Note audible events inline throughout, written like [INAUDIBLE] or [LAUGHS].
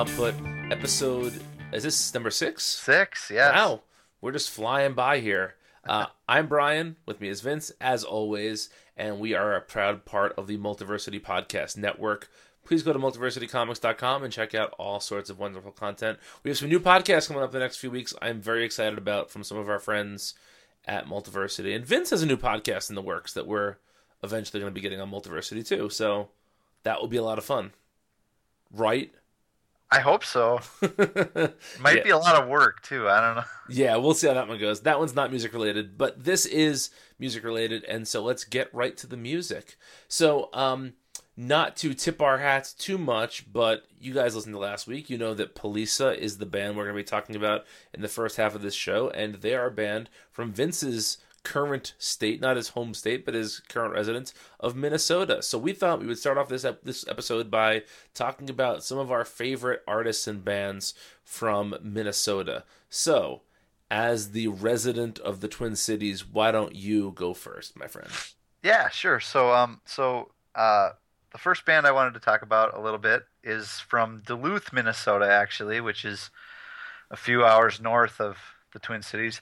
Output, episode. Is this number six? Six, yes. Wow, we're just flying by here. Uh, [LAUGHS] I'm Brian. With me is Vince, as always, and we are a proud part of the Multiversity Podcast Network. Please go to multiversitycomics.com and check out all sorts of wonderful content. We have some new podcasts coming up the next few weeks. I'm very excited about from some of our friends at Multiversity, and Vince has a new podcast in the works that we're eventually going to be getting on Multiversity too. So that will be a lot of fun, right? I hope so. [LAUGHS] Might Yeah. be a lot of work too. I don't know. Yeah, we'll see how that one goes. That one's not music related, but this is music related, and so let's get right to the music. So, um, not to tip our hats too much, but you guys listened to last week. You know that Poliça is the band we're going to be talking about in the first half of this show, and they are a band from Vince's current state, not his home state, but his current residence of Minnesota. So we thought we would start off this ep- this episode by talking about some of our favorite artists and bands from Minnesota. So, as the resident of the Twin Cities, why don't you go first, my friend? Yeah, sure. So, um, so uh, the first band I wanted to talk about a little bit is from Duluth, Minnesota, actually, which is a few hours north of the Twin Cities.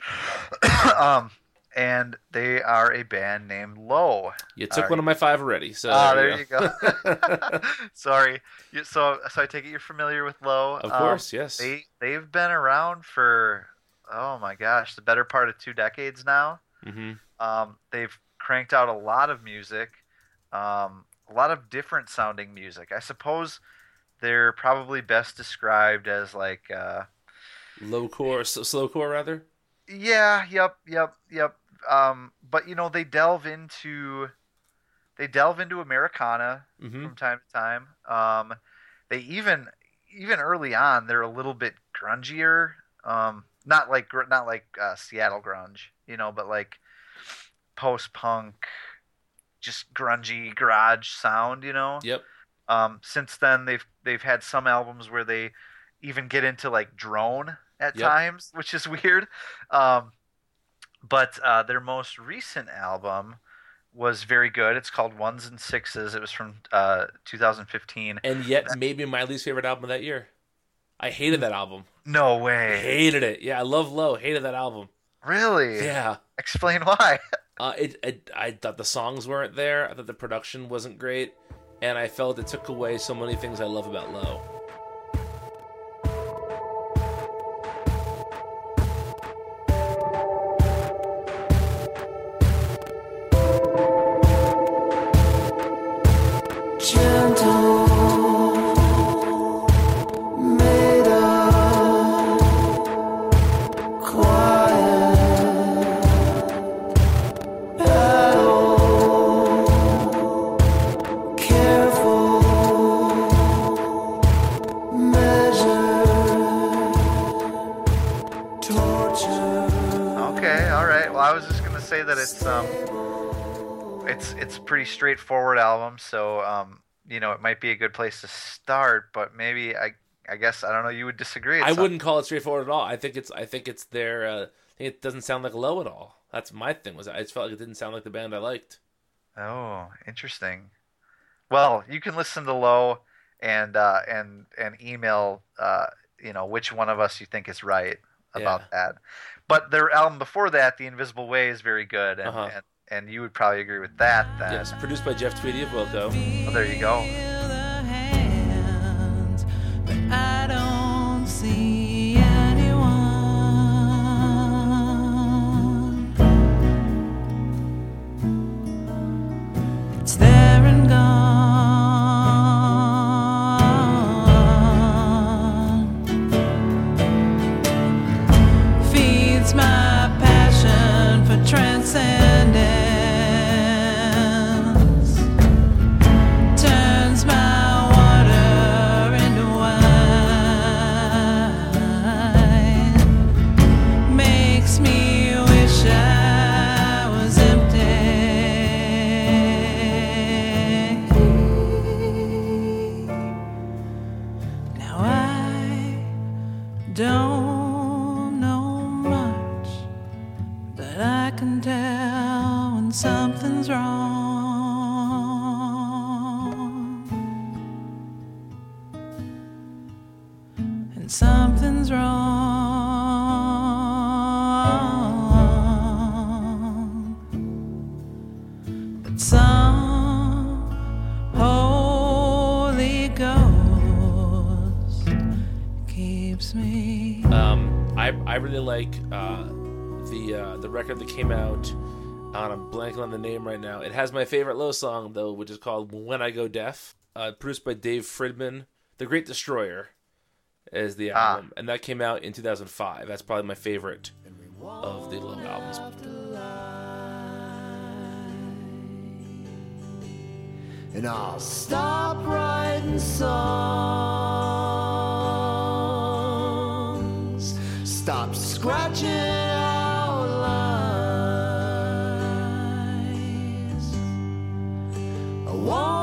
[COUGHS] um, and they are a band named Low. You took one of my five already. So Ah, there, you go. go. [LAUGHS] [LAUGHS] Sorry. So, so I take it you're familiar with Low. of Um, course, yes. They they've been around for oh my gosh, the better part of two decades now. Mm-hmm. Um, they've cranked out a lot of music, um, a lot of different sounding music. I suppose they're probably best described as like uh, Low core, slow core, rather. yeah, yep, yep, yep. Um, but you know they delve into they delve into Americana hmm from time to time. Um, they even even early on they're a little bit grungier. Um, not like not like uh, Seattle grunge, you know, but like post punk, just grungy garage sound, you know. Yep. Um, since then they've they've had some albums where they even get into like drone at Yep. times, which is [LAUGHS] weird. Um, but uh, their most recent album was very good. It's called Ones and Sixes. It was from uh, 2015. And yet, maybe my least favorite album of that year. I hated that album. No way. I hated it. Yeah, I love Low. Hated that album. Really? Yeah. Explain why. [LAUGHS] Uh, it, it, I thought the songs weren't there. I thought the production wasn't great, and I felt it took away so many things I love about Low. Pretty straightforward album, so um, you know, it might be a good place to start, but maybe I I guess I don't know. You would disagree. I It's wouldn't call it straightforward at all. I think it's I think it's their. Uh, it doesn't sound like Low at all. That's my thing. Was I just felt like it didn't sound like the band I liked. Oh, interesting. Well, you can listen to Low and uh, and and email uh, you know which one of us you think is right about that. But their album before that, The Invisible Way, is very good, and Uh-huh. and, and you would probably agree with that. Then. Yes, produced by Jeff Tweedy of Wilco. Well, there you go. Came out. On I'm blanking on the name right now. It has my favorite low song though, which is called "When I Go Deaf," uh, produced by Dave Fridmann. "The Great Destroyer" is the Ah. album, and that came out in 2005. That's probably my favorite of the low albums. and I'll stop writing songs, stop scratching I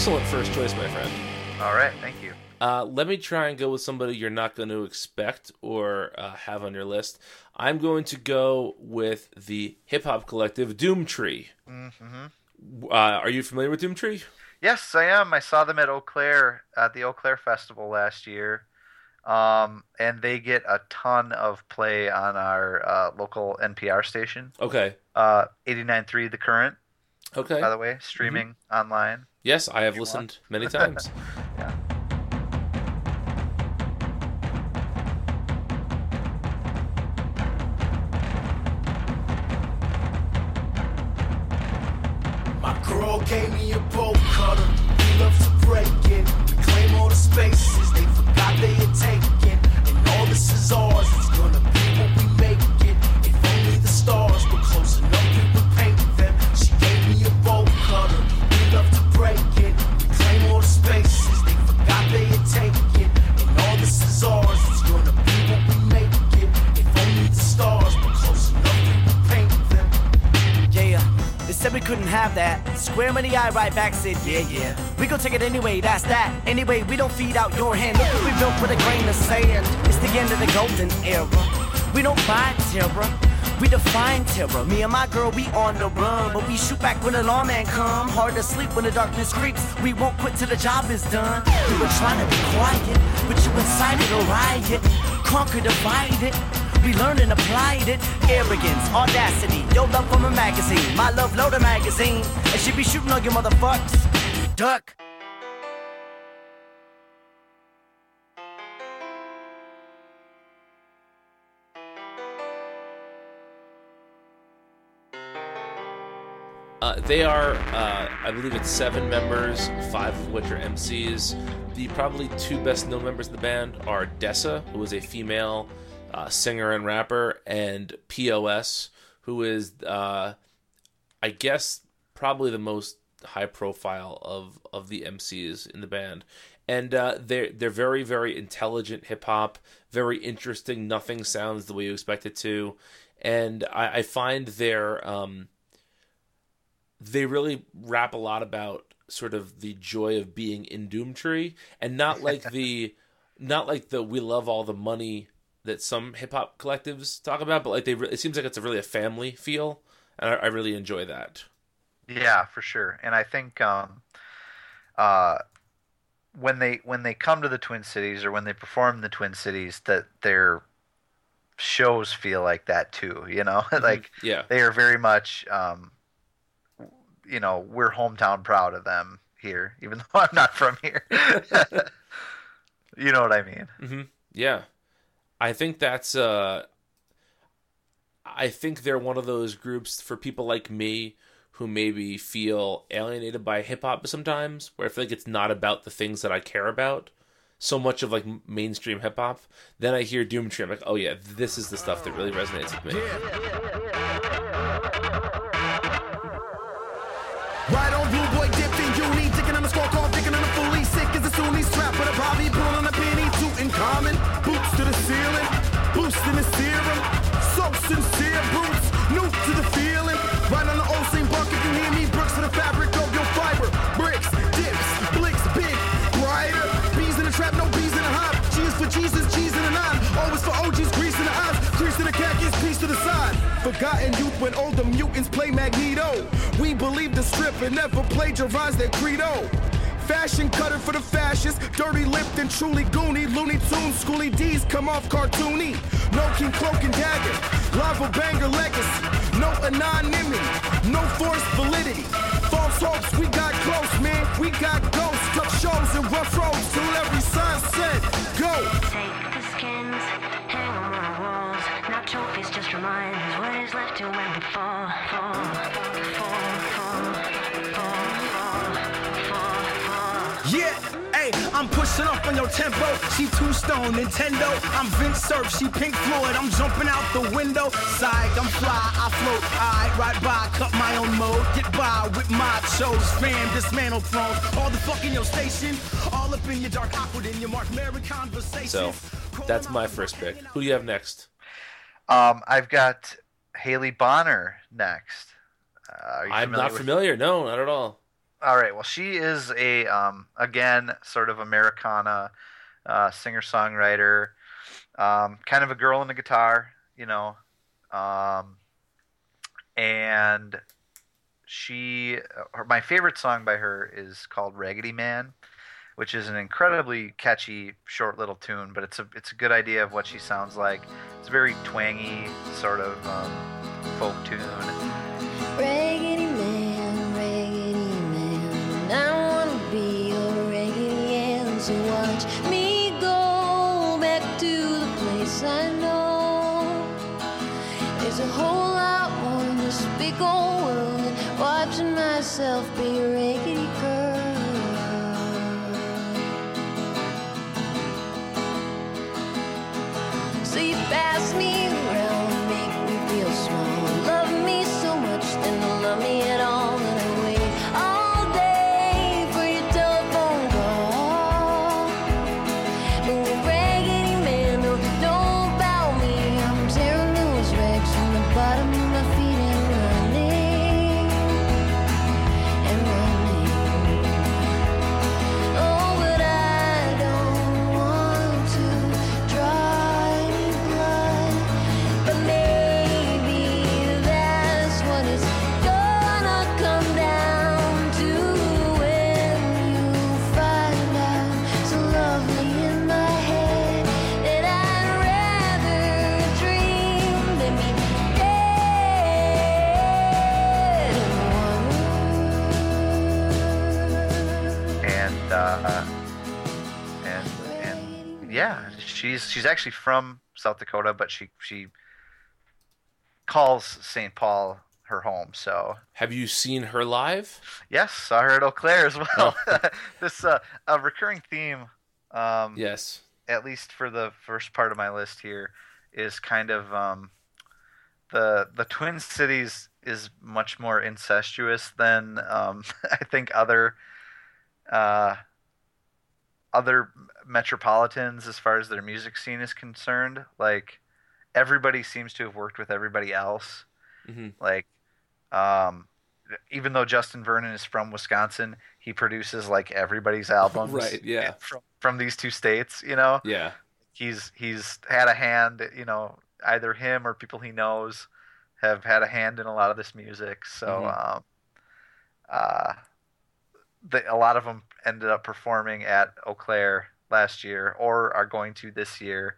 Excellent first choice, my friend. All right, thank you. Uh, let me try and go with somebody you're not going to expect or uh, have on your list. I'm going to go with the hip hop collective Doomtree. Mm-hmm. Uh, are you familiar with Doomtree? Yes, I am. I saw them at Eaux Claires at the Eaux Claires Festival last year, um, and they get a ton of play on our uh, local NPR station, Okay. uh, 89.3 The Current, Okay. by the way, streaming online. Yes, I have listened many [LAUGHS] times. Yeah. My girl gave me a bolt cutter. We love to break it. We claim all the spaces they forgot they had taken. And all this is ours. It's gonna be said we couldn't have that. Square in the eye, right back said, yeah, yeah. We gon' take it anyway, that's that. Anyway, we don't feed out your hand. Look what we built with a grain of sand. It's the end of the golden era. We don't buy terror. We define terror. Me and my girl, we on the run, but we shoot back when the lawman come. Hard to sleep when the darkness creeps. We won't quit till the job is done. We were trying to be quiet, but you incited a riot. Conquer, divide it. We learned and applied it. Arrogance, audacity, your love from a magazine. My love loader magazine. And she be shooting on your motherfucks. Duck. Uh, they are, uh, I believe it's seven members, five of which are MCs. The probably two best known members of the band are Dessa, who is a female uh, singer and rapper, and POS, who is, uh, I guess, probably the most high profile of, of the MCs in the band. And uh, they're they're very very intelligent hip hop, very interesting. Nothing sounds the way you expect it to, and I, I find their um, they really rap a lot about sort of the joy of being in Doomtree and not like the [LAUGHS] not like the we love all the money that some hip hop collectives talk about, but like they re- it seems like it's a really a family feel, and I, I really enjoy that. Yeah, for sure. And I think um, uh, when they when they come to the Twin Cities or when they perform in the Twin Cities, that their shows feel like that too. You know, [LAUGHS] like Yeah, they are very much, um, you know, we're hometown proud of them here, even [LAUGHS] though I'm not from here. [LAUGHS] You know what I mean? Mm-hmm. Yeah. I think that's uh I think they're one of those groups for people like me who maybe feel alienated by hip hop sometimes, where I feel like it's not about the things that I care about. So much of like mainstream hip hop. Then I hear Doomtree, I'm like, oh yeah, this is the stuff that really resonates with me. Right on blue boy dipping, uni, dicking on on fully sick a strap a Bobby pulling a penny, common, the ceiling, boosting the serum, so sincere, boots, new to the feeling, right on the old same bucket, you hear me, bricks to the fabric of your fiber, bricks, dips, blicks, big, brighter, bees in the trap, no bees in the hive, G's for Jesus, G's in the nine, always for OGs, grease in the eyes, crease in the khakis, piece to the side, forgotten youth when older mutants play Magneto, we believe the strip and never plagiarize their credo. Fashion cutter for the fascists, dirty lipped and truly goony. Looney Tunes, schooly D's come off cartoony. No king cloak and dagger, lava banger legacy. No anonymity, no forced validity. False hopes, we got close, man. We got ghosts, tough shows and rough roads till every sign said go. Take the skins, hang on the walls. Not trophies, just reminders. What is left to when we fall, fall, hey, I'm pushing up on your tempo. She two stone Nintendo. I'm Vince Surf, she Pink Floyd. I'm jumping out the window. Psych, I'm fly, I float. I ride by, cut my own mode. Get by with my shows. Fam, dismantle thrones. All the fuck in your station. All up in your dark awkward in your Mark Mary conversation. So that's my first pick. Who do you have next? Um, I've got Haley Bonar next. Uh, are you I'm not with- familiar. No, not at all. All right. Well, she is a um, again sort of Americana uh, singer songwriter, um, kind of a girl in the guitar, you know, um, and she. Her, my favorite song by her is called "Raggedy Man," which is an incredibly catchy, short little tune. But it's a it's a good idea of what she sounds like. It's a very twangy sort of um, folk tune. So watch me go back to the place I know. There's a whole lot more in this big old world than watching myself be a raggedy girl. So you pass me uh, and and yeah, she's she's actually from South Dakota, but she she calls St. Paul her home. So Have you seen her live? yes, saw her at Eaux Claires as well. [LAUGHS] this uh, a recurring theme, um, Yes. at least for the first part of my list here, is kind of um, the the Twin Cities is much more incestuous than um, [LAUGHS] I think other uh, other metropolitans as far as their music scene is concerned. Like everybody seems to have worked with everybody else. Mhm. Like um, even though Justin Vernon is from Wisconsin, he produces like everybody's [LAUGHS] albums. Right, yeah. From from these two states, you know Yeah. he's he's had a hand you know either him or people he knows have had a hand in a lot of this music so Mhm. um uh a lot of them ended up performing at Eaux Claires last year or are going to this year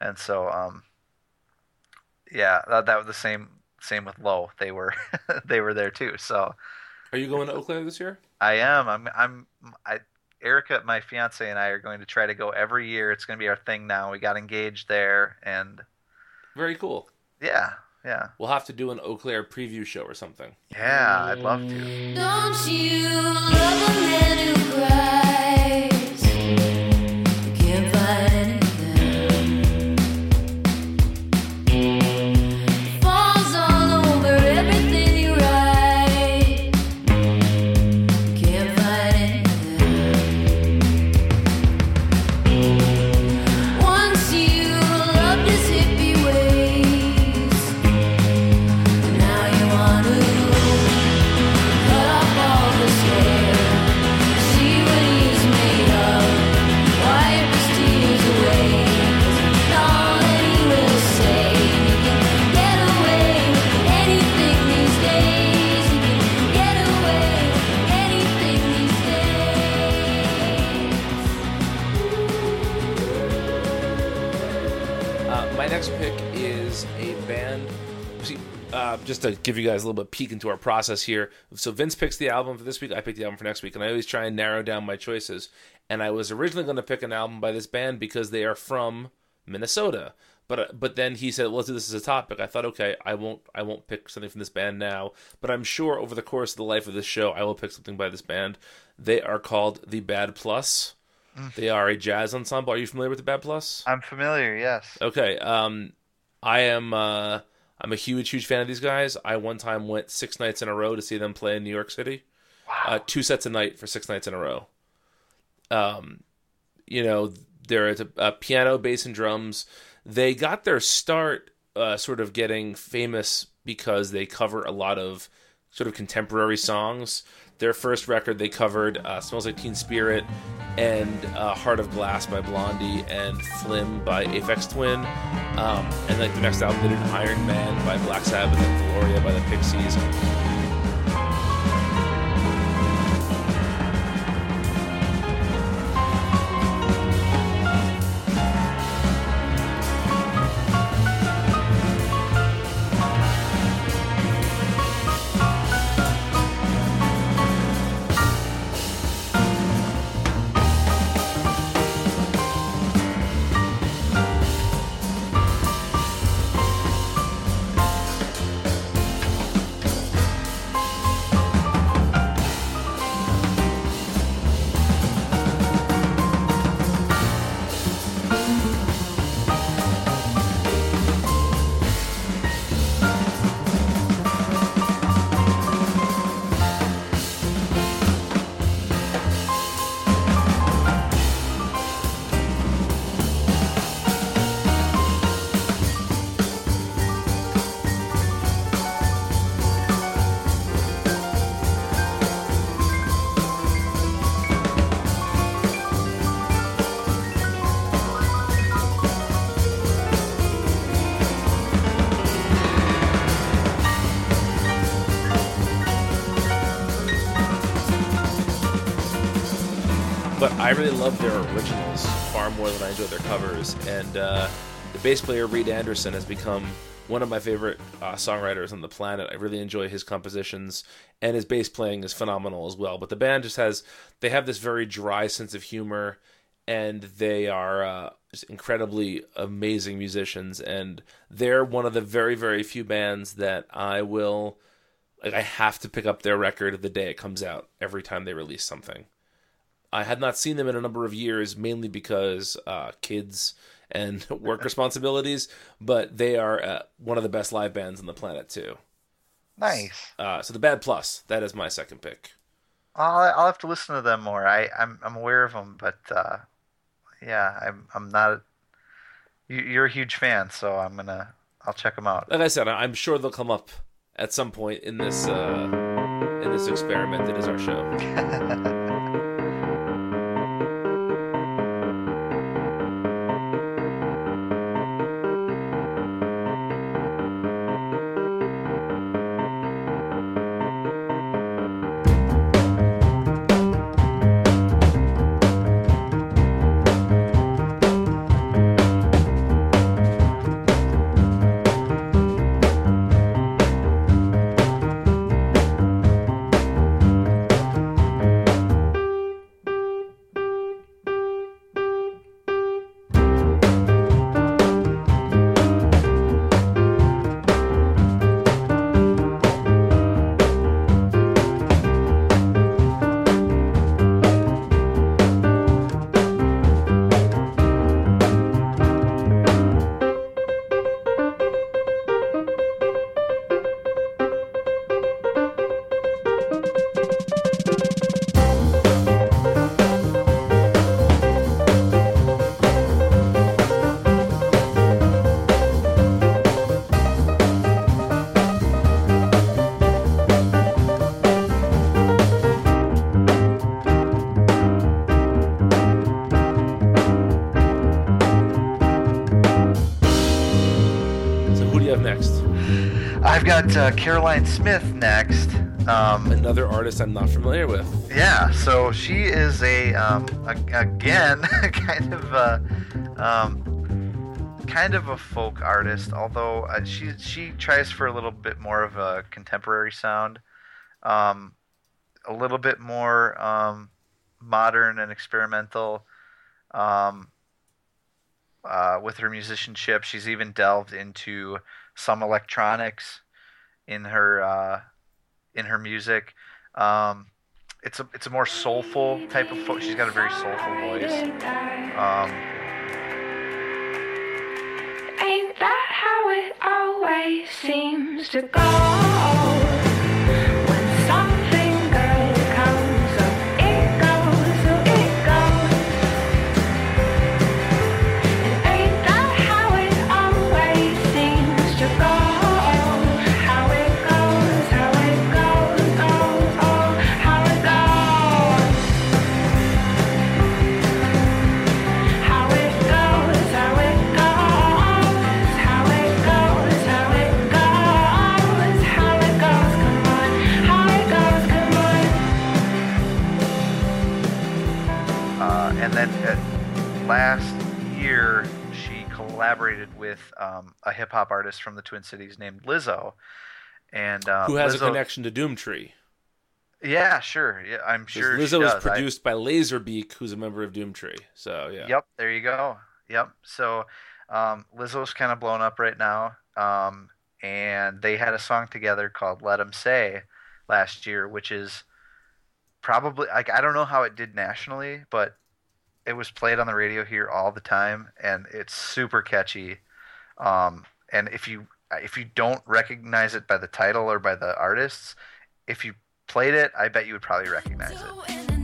and so um yeah that, that was the same same with Low they were [LAUGHS] they were there too so Are you going to Eaux Claires this year? I am I'm I'm I Erica, my fiance, and I are going to try to go every year. It's going to be our thing now. We got engaged there, and Very cool. yeah, yeah, We'll have to do an Eaux Claires preview show or something. yeah. I'd love to. Little bit peek into our process here. So Vince picks the album for this week. I pick the album for next week, and I always try and narrow down my choices. And I was originally going to pick an album by this band because they are from Minnesota. But uh, but then he said, "Let's do this as a topic." I thought, okay, I won't I won't pick something from this band now. But I'm sure over the course of the life of this show, I will pick something by this band. They are called the Bad Plus. They are a jazz ensemble. Are you familiar with the Bad Plus? I'm familiar. Yes. Okay. Um, I am. Uh, I'm a huge, huge fan of these guys. I one time went six nights in a row to see them play in New York City. Uh, two sets a night for six nights in a row. Um, you know, they're a, a piano, bass, and drums. They got their start, uh, sort of getting famous because they cover a lot of sort of contemporary songs. Their first record, they covered uh, "Smells Like Teen Spirit" and uh, "Heart of Glass" by Blondie and "Flim" by Aphex Twin. Um, and like the next album, they did "Iron Man" by Black Sabbath and "Gloria" by the Pixies. Really love their originals far more than I enjoy their covers. And uh, the bass player Reid Anderson has become one of my favorite uh, songwriters on the planet. I really enjoy his compositions, and his bass playing is phenomenal as well. But the band just has they have this very dry sense of humor, and they are uh, just incredibly amazing musicians. And they're one of the very very few bands that I will like. I have to pick up their record the day it comes out every time they release something. I had not seen them in a number of years, mainly because uh, kids and [LAUGHS] work [LAUGHS] responsibilities. But they are uh, one of the best live bands on the planet too. Nice. Uh, so the Bad Plus, that is my second pick. I'll I'll have to listen to them more. I I'm I'm aware of them, but uh, yeah, I'm I'm not. You, you're a huge fan, so I'm gonna I'll check them out. Like I said, I'm sure they'll come up at some point in this uh, in this experiment that is our show. [LAUGHS] got uh, Caroline Smith next. Um, Another artist I'm not familiar with. yeah, so she is a, um, a again [LAUGHS] kind of a, um, kind of a folk artist. Although uh, she she tries for a little bit more of a contemporary sound, um, a little bit more um, modern and experimental. Um, uh, with her musicianship, she's even delved into some electronics in her uh, in her music. Um, it's a it's a more soulful type of folk. She's got a very soulful voice. Um, Ain't that how it always seems to go? Collaborated with um, a hip hop artist from the Twin Cities named Lizzo. And uh, Who has a connection to Doomtree? Yeah, sure. Yeah, I'm sure. Lizzo was does. I- produced by Lazerbeak, who's a member of Doomtree. So yeah. Yep, there you go. Yep. So um, Lizzo's kind of blown up right now, um, and they had a song together called "Let "Let 'Em Say" last year, which is probably like I don't know how it did nationally, but it was played on the radio here all the time, and it's super catchy. Um, and if you if you don't recognize it by the title or by the artists, if you played it, I bet you would probably recognize it.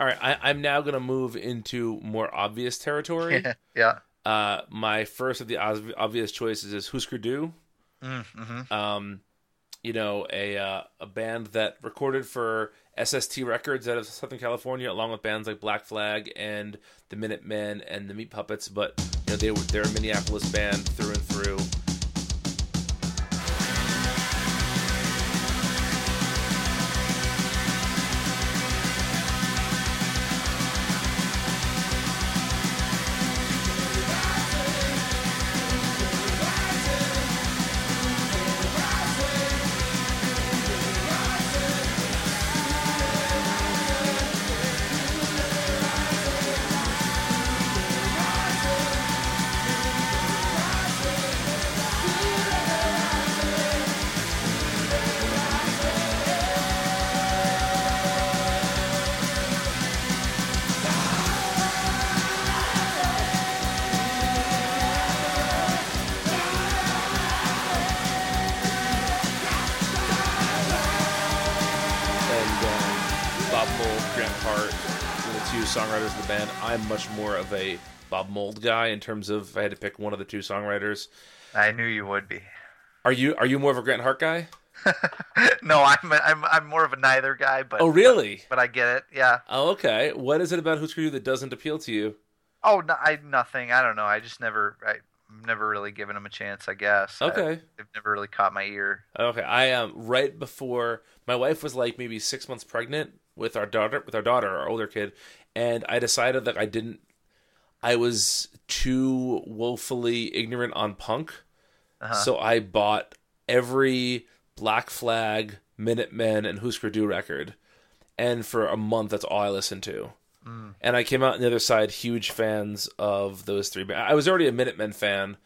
All right, I, I'm now going to move into more obvious territory. [LAUGHS] yeah. uh, my first of the ob- obvious choices is Husker Du. Mm-hmm. Um, you know, a uh, a band that recorded for SST Records out of Southern California, along with bands like Black Flag and the Minutemen and the Meat Puppets. But you know, they were they're a Minneapolis band through and through. More of a Bob Mould guy in terms of if I had to pick one of the two songwriters. I knew you would be. Are you are you more of a Grant Hart guy? [LAUGHS] no, I'm I'm I'm more of a neither guy, but Oh, really? But, I get it. Yeah. Oh, okay. What is it about Du that doesn't appeal to you? Oh, no, I nothing. I don't know. I just never I never really given him a chance. I guess. I- Okay. they've never really caught my ear. Okay, I um right before my wife was like maybe six months pregnant with our daughter with our daughter, our older kid, and I decided that I didn't I was too woefully ignorant on punk. Uh-huh. So I bought every Black Flag, Minutemen, and Husker Du record. And for a month that's all I listened to. And I came out on the other side huge fans of those three bands. I was already a Minutemen fan,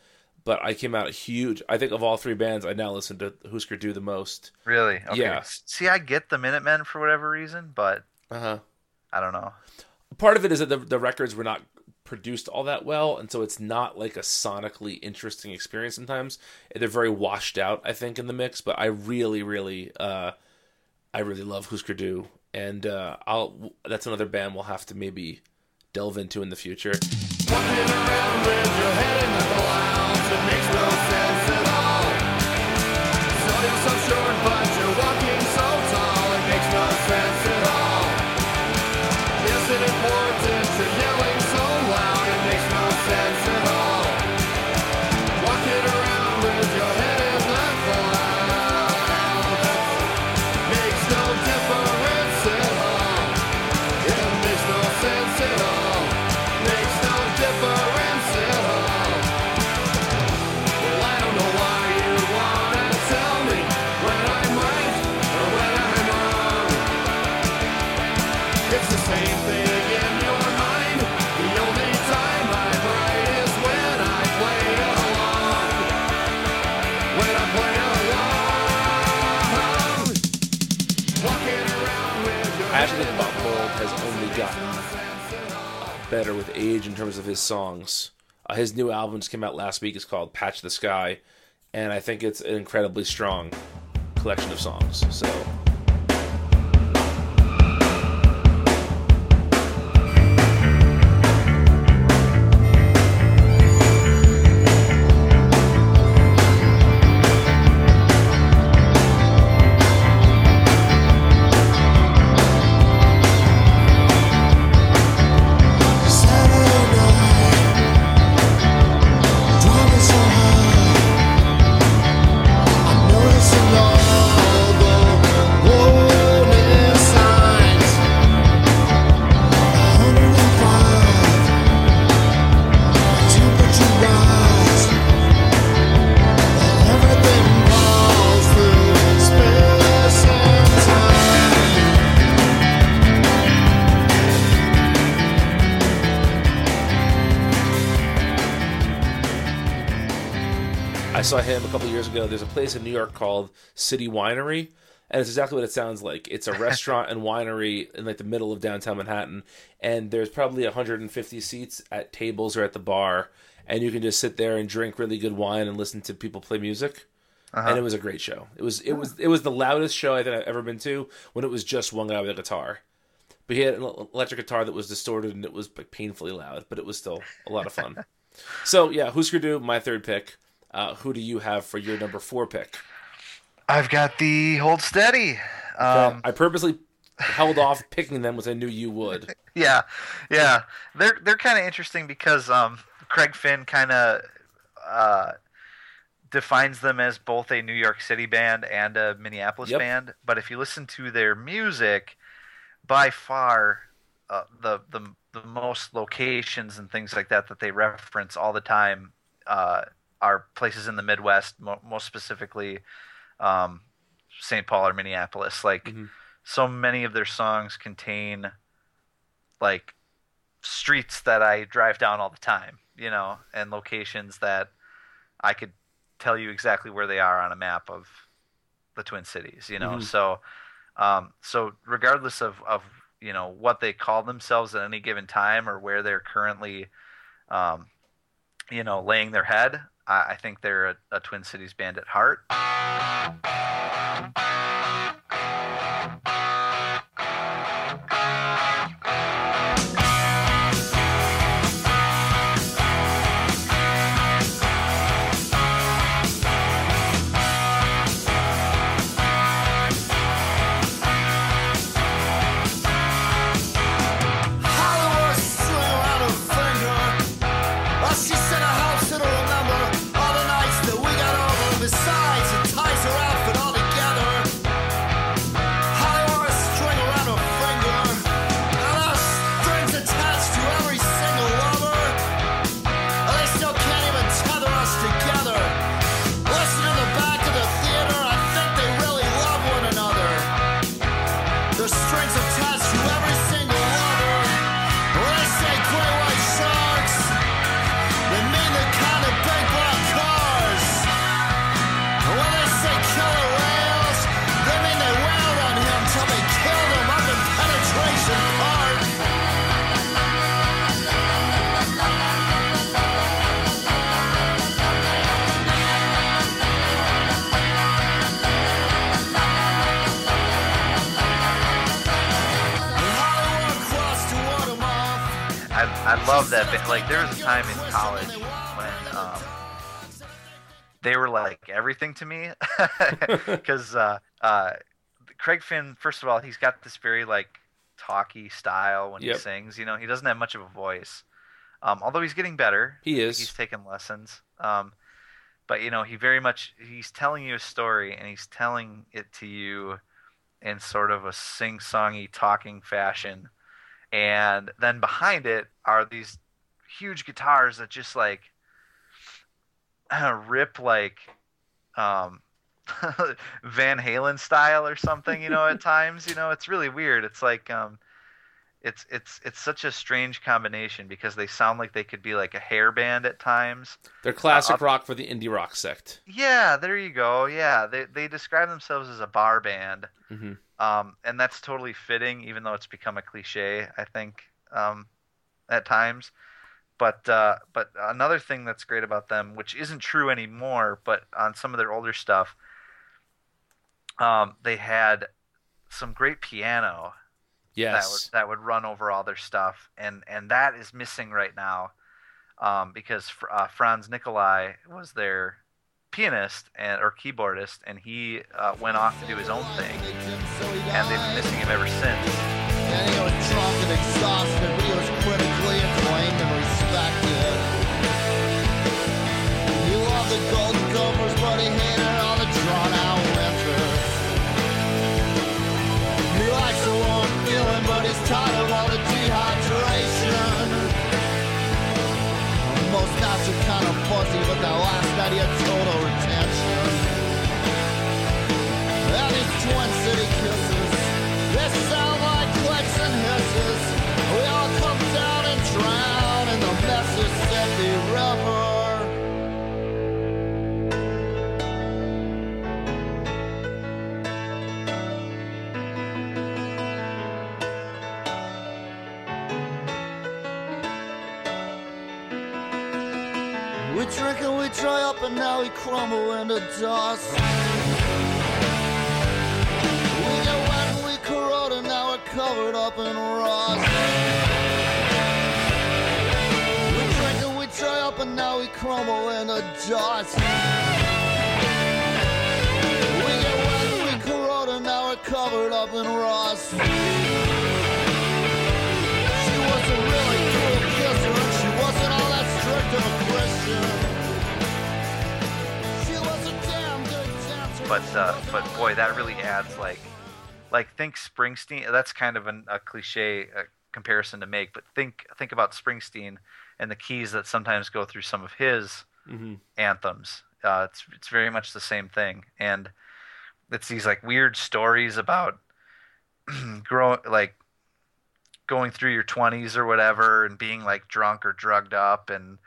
but I came out huge. I think of all three bands, I now listen to Husker Du the most. Really? Okay. Yeah. See, I get the Minutemen for whatever reason, but Uh huh. I don't know. Part of it is that the, the records were not produced all that well, and so it's not like a sonically interesting experience sometimes. They're very washed out, I think, in the mix. But I really, really, uh, I really love Husker Du, and uh, I'll. That's another band we'll have to maybe delve into in the future. Better with age in terms of his songs. Uh, his new album just came out last week. It's called Patch the Sky, and I think it's an incredibly strong collection of songs. So saw him a couple years ago. There's a place in New York called City Winery, and it's exactly what it sounds like. It's a [LAUGHS] restaurant and winery in like the middle of downtown Manhattan, and there's probably 150 seats at tables or at the bar, and you can just sit there and drink really good wine and listen to people play music. Uh-huh. And it was a great show. It was it was it was the loudest show I think I've ever been to when it was just one guy with a guitar. But he had an electric guitar that was distorted and it was like, painfully loud, but it was still a lot of fun. [LAUGHS] so yeah, Husker Du, my third pick. Uh, who do you have for your number four pick? I've got the Hold Steady. Um, I purposely held off [LAUGHS] picking them, which I knew you would. [LAUGHS] yeah, yeah. They're they're kind of interesting because um, Craig Finn kind of uh, defines them as both a New York City band and a Minneapolis Yep. band. But if you listen to their music, by far uh, the the the most locations and things like that that they reference all the time uh, are places in the Midwest, mo- most specifically um, St. Paul or Minneapolis. Like Mhm. so many of their songs contain like streets that I drive down all the time, you know, and locations that I could tell you exactly where they are on a map of the Twin Cities, you know. Mhm. So um so regardless of of you know what they call themselves at any given time or where they're currently um you know laying their head, I, I think they're a, a Twin Cities band at heart. Love that. Band. Like there was a time in college when um, they were like everything to me [LAUGHS] because uh, uh, Craig Finn. First of all, he's got this very like talky style when Yep. he sings. You know, he doesn't have much of a voice. Um, although he's getting better. He is. He's taking lessons. Um, but you know, he very much he's telling you a story and he's telling it to you in sort of a sing-songy talking fashion. And then behind it are these huge guitars that just like rip like um [LAUGHS] Van Halen style or something, you know, at [LAUGHS] times, you know, it's really weird. It's like um it's it's it's such a strange combination because they sound like they could be like a hair band at times. They're classic up- rock for the indie rock sect. Yeah, there you go. Yeah, they they describe themselves as a bar band, hmm um, and that's totally fitting, even though it's become a cliche. I think um, at times, but uh, but another thing that's great about them, which isn't true anymore, but on some of their older stuff, um, they had some great piano that Yes. would that would run over all their stuff, and and that is missing right now, um, because uh, Franz Nicolay was their pianist and or keyboardist, and he uh, went off to do his own thing, and they've been missing him ever since. Tired of all the dehydration. Most nights are kind of fuzzy, but that last night he had total retention. And these Twin City kisses, they sound like clicks and hisses. Now we crumble into dust. We get wet and we corrode and now we're covered up in rust. We drink and we dry up and now we crumble into dust. We get wet and we corrode and now we're covered up in rust. She was a really cool kisser and she wasn't all that strict of a Christian. But uh, but boy, that really adds like like think Springsteen. That's kind of an, a cliche uh, comparison to make, but think think about Springsteen and the keys that sometimes go through some of his hmm anthems. Uh, it's it's very much the same thing, and it's these like weird stories about [CLEARS THROAT] grow like going through your twenties or whatever, and being like drunk or drugged up, and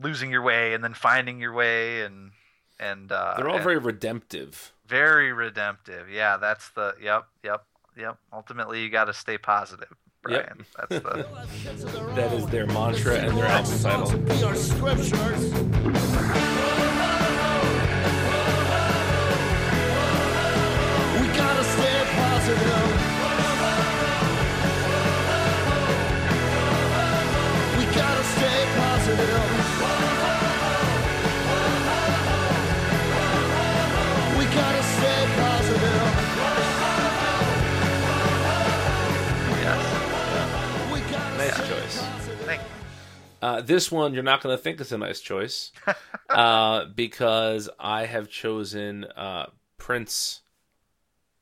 losing your way, and then finding your way, and and uh, They're all and very redemptive. very redemptive. Yeah, that's the yep, yep, yep. Ultimately, you got to stay positive, Yep. Brian. That's the [LAUGHS] That is their mantra and their album title. Be our scriptures. We gotta stay positive. Uh, this one you're not going to think is a nice choice [LAUGHS] uh, because I have chosen uh, Prince,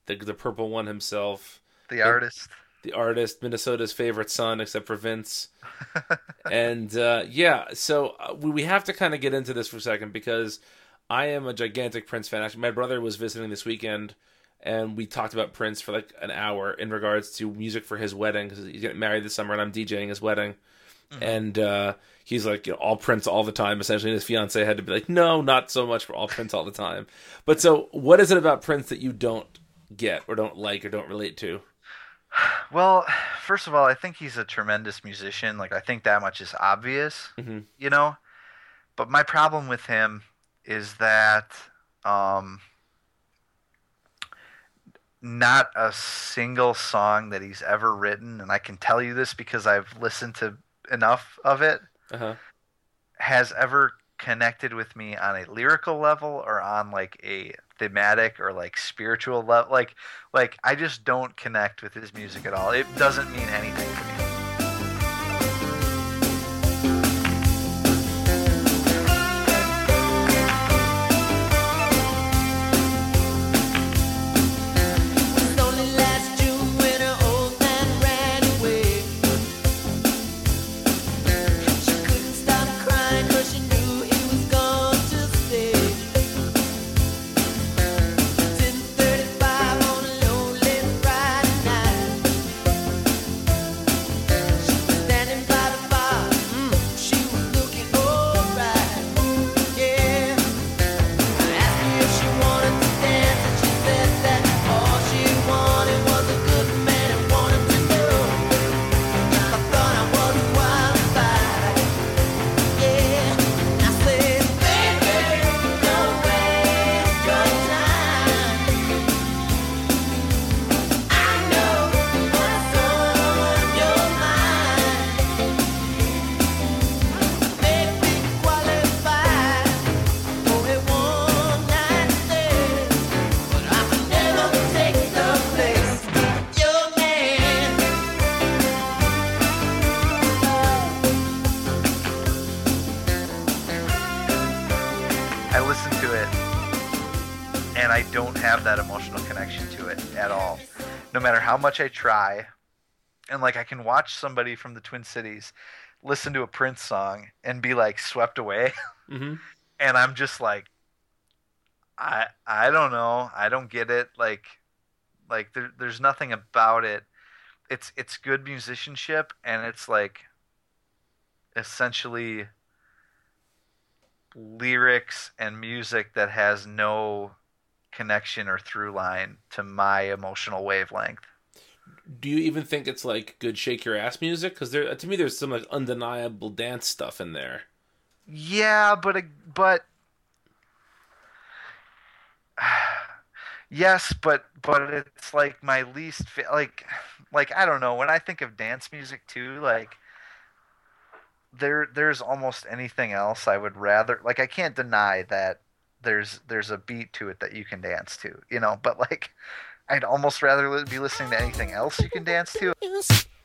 the the purple one himself, The artist. the artist, Minnesota's favorite son, except for Vince. [LAUGHS] and uh, yeah, so uh, we, we have to kind of get into this for a second because I am a gigantic Prince fan. Actually, my brother was visiting this weekend, and we talked about Prince for like an hour in regards to music for his wedding because he's getting married this summer, and I'm DJing his wedding. And uh, he's like, you know, all Prince all the time. Essentially, and his fiance had to be like, no, not so much for all Prince all the time. But so, what is it about Prince that you don't get, or don't like, or don't relate to? Well, first of all, I think he's a tremendous musician. Like I think that much is obvious, Mhm. you know. But my problem with him is that um, not a single song that he's ever written, and I can tell you this because I've listened to enough of it Uh-huh. has ever connected with me on a lyrical level or on like a thematic or like spiritual level like like I just don't connect with his music at all. It doesn't mean anything to me. And I don't have that emotional connection to it at all. No matter how much I try. And like I can watch somebody from the Twin Cities listen to a Prince song and be like swept away. Mm-hmm. [LAUGHS] and I'm just like I I don't know. I don't get it. Like like there, there's nothing about it. It's it's good musicianship and it's like essentially lyrics and music that has no connection or through line to my emotional wavelength. Do you even think it's like good shake your ass music? Because there, to me, there's some like undeniable dance stuff in there. Yeah, but but [SIGHS] yes, but but it's like my least fa- like like I don't know when I think of dance music too like there there's almost anything else I would rather like I can't deny that there's there's a beat to it that you can dance to you know but like I'd almost rather be listening to anything else you can dance to [LAUGHS]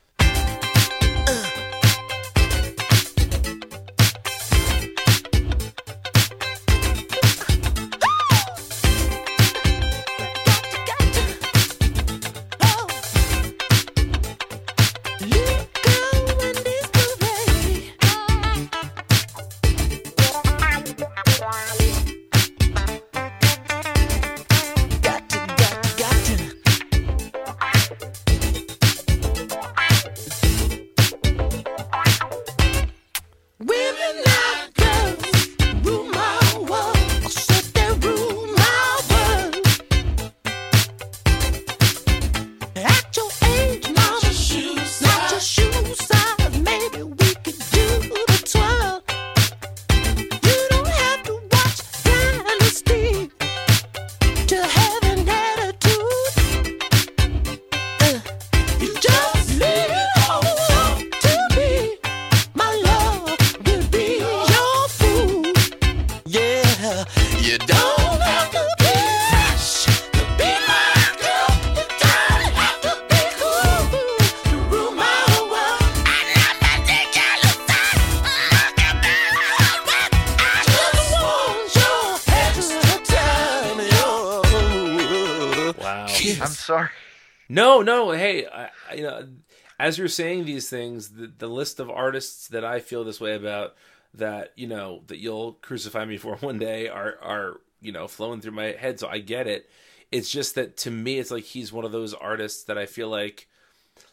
as you're saying these things, the, the list of artists that I feel this way about, that you know, that you'll crucify me for [LAUGHS] one day, are are you know flowing through my head. So I get it. It's just that to me, it's like he's one of those artists that I feel like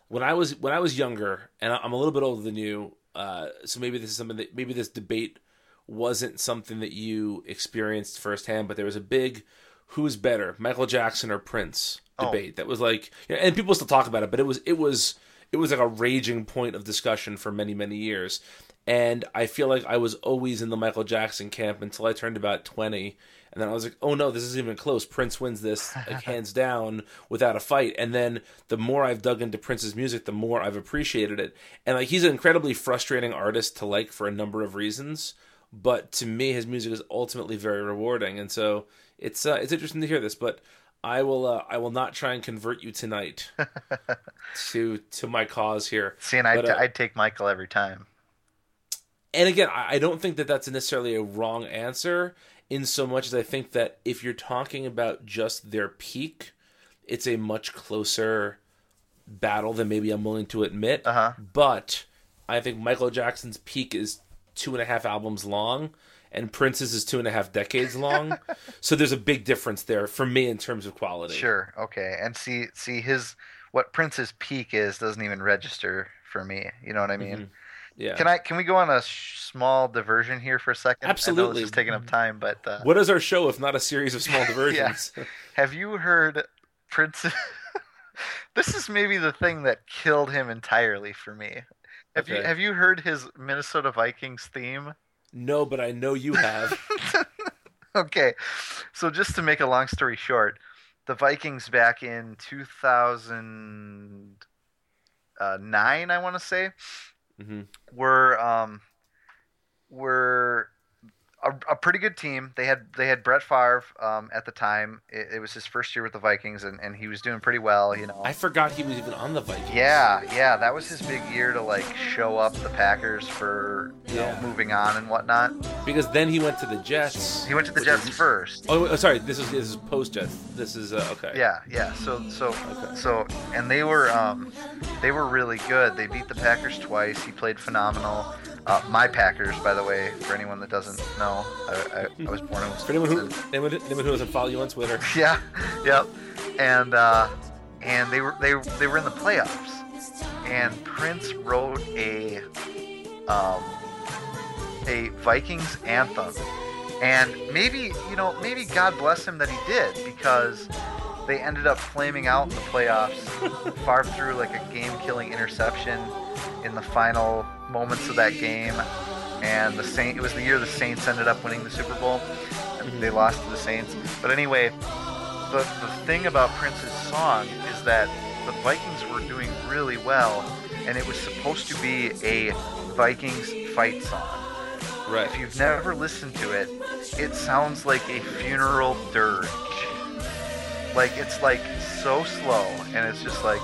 when I was when I was younger, and I'm a little bit older than you, uh, so maybe this is something that maybe this debate wasn't something that you experienced firsthand, but there was a big who's better, Michael Jackson or Prince debate that was like, and people still talk about it, but it was it was it was like a raging point of discussion for many many years. And I feel like I was always in the Michael Jackson camp until I turned about 20. And then I was like, oh no, this isn't even close. Prince wins this like, [LAUGHS] hands down without a fight. And then the more I've dug into Prince's music, the more I've appreciated it. And like he's an incredibly frustrating artist to like for a number of reasons. But to me, his music is ultimately very rewarding. And so it's uh, it's interesting to hear this. But I will uh, I will not try and convert you tonight [LAUGHS] to to my cause here. See, and I'd, uh, I'd take Michael every time. and again, I I don't think that that's necessarily a wrong answer. In so much as I think that if you're talking about just their peak, it's a much closer battle than maybe I'm willing to admit. Uh-huh. But I think Michael Jackson's peak is two and a half albums long, and Prince's is two and a half decades long. [LAUGHS] so there's a big difference there for me in terms of quality. Sure, okay. And see, see his what Prince's peak is doesn't even register for me. You know what I mean? Mhm. Yeah. Can I? Can we go on a sh- small diversion here for a second? Absolutely. is taking up time, but uh, What is our show if not a series of small [LAUGHS] diversions? [LAUGHS] have you heard Prince? this is maybe the thing that killed him entirely for me. Have you Have you heard his Minnesota Vikings theme? No, but I know you have. [LAUGHS] okay, so just to make a long story short, the Vikings back in 2009, I want to say, hmm were um, were a, a pretty good team. They had they had Brett Favre um, at the time. It, it was his first year with the Vikings, and, and he was doing pretty well. You know, I forgot he was even on the Vikings. yeah, yeah, that was his big year to like show up the Packers for you Yeah. know moving on and whatnot. Because then he went to the Jets. He went to the Jets is- first. Oh, wait, oh, sorry. This is this is post Jets. This is uh, okay. Yeah, yeah. So so Okay. so and they were um they were really good. They beat the Packers twice. He played phenomenal. Uh, my Packers, by the way, for anyone that doesn't know, I, I, I was born in For anyone who anyone, anyone who doesn't follow you on Twitter, [LAUGHS] yeah, yep. And uh, and they were they they were in the playoffs, and Prince wrote a um, a Vikings anthem, and maybe you know maybe God bless him that he did because they ended up flaming out in the playoffs. [LAUGHS] Favre threw like a game-killing interception in the final moments of that game, and the Saint. It was the year the Saints ended up winning the Super Bowl. And mm-hmm. They lost to the Saints, but anyway, the the thing about Prince's song is that the Vikings were doing really well, and it was supposed to be a Vikings fight song. right? If you've never listened to it, it sounds like a funeral dirge. Like it's like so slow, and it's just like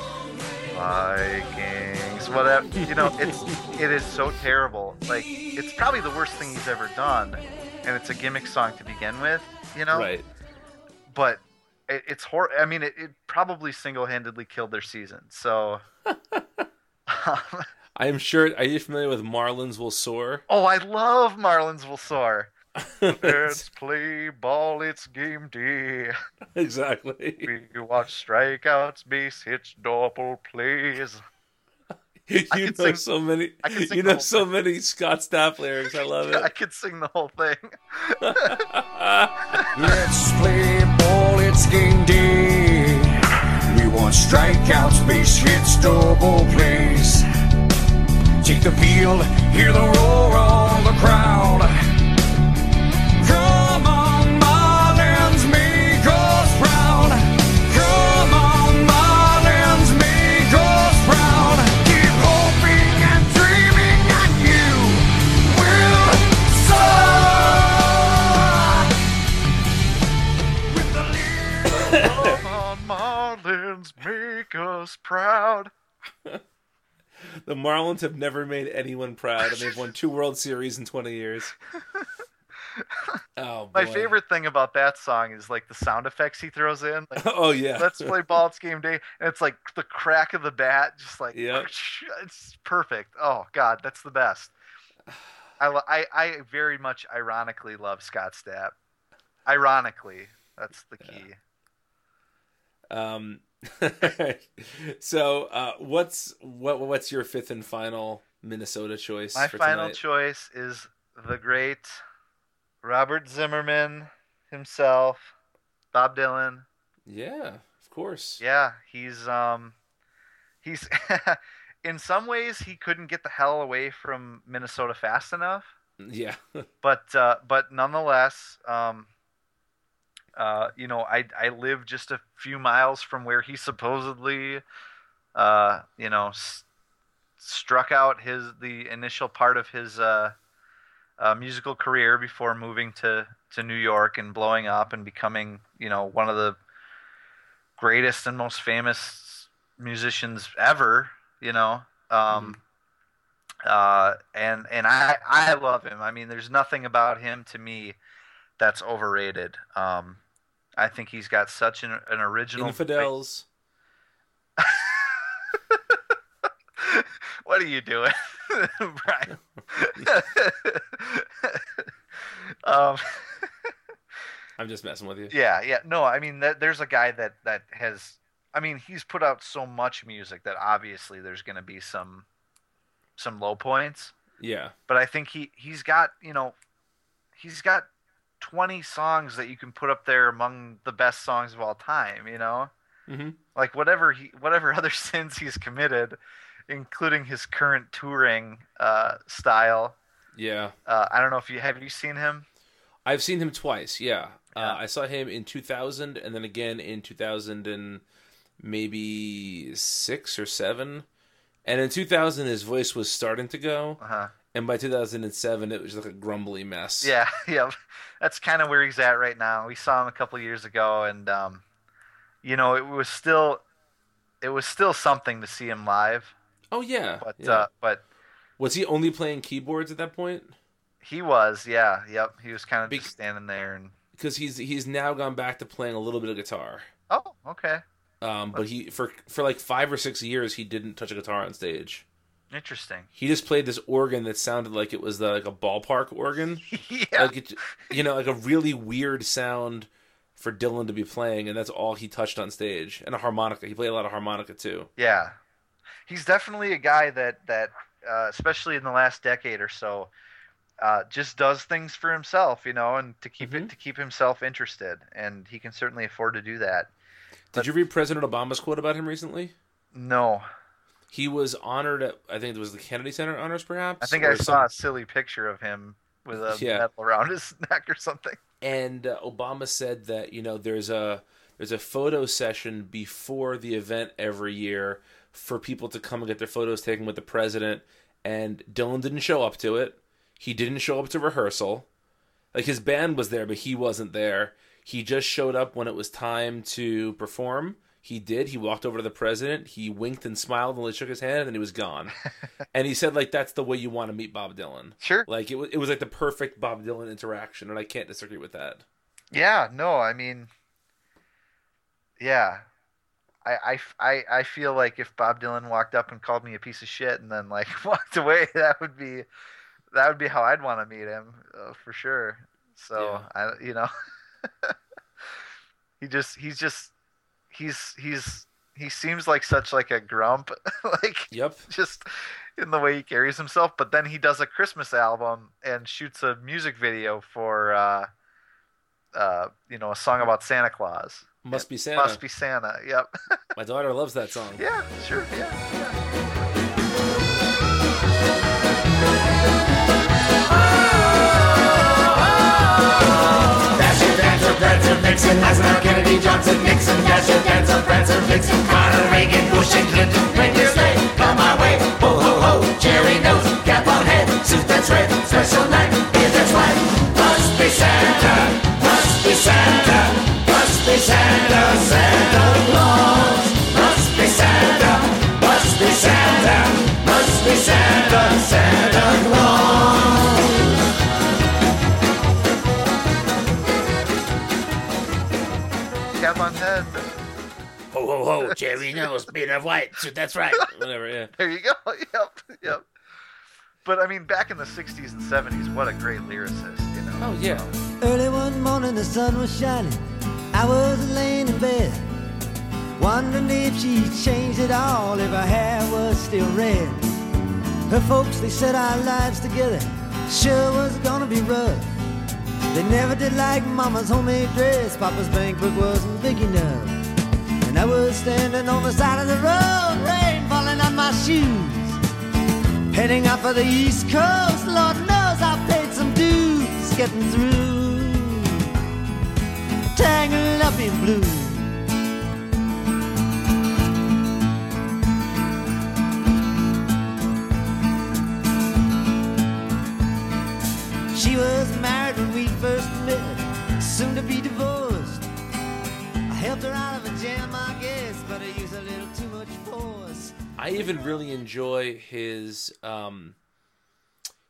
Vikings, whatever. You know, it's [LAUGHS] it is so terrible. Like it's probably the worst thing he's ever done, and it's a gimmick song to begin with. You know, Right. but it, it's hor. I mean, it, it probably single-handedly killed their season. So. [LAUGHS] I am sure. Are you familiar with Marlins Will Soar? Oh, I love Marlins will soar. Let's [LAUGHS] play ball, it's game day. exactly. We watch strikeouts, base hits, double plays. [LAUGHS] You I know sing- so many. I could sing You know whole so many Scott Stapp lyrics. I love it. [LAUGHS] I it. could sing the whole thing. Let's play ball, it's game day. We want strikeouts, base hits, double plays. Take the field, hear the roar of the crowd. Us proud. [LAUGHS] The Marlins have never made anyone proud, and they've won two World Series in 20 years. [LAUGHS] Oh, My favorite thing about that song is like the sound effects he throws in. Like, [LAUGHS] Oh yeah. Let's play ball, it's game day. And it's like the crack of the bat, just like, Yep. it's perfect. Oh, God, that's the best. [SIGHS] I, I, I very much ironically love Scott Stapp. Ironically, that's the key. Um, [LAUGHS] so uh, what's what what's your fifth and final Minnesota choice? My for final tonight? choice is the great Robert Zimmerman himself, Bob Dylan. Yeah, of course. Yeah, he's um, he's [LAUGHS] in some ways he couldn't get the hell away from Minnesota fast enough. Yeah. [LAUGHS] but uh, but nonetheless, um, uh, you know, I I live just a few miles from where he supposedly, uh, you know, s- struck out his the initial part of his uh, uh, musical career before moving to to New York and blowing up and becoming you know one of the greatest and most famous musicians ever. You know. Um, uh, and and I I love him. I mean, there's nothing about him to me that's overrated. Um, I think he's got such an, an original. Infidels. [LAUGHS] what are you doing, [LAUGHS] Brian? [LAUGHS] um, I'm just messing with you. yeah, yeah. No, I mean, that, there's a guy that that has. I mean, he's put out so much music that obviously there's going to be some some low points. Yeah. but I think he he's got you know he's got 20 songs that you can put up there among the best songs of all time you know Mhm. like whatever he whatever [LAUGHS] other sins he's committed including his current touring uh, style Yeah. uh, I don't know if you have you seen him I've seen him twice. Yeah. Uh, I saw him in 2000 and then again in 2000 and maybe 6 or 7. And in 2000 his voice was starting to go. uh-huh. And by 2007 it was like a grumbly mess. yeah [LAUGHS] yeah that's kind of where he's at right now we saw him a couple years ago and um, you know it was still it was still something to see him live Oh yeah. but yeah. uh, but was he only playing keyboards at that point? He was, yeah, yep. He was kind of Be- just standing there and. Because he's he's now gone back to playing a little bit of guitar. Oh, okay, Um, but he for for like five or six years he didn't touch a guitar on stage. Interesting. He just played this organ that sounded like it was the, like a ballpark organ. [LAUGHS] yeah, like it, you know, like a really weird sound for Dylan to be playing, and that's all he touched on stage. And a harmonica. He played a lot of harmonica too. yeah. He's definitely a guy that that, uh, especially in the last decade or so, uh, just does things for himself, you know, and to keep Mm-hmm. it to keep himself interested, and he can certainly afford to do that. Did you read President Obama's quote about him recently? No, He was honored at I think it was the Kennedy Center honors, perhaps. I think I saw some- a silly picture of him with a Yeah. medal around his [LAUGHS] neck or something. and uh, Obama said that you know there's a there's a photo session before the event every year for people to come and get their photos taken with the president. And Dylan didn't show up to it. He didn't show up to rehearsal. Like his band was there, but he wasn't there. He just showed up when it was time to perform. He did. He walked over to the president. He winked and smiled and shook his hand, and then he was gone. [LAUGHS] and he said, like, that's the way you want to meet Bob Dylan. Sure. Like it was, it was like the perfect Bob Dylan interaction, and I can't disagree with that. Yeah, no, I mean, yeah, I, I, I, I feel like if Bob Dylan walked up and called me a piece of shit and then like [LAUGHS] walked away, that would be, that would be how I'd want to meet him uh, for sure. So I, you know, [LAUGHS] he just, he's just, he's, he's, he seems like such like a grump, [LAUGHS] like Yep. just in the way he carries himself. But then he does a Christmas album and shoots a music video for, uh, uh, you know, a song about Santa Claus. Must be Santa. Must be Santa. Yep. [LAUGHS] My daughter loves that song. yeah. Sure. Yeah. yeah. Dancer, Vixen, Eisenhower, Kennedy, Johnson, Nixon. Your dancer, Prancer, Vixen, Ronald Reagan, Bush and Clinton. When you sleigh, come my way. Ho ho ho, cherry nose, cap on head, suit that's red, special night, beer that's white. Must be Santa, must be Santa, must be Santa, Santa Claus. Must be Santa, must be Santa, must be Santa, Santa Claus. Ho ho ho, cherry nose, beard of white, suit that's right. Whatever, yeah. There you go. [LAUGHS] Yep. Yep. But I mean, back in the '60s and '70s, what a great lyricist, you know. Oh yeah. Early one morning, the sun was shining. I was laying in bed, wondering if she'd changed it all, if her hair was still red. Her folks, they said our lives together sure was gonna be rough. They never did like Mama's homemade dress. Papa's bankbook wasn't big enough. And I was standing on the side of the road, rain falling on my shoes. Heading out for the East Coast, Lord knows I paid some dues getting through. Tangled up in blue. She was married when we first met, soon to be divorced. I helped her out of a jam, I guess, but I used a little too much force. I even really enjoy his um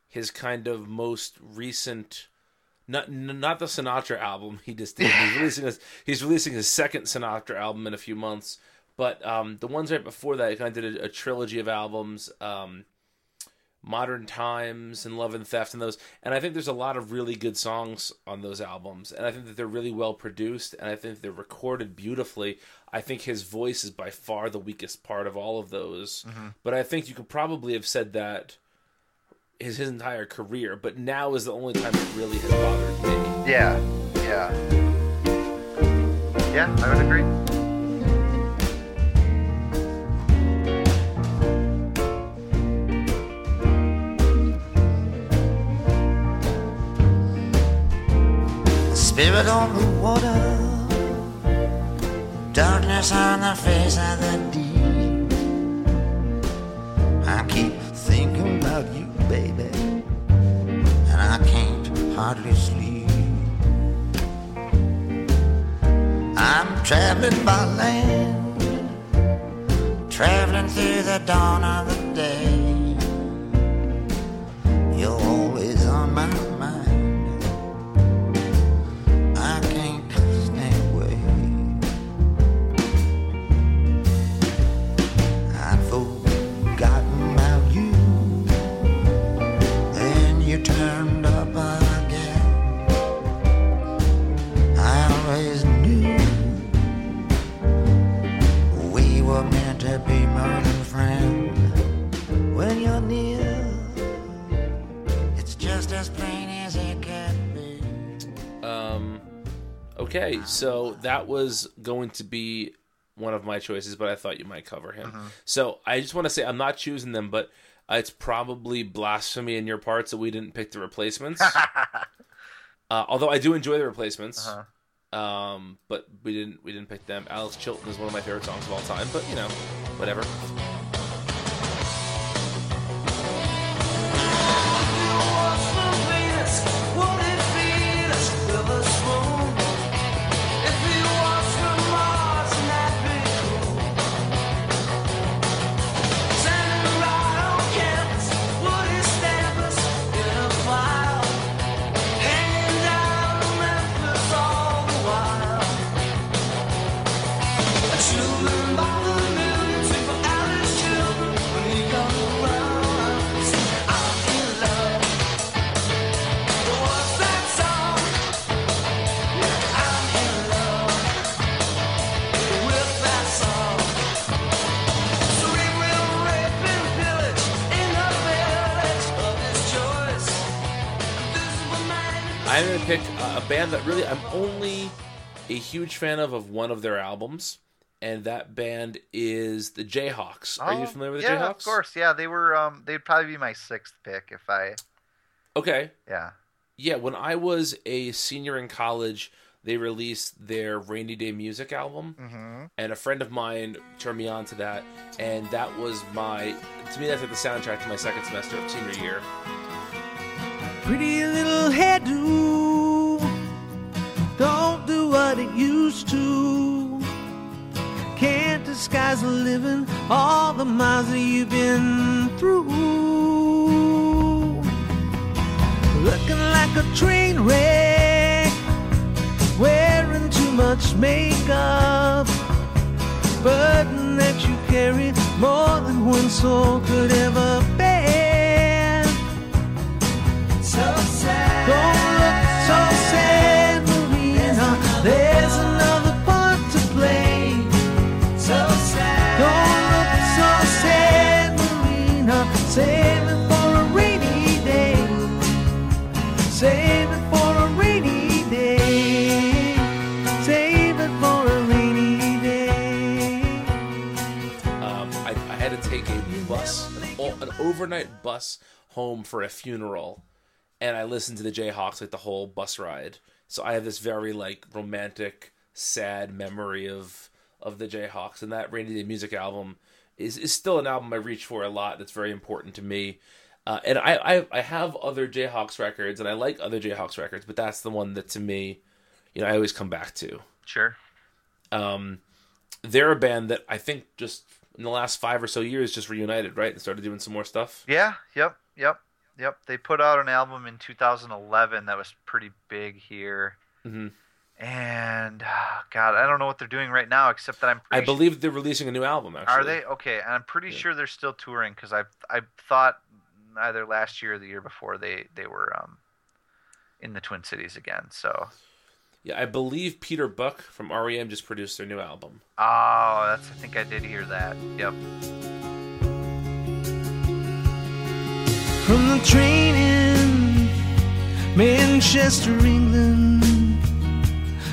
his kind of most recent not not the Sinatra album he just did. He's [LAUGHS] releasing his he's releasing his second Sinatra album in a few months. But um the ones right before that he kind of did a, a trilogy of albums. Um Modern Times and Love and Theft and those. And I think there's a lot of really good songs on those albums. And I think that they're really well produced and I think they're recorded beautifully. I think his voice is by far the weakest part of all of those. Mm-hmm. But I think you could probably have said that his his entire career, but now is the only time it really has bothered me. Yeah, yeah, yeah. I would agree. Spirit on the water, darkness on the face of the deep. I keep thinking about you, baby, and I can't hardly sleep. I'm traveling by land, traveling through the dawn of the day. You're always on my okay, so that was going to be one of my choices, but I thought you might cover him. So I just want to say I'm not choosing them, but uh, it's probably blasphemy in your parts that we didn't pick the replacements. [LAUGHS] uh, although I do enjoy the replacements. Um, but we didn't we didn't pick them. Alex Chilton is one of my favorite songs of all time, but you know, whatever. I'm gonna pick a, band that really I'm only a huge fan of of one of their albums, and that band is the Jayhawks. Are you Oh, familiar with the yeah, Jayhawks? of course. Yeah, they were. Um, they'd probably be my sixth pick if I. Okay. Yeah. Yeah, when I was a senior in college, they released their Rainy Day Music album, Mm-hmm. and a friend of mine turned me on to that, and that was my to me that's like the soundtrack to my second semester of senior year. Pretty little hairdo, don't do what it used to. Can't disguise the living, all the miles that you've been through. Looking like a train wreck, wearing too much makeup. Burden that you carry more than one soul could ever bear. Overnight bus home for a funeral, and I listened to the Jayhawks like the whole bus ride. So I have this very like romantic, sad memory of of the Jayhawks, and that Rainy Day Music album is is still an album I reach for a lot. That's very important to me. Uh, and I, I I have other Jayhawks records, and I like other Jayhawks records, but that's the one that to me, you know, I always come back to. Sure. Um, they're a band that I think just in the last five or so years just reunited, right, and started doing some more stuff. Yeah. Yep. Yep. Yep. They put out an album in 2011 that was pretty big here. Mhm. And uh, God, I don't know what they're doing right now, except that I'm. I believe they're releasing a new album. Actually, Are they okay? And I'm pretty sure they're still touring because I I thought either last year or the year before they they were um in the Twin Cities again. So Yeah, I believe Peter Buck from REM just produced their new album. oh, that's I think I did hear that. Yep. From the train in Manchester, England,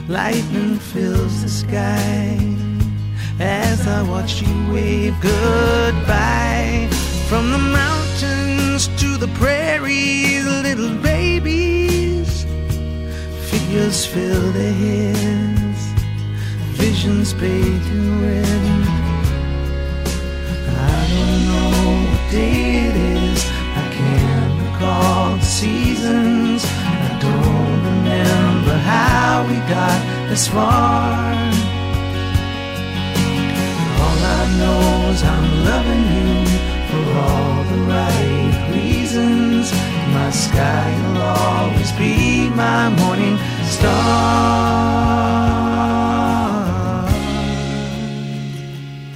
lightning fills the sky as I watch you wave goodbye. From the mountains to the prairies, little babies, figures fill their heads, visions painted red. I don't know what day it is. How we got this far. All I know is I'm loving you for all the right reasons. My sky will always be my morning star.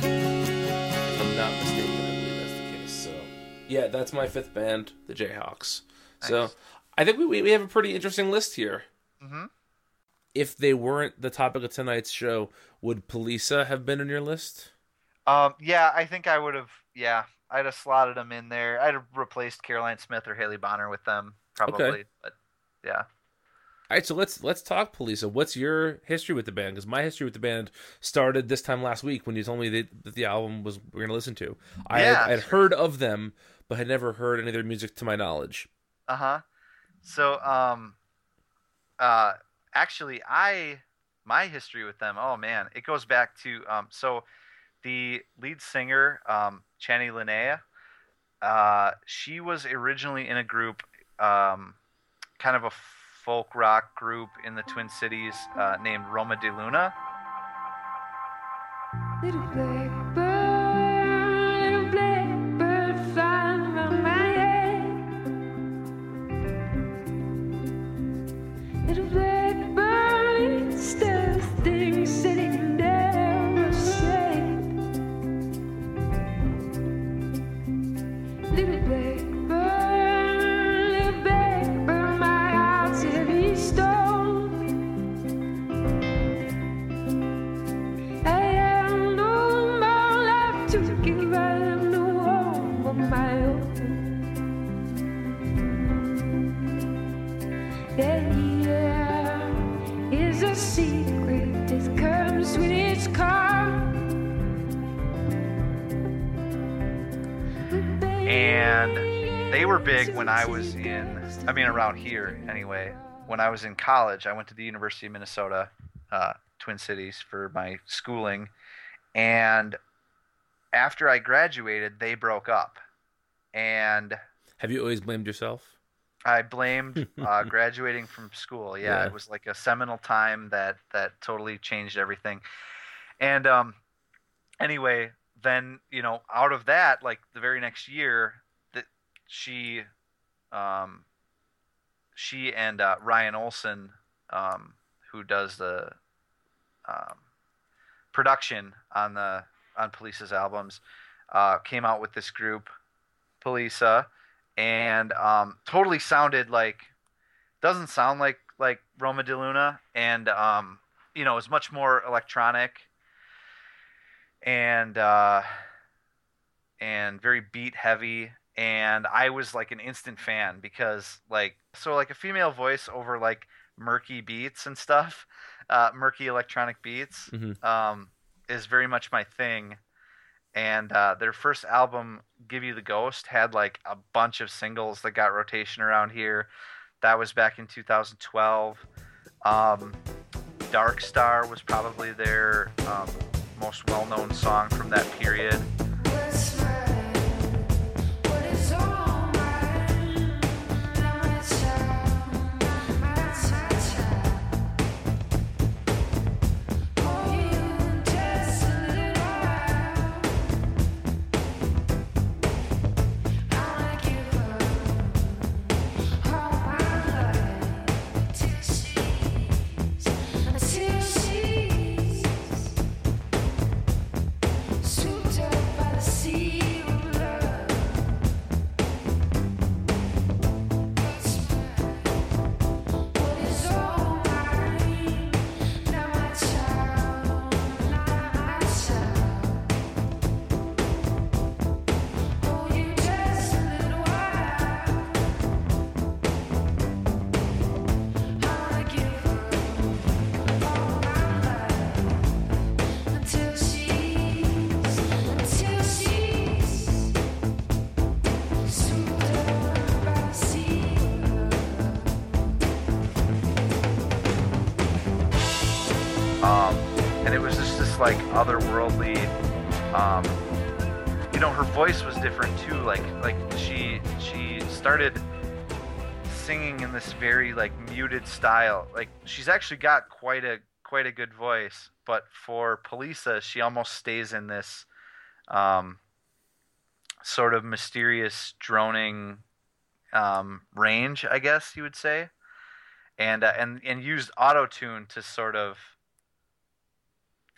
If I'm not mistaken, I believe that's the case. So, yeah, that's my fifth band, the Jayhawks. So, I think we, we we have a pretty interesting list here. Mhm. If they weren't the topic of tonight's show, would Poliça have been on your list? Um, yeah, I think I would have. Yeah, I'd have slotted them in there. I'd have replaced Caroline Smith or Haley Bonar with them probably. Okay. But yeah, All right, so let's let's talk Poliça. What's your history with the band? Because my history with the band started this time last week when you told me that, the album was we're going to listen to. I Yeah, had, I'd heard of them, but had never heard any of their music to my knowledge. uh huh. So um, uh, actually, I my history with them. Oh man, it goes back to um. So the lead singer, um, Channy Leaneagh, uh, she was originally in a group, um, kind of a folk rock group in the Twin Cities uh, named Roma di Luna. I mean, around here anyway. When I was in college, I went to the University of Minnesota, uh, Twin Cities, for my schooling. And after I graduated, they broke up. And Have you always blamed yourself? I blamed [LAUGHS] uh, graduating from school. Yeah, Yeah. it was like a seminal time that that totally changed everything. And um, anyway, then you know, out of that, like the very next year, that she, um, she and uh, Ryan Olson, um, who does the um, production on the on Poliça's albums, uh, came out with this group, Poliça, and um, totally sounded like doesn't sound like like Roma di Luna, and um, you know, is much more electronic and uh, and very beat heavy. And I was like an instant fan because like so like a female voice over like murky beats and stuff, uh, murky electronic beats Mhm. um, is very much my thing. and uh, their first album, "Give You the Ghost," had like a bunch of singles that got rotation around here. That was back in 2012. Um, "Dark Star" was probably their um, most well-known song from that period. Otherworldly um, you know her voice was different too like like she she started singing in this very like muted style. Like she's actually got quite a quite a good voice but for Poliça she almost stays in this um, sort of mysterious droning um, range I guess you would say. And uh, and and used auto tune to sort of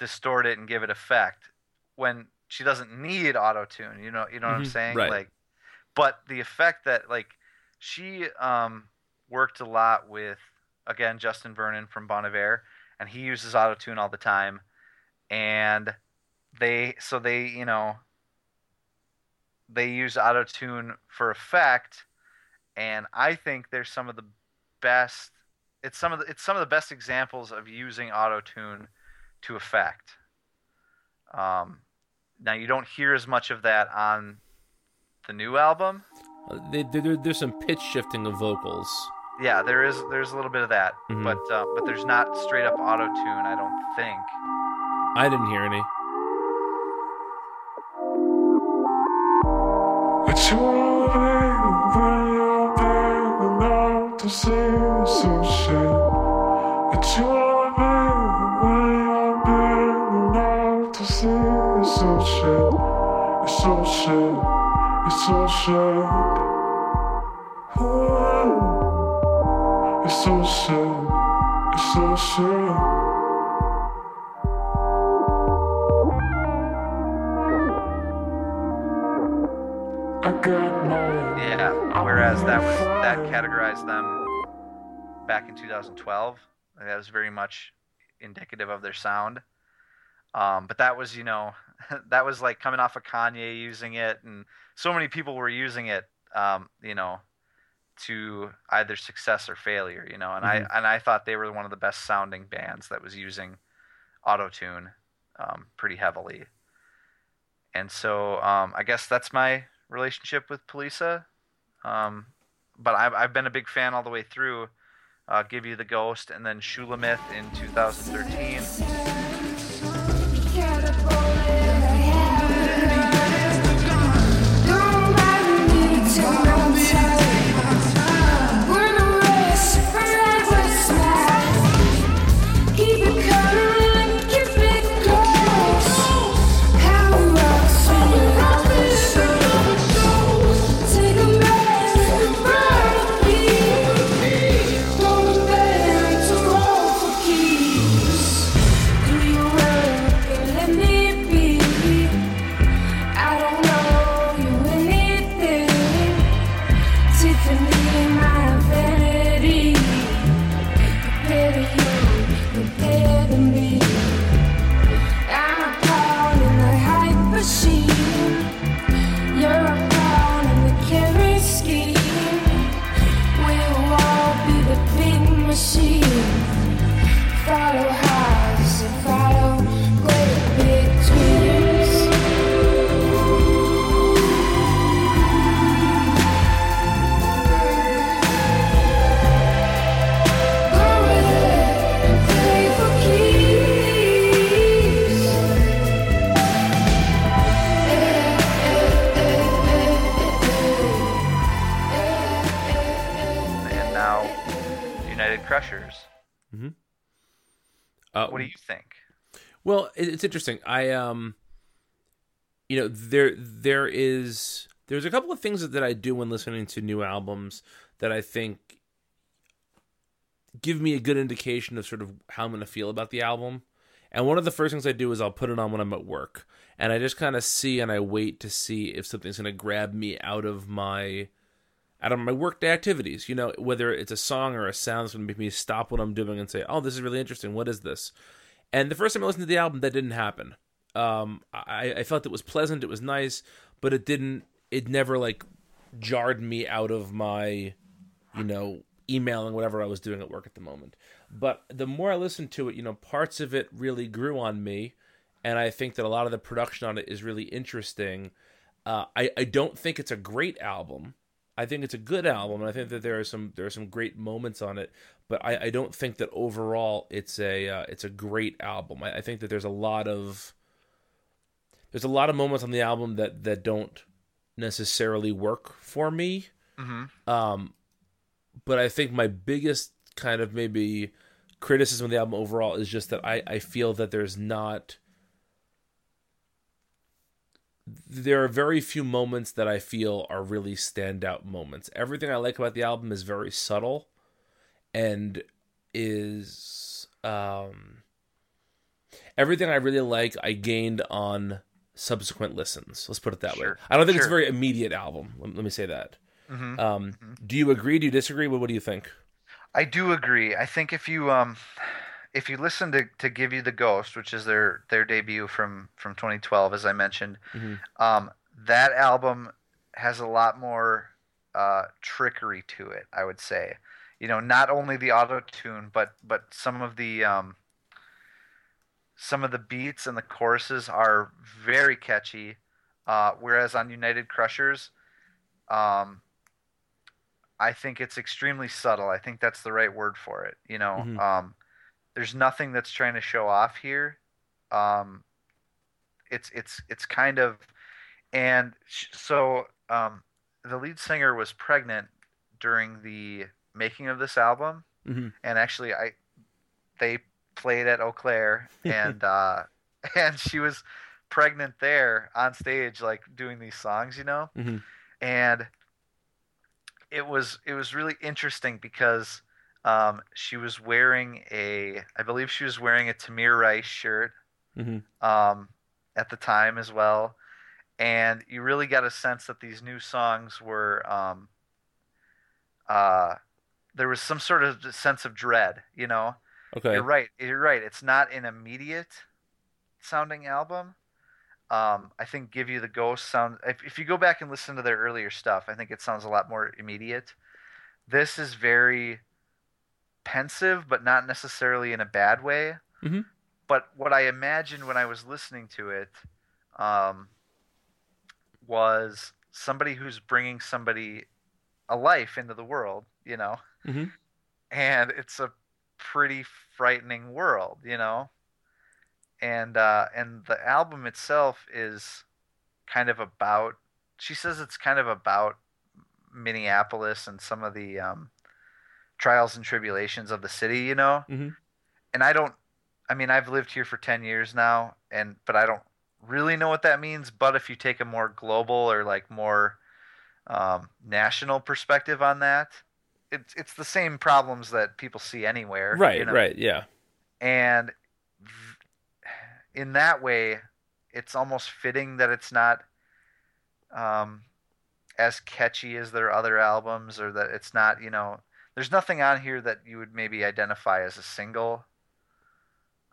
distort it and give it effect when she doesn't need auto tune. You know, you know what I'm Mhm. saying? Right. Like, but the effect that like she um, worked a lot with again Justin Vernon from Bon Iver, and he uses auto tune all the time, and they so they you know they use auto tune for effect, and I think they're some of the best. It's some of the it's some of the best examples of using auto tune to effect. Um, now you don't hear as much of that on the new album. Uh, they, there, there's some pitch shifting of vocals. Yeah, there is there's a little bit of that, Mhm. but uh, but there's not straight up auto tune. I don't think. I didn't hear any. It's your way when you're big enough to see some shit. It's your It's shit. It's shit. It's shit. It's so shit. I got no. Yeah. Whereas that was that categorized them back in 2012. That was very much indicative of their sound. Um, but that was, you know, [LAUGHS] that was like coming off of Kanye using it, and so many people were using it, um, you know, to either success or failure, you know. And Mhm. I and I thought they were one of the best sounding bands that was using auto tune um, pretty heavily. And so um, I guess that's my relationship with Poliça. Um, but I've, I've been a big fan all the way through. Uh, Give You the Ghost and then Shulamith in 2013. Uh, what do you think? Well, it's interesting. I um, you know, there there is there's a couple of things that I do when listening to new albums that I think give me a good indication of sort of how I'm going to feel about the album. And one of the first things I do is I'll put it on when I'm at work, and I just kind of see and I wait to see if something's going to grab me out of my out of my workday activities. You know, whether it's a song or a sound that's going to make me stop what I'm doing and say, "Oh, this is really interesting. What is this?" And the first time I listened to the album, that didn't happen. Um, I, I felt it was pleasant, it was nice, but it didn't. It never like jarred me out of my, you know, emailing whatever I was doing at work at the moment. But the more I listened to it, you know, parts of it really grew on me, and I think that a lot of the production on it is really interesting. Uh, I I don't think it's a great album. I think it's a good album, and I think that there are some there are some great moments on it. But I, I don't think that overall it's a uh, it's a great album. I, I think that there's a lot of there's a lot of moments on the album that that don't necessarily work for me. Mm-hmm. Um, but I think my biggest kind of maybe criticism of the album overall is just that I, I feel that there's not there are very few moments that I feel are really standout moments. Everything I like about the album is very subtle and is um everything I really like I gained on subsequent listens. Let's put it that way. I don't think it's a very immediate album. Let, let me say that. Mhm. Um, do you agree? Do you disagree? What, what do you think? I do agree. I think if you um if you listen to, to Give You the Ghost, which is their their debut from from 2012, as I mentioned, Mhm. um, that album has a lot more uh, trickery to it. I would say, you know, not only the auto tune, but but some of the um, some of the beats and the choruses are very catchy. Uh, whereas on United Crushers, um, I think it's extremely subtle. I think that's the right word for it. You know, Mhm. um, there's nothing that's trying to show off here. Um, it's it's it's kind of, and sh- so um, the lead singer was pregnant during the making of this album, Mm-hmm. and actually I they played at Eaux Claires [LAUGHS] and uh, [LAUGHS] and she was pregnant there on stage like doing these songs, you know Mm-hmm. and it was it was really interesting because um, she was wearing a I believe she was wearing a Tamir Rice shirt Mm-hmm. um, at the time as well, and you really got a sense that these new songs were um, uh, there was some sort of sense of dread, you know. Okay. You're right. You're right. It's not an immediate sounding album. Um, I think "Give You the Ghost" sound. If, if you go back and listen to their earlier stuff, I think it sounds a lot more immediate. This is very pensive, but not necessarily in a bad way. Mhm. But what I imagined when I was listening to it um, was somebody who's bringing somebody a life into the world, you know, Mhm. and it's a pretty frightening world, you know. And uh, and the album itself is kind of about. She says it's kind of about Minneapolis and some of the um, trials and tribulations of the city, you know. Mhm. And I don't. I mean, I've lived here for ten years now, and but I don't really know what that means. But if you take a more global or like more um, national perspective on that, it's it's the same problems that people see anywhere. Right. you know? Right. Yeah. and in that way it's almost fitting that it's not um, as catchy as their other albums or that it's not you know there's nothing on here that you would maybe identify as a single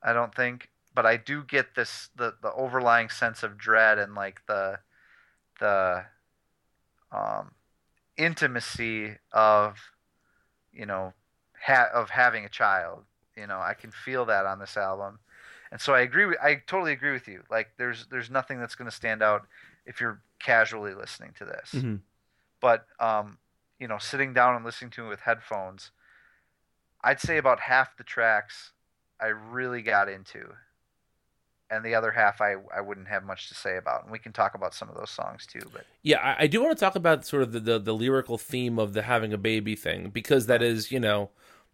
i don't think. But i do get this the the overlying sense of dread and like the the um intimacy of you know ha- of having a child. You know i can feel that on this album. And so i agree with, i totally agree with you. Like there's there's nothing that's going to stand out if you're casually listening to this. Mhm. but um you know sitting down and listening to it with headphones i'd say about half the tracks i really got into and the other half i i wouldn't have much to say about and we can talk about some of those songs too but Yeah, I, I do want to talk about sort of the, the, the lyrical theme of the having a baby thing because that is, you know,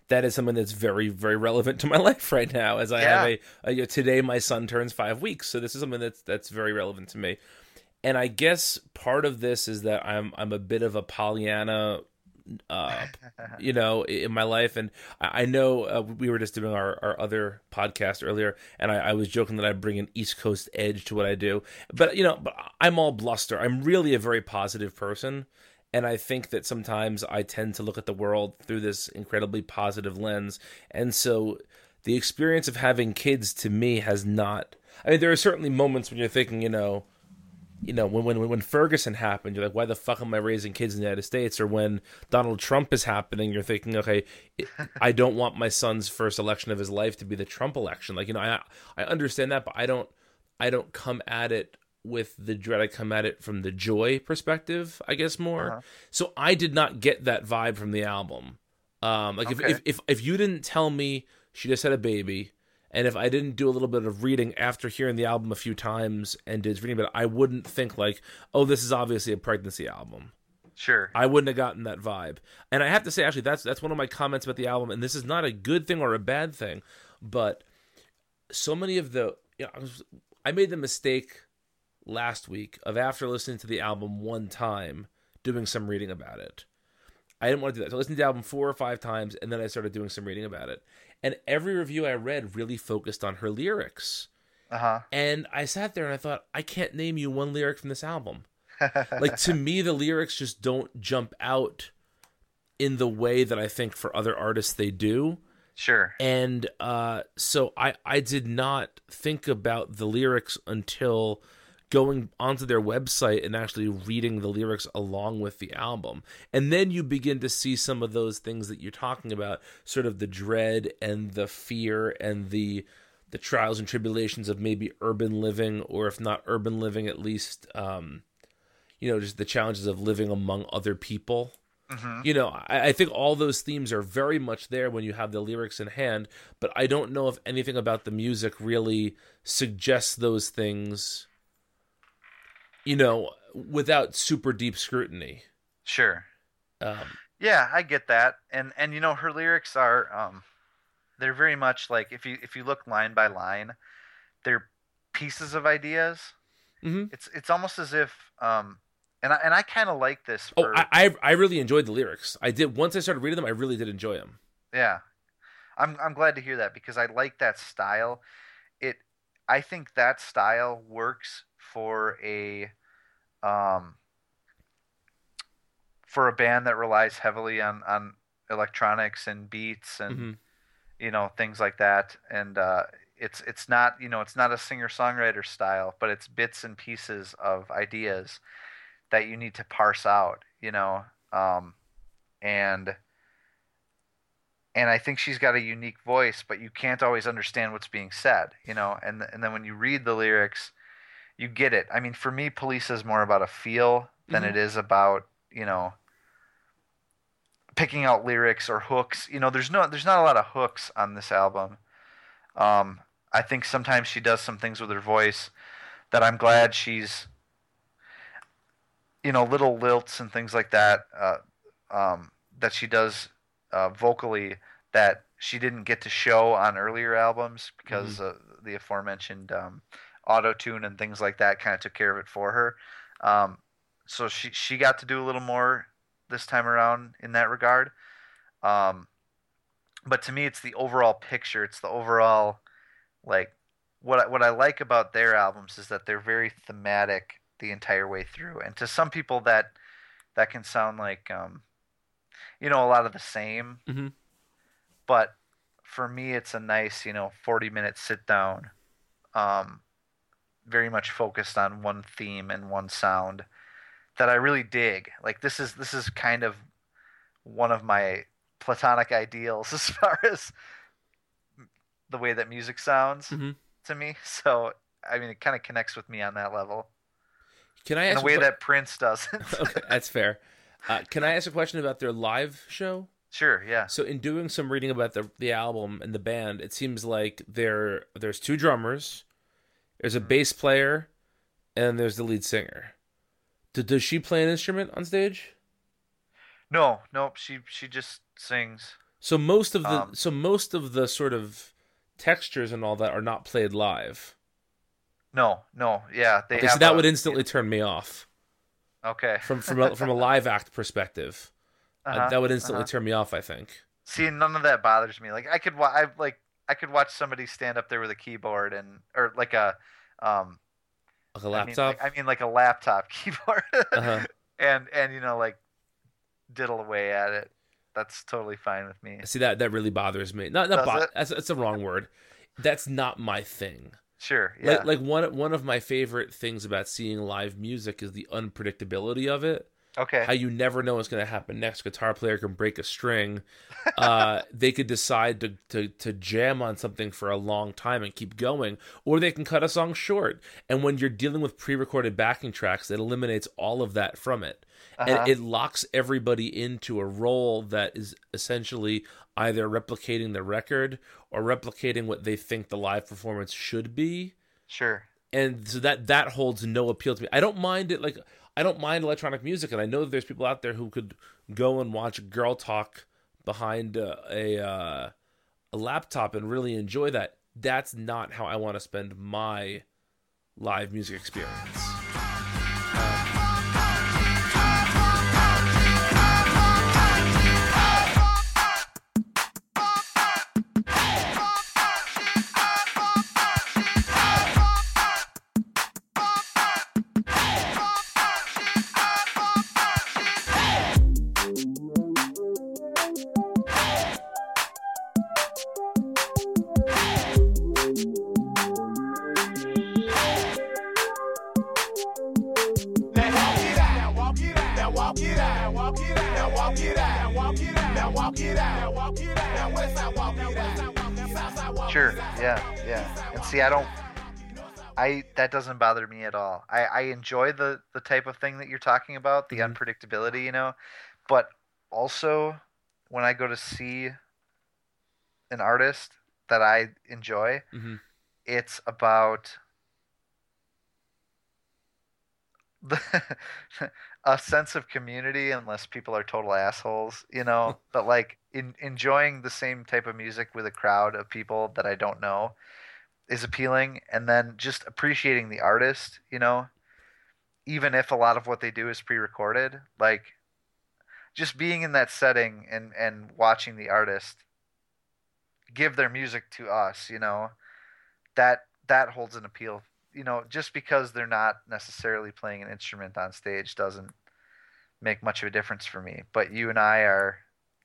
that is something that's very very relevant to my [LAUGHS] life right now as I Yeah. have a, a today my son turns 5 weeks so this is something that's that's very relevant to me and I guess part of this is that I'm I'm a bit of a Pollyanna uh [LAUGHS] you know in my life. And i know uh, we were just doing our, our other podcast earlier and I, I was joking that i bring an east coast edge to what i do. But you know but i'm all bluster. I'm really a very positive person. And i think that sometimes i tend to look at the world through this incredibly positive lens. And so the experience of having kids to me has not i mean there are certainly moments when you're thinking you know you know, when when when Ferguson happened, you're like, why the fuck am I raising kids in the United States? Or when Donald Trump is happening, you're thinking, okay, I [LAUGHS] don't want my son's first election of his life to be the Trump election. Like, you know, I I understand that, but I don't I don't come at it with the dread. I come at it from the joy perspective, I guess more. So I did not get that vibe from the album. Um, like if, if if if you didn't tell me she just had a baby, and if I didn't do a little bit of reading after hearing the album a few times and did reading about it, I wouldn't think like, oh, this is obviously a pregnancy album. Sure. I wouldn't have gotten that vibe. And I have to say, actually, that's that's one of my comments about the album. And this is not a good thing or a bad thing, but so many of the you know, I, was, I made the mistake last week of after listening to the album one time, doing some reading about it. I didn't want to do that. So I listened to the album four or five times, and then I started doing some reading about it. And every review I read really focused on her lyrics. Uh huh. And I sat there and I thought, I can't name you one lyric from this album. like to me, the lyrics just don't jump out in the way that I think for other artists they do. Sure. And uh, so I I did not think about the lyrics until going onto their website and actually reading the lyrics along with the album. And then you begin to see some of those things that you're talking about, sort of the dread and the fear and the the trials and tribulations of maybe urban living or if not urban living at least um you know just the challenges of living among other people you know I, I think all those themes are very much there when you have the lyrics in hand but i don't know if anything about the music really suggests those things you know without super deep scrutiny Sure. um Yeah, I get that. And and you know her lyrics are um they're very much like if you if you look line by line, they're pieces of ideas. Mhm. It's it's almost as if um and I and I kind of like this oh I, I i really enjoyed the lyrics i did once i started reading them i really did enjoy them Yeah. I'm I'm glad to hear that because I like that style. It I think that style works for a um for a band that relies heavily on on electronics and beats and Mhm. you know things like that and uh it's it's not you know it's not a singer songwriter style but it's bits and pieces of ideas that you need to parse out you know um and and I think she's got a unique voice, but you can't always understand what's being said, you know. And and then when you read the lyrics, you get it. I mean, for me, Poliça is more about a feel than Mhm. it is about you know picking out lyrics or hooks. You know, there's no there's not a lot of hooks on this album. Um, I think sometimes she does some things with her voice that I'm glad she's you know little lilts and things like that uh, um, that she does uh, vocally that she didn't get to show on earlier albums because uh, the aforementioned um, auto tune and things like that kind of took care of it for her. Um, so she she got to do a little more this time around in that regard. Um, but to me, it's the overall picture. It's the overall like what I, what I like about their albums is that they're very thematic the entire way through. And to some people, that that can sound like um, you know a lot of the same. Mhm. But for me, it's a nice you know forty minute sit down. Um, very much focused on one theme and one sound that I really dig. Like this is this is kind of one of my platonic ideals [LAUGHS] as far as the way that music sounds Mhm. to me. So I mean, it kind of connects with me on that level can i in ask a way que- that Prince doesn't. [LAUGHS] okay that's fair uh, can i ask a question about their live show sure, yeah, So in doing some reading about the the album and the band, it seems like there there's two drummers, there's a bass player, and there's the lead singer. D- does she play an instrument on stage? no, nope. She she just sings. So most of the Um, so most of the sort of textures and all that are not played live. No, no, yeah, they Okay, have so that a- would instantly turn me off Okay. from from a, from a [LAUGHS] live act perspective. Uh, Uh-huh, that would instantly uh-huh. turn me off. I think. See, none of that bothers me. Like I could, I like, I could watch somebody stand up there with a keyboard and, or like a, um, Like a I mean, laptop. like, I mean, like a laptop [LAUGHS] keyboard, Uh-huh. and and you know, like, diddle away at it. That's totally fine with me. See that that really bothers me. Not not bo- it? that's that's the wrong word. That's not my thing. Sure, yeah, Like like one one of my favorite things about seeing live music is the unpredictability of it. Okay, How you never know what's going to happen next. Guitar player can break a string. Uh, [LAUGHS] they could decide to, to to jam on something for a long time and keep going, or they can cut a song short. And when you're dealing with pre-recorded backing tracks, it eliminates all of that from it, Uh-huh. and it locks everybody into a role that is essentially either replicating the record or replicating what they think the live performance should be sure, and so that that holds no appeal to me. I don't mind it like I don't mind electronic music, and I know that there's people out there who could go and watch a girl talk behind uh, a uh, a laptop and really enjoy that. That's not how I want to spend my live music experience. Doesn't bother me at all. I I enjoy the the type of thing that you're talking about, the unpredictability, you know, but also when I go to see an artist that I enjoy, Mhm. it's about the [LAUGHS] a sense of community unless people are total assholes you know [LAUGHS] but like in, enjoying the same type of music with a crowd of people that i don't know is appealing and then just appreciating the artist you know? Even if a lot of what they do is pre-recorded like just being in that setting and and watching the artist give their music to us you know? That that holds an appeal you know? Just because they're not necessarily playing an instrument on stage doesn't make much of a difference for me but you and i are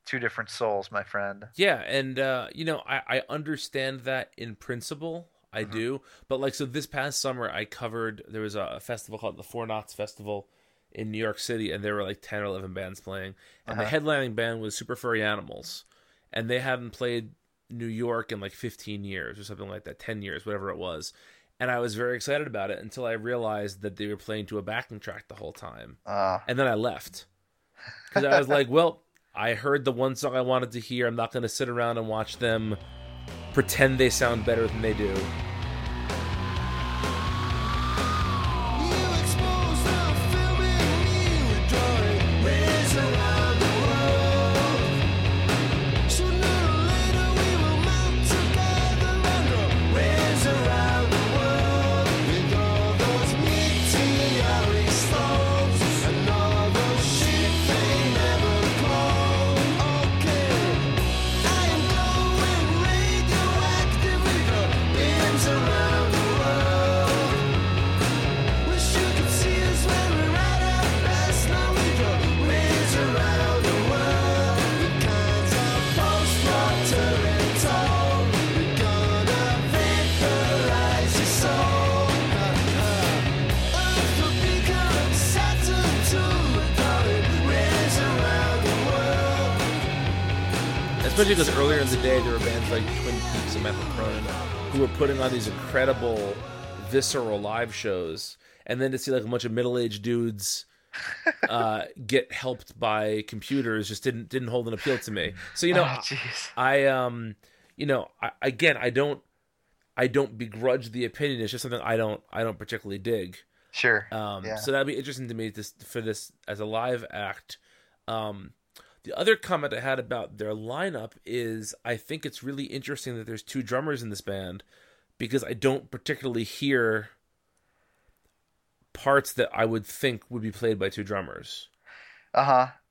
two different souls my friend Yeah, and uh, you know, I, I understand that in principle. I do. But like so this past summer I covered there was a, a festival called the Four Knots Festival in New York City and there were like ten or eleven bands playing. And the headlining band was Super Furry Animals. And they hadn't played New York in like fifteen years or something like that, ten years, whatever it was. And I was very excited about it until I realized that they were playing to a backing track the whole time. uh, And then I left. Because I was like, well, I heard the one song I wanted to hear. I'm not going to sit around and watch them pretend they sound better than they do. Incredible, visceral live shows, and then to see like a bunch of middle-aged dudes uh, [LAUGHS] get helped by computers just didn't didn't hold an appeal to me. So you know, oh, I um, you know, I, again, I don't, I don't begrudge the opinion. It's just something I don't, I don't particularly dig. sure Um, yeah. So that'd be interesting to me to, for this as a live act. Um, The other comment I had about their lineup is I think it's really interesting that there's two drummers in this band because I don't particularly hear parts that I would think would be played by two drummers. Uh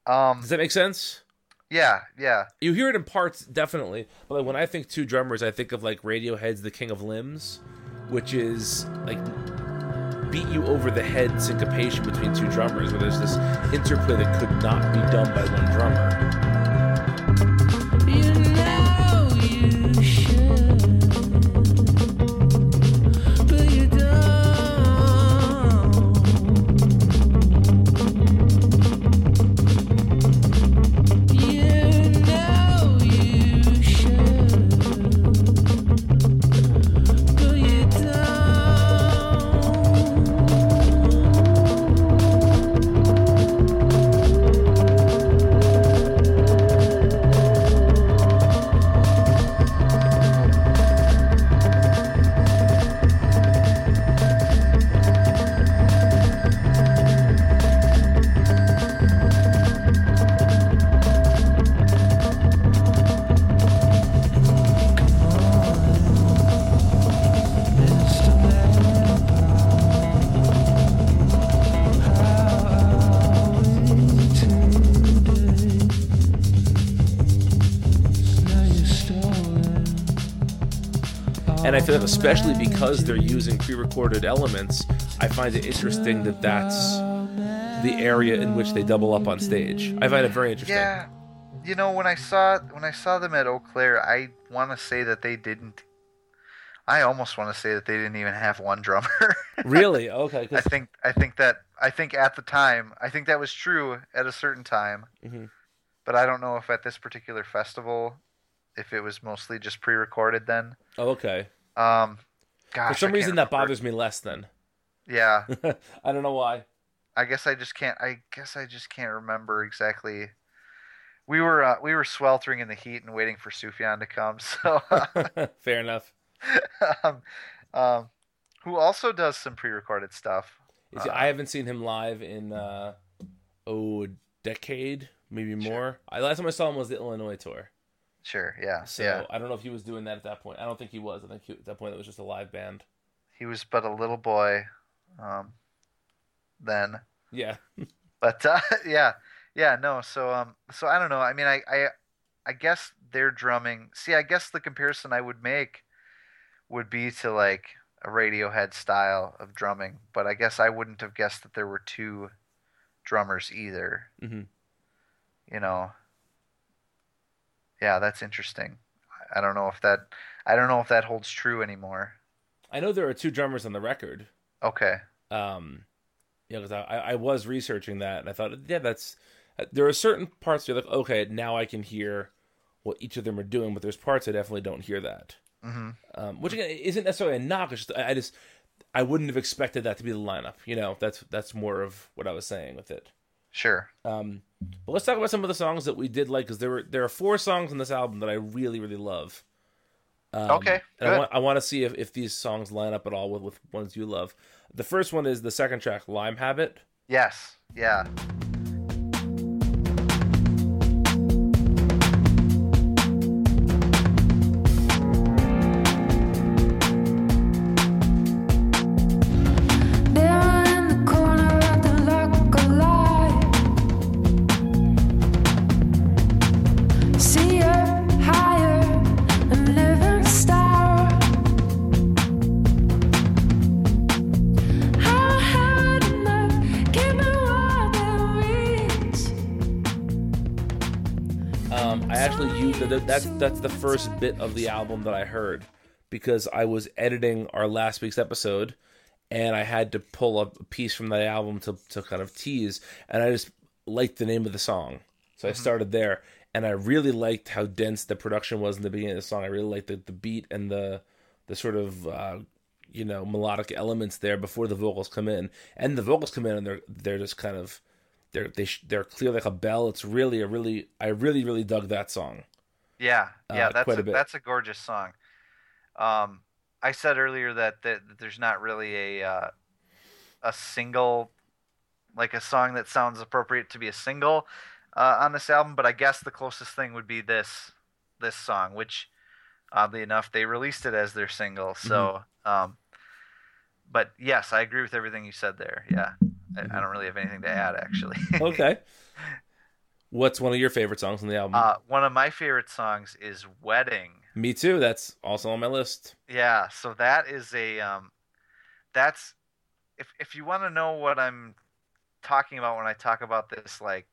huh. Um. Does that make sense? Yeah. Yeah. You hear it in parts, definitely. But like when I think two drummers, I think of like Radiohead's "The King of Limbs," which is like beat you over the head syncopation between two drummers, where there's this interplay that could not be done by one drummer. Especially because they're using pre-recorded elements, I find it interesting that that's the area in which they double up on stage. I find it very interesting. Yeah. You know, when I saw when I saw them at Eaux Claires, I want to say that they didn't. I almost want to say that they didn't even have one drummer. [LAUGHS] Really? Okay. I think I think that I think at the time I think that was true at a certain time, Mhm. but I don't know if at this particular festival, if it was mostly just pre-recorded then. Oh, okay. Um, gosh, For some reason, that bothers me less than. Yeah, [LAUGHS] I don't know why. I guess I just can't. I guess I just can't remember exactly. We were uh, we were sweltering in the heat and waiting for Sufjan to come. [LAUGHS] So, [LAUGHS] Fair enough. um, um, who also does some pre-recorded stuff. See, I haven't seen him live in uh, oh a decade, maybe more. I, last time I saw him was the Illinois tour. Sure, yeah, So yeah. I don't know if he was doing that at that point. I don't think he was. I think he, at that point it was just a live band. He was but a little boy, um, then. Yeah. [LAUGHS] But uh, [LAUGHS] yeah, yeah, no. So um, so I don't know. I mean, I I I guess their drumming. See, I guess the comparison I would make would be to like a Radiohead style of drumming, but I guess I wouldn't have guessed that there were two drummers either. hmm You know. Yeah, that's interesting. I- don't know if that I don't know if that holds true anymore. I know there are two drummers on the record. Okay. Um, yeah, because I, I was researching that and I thought, yeah, that's there are certain parts you're like, okay, now I can hear what each of them are doing, but there's parts I definitely don't hear that. Mhm. Um, which again isn't necessarily a knock. It's just I I just I wouldn't have expected that to be the lineup. You know, that's that's more of what I was saying with it. Sure. Um, but let's talk about some of the songs that we did like because there were there are four songs on this album that I really really love. Um, Okay, and I want I want to see if, if these songs line up at all with, with ones you love. The first one is the second track, Lime Habit. Yes. Yeah. First bit of the album that I heard because I was editing our last week's episode, and I had to pull up a piece from that album to to kind of tease, and I just liked the name of the song, so I started there, and I really liked how dense the production was in the beginning of the song. I really liked the, the beat and the the sort of uh, you know melodic elements there before the vocals come in, and the vocals come in and they're they're just kind of they're they sh- they're clear like a bell. It's really a really I really really dug that song. Yeah, yeah, Uh, that's a, a that's a gorgeous song. Um, I said earlier that, that, that there's not really a uh, a single like a song that sounds appropriate to be a single. uh, on this album, but I guess the closest thing would be this this song, which oddly enough they released it as their single. So, um, but yes, I agree with everything you said there. Yeah, I, I don't really have anything to add actually. Okay. [LAUGHS] What's one of your favorite songs on the album? uh, one of my favorite songs is "Wedding." Me too. That's also on my list. Yeah, so that is a um that's if if you want to know what I'm talking about when I talk about this like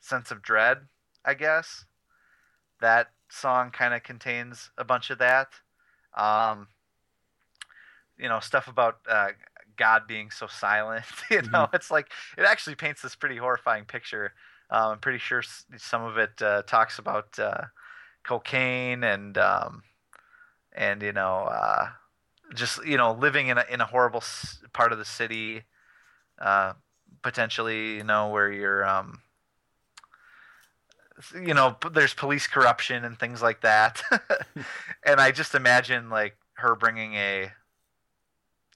sense of dread, I guess that song kind of contains a bunch of that. Um you know, stuff about uh God being so silent, [LAUGHS] you know, it's like it actually paints this pretty horrifying picture. Um, I'm pretty sure some of it uh, talks about uh, cocaine and um, and you know uh, just you know living in a in a horrible part of the city uh, potentially you know where you're um, you know there's police corruption and things like that. [LAUGHS] And I just imagine like her bringing a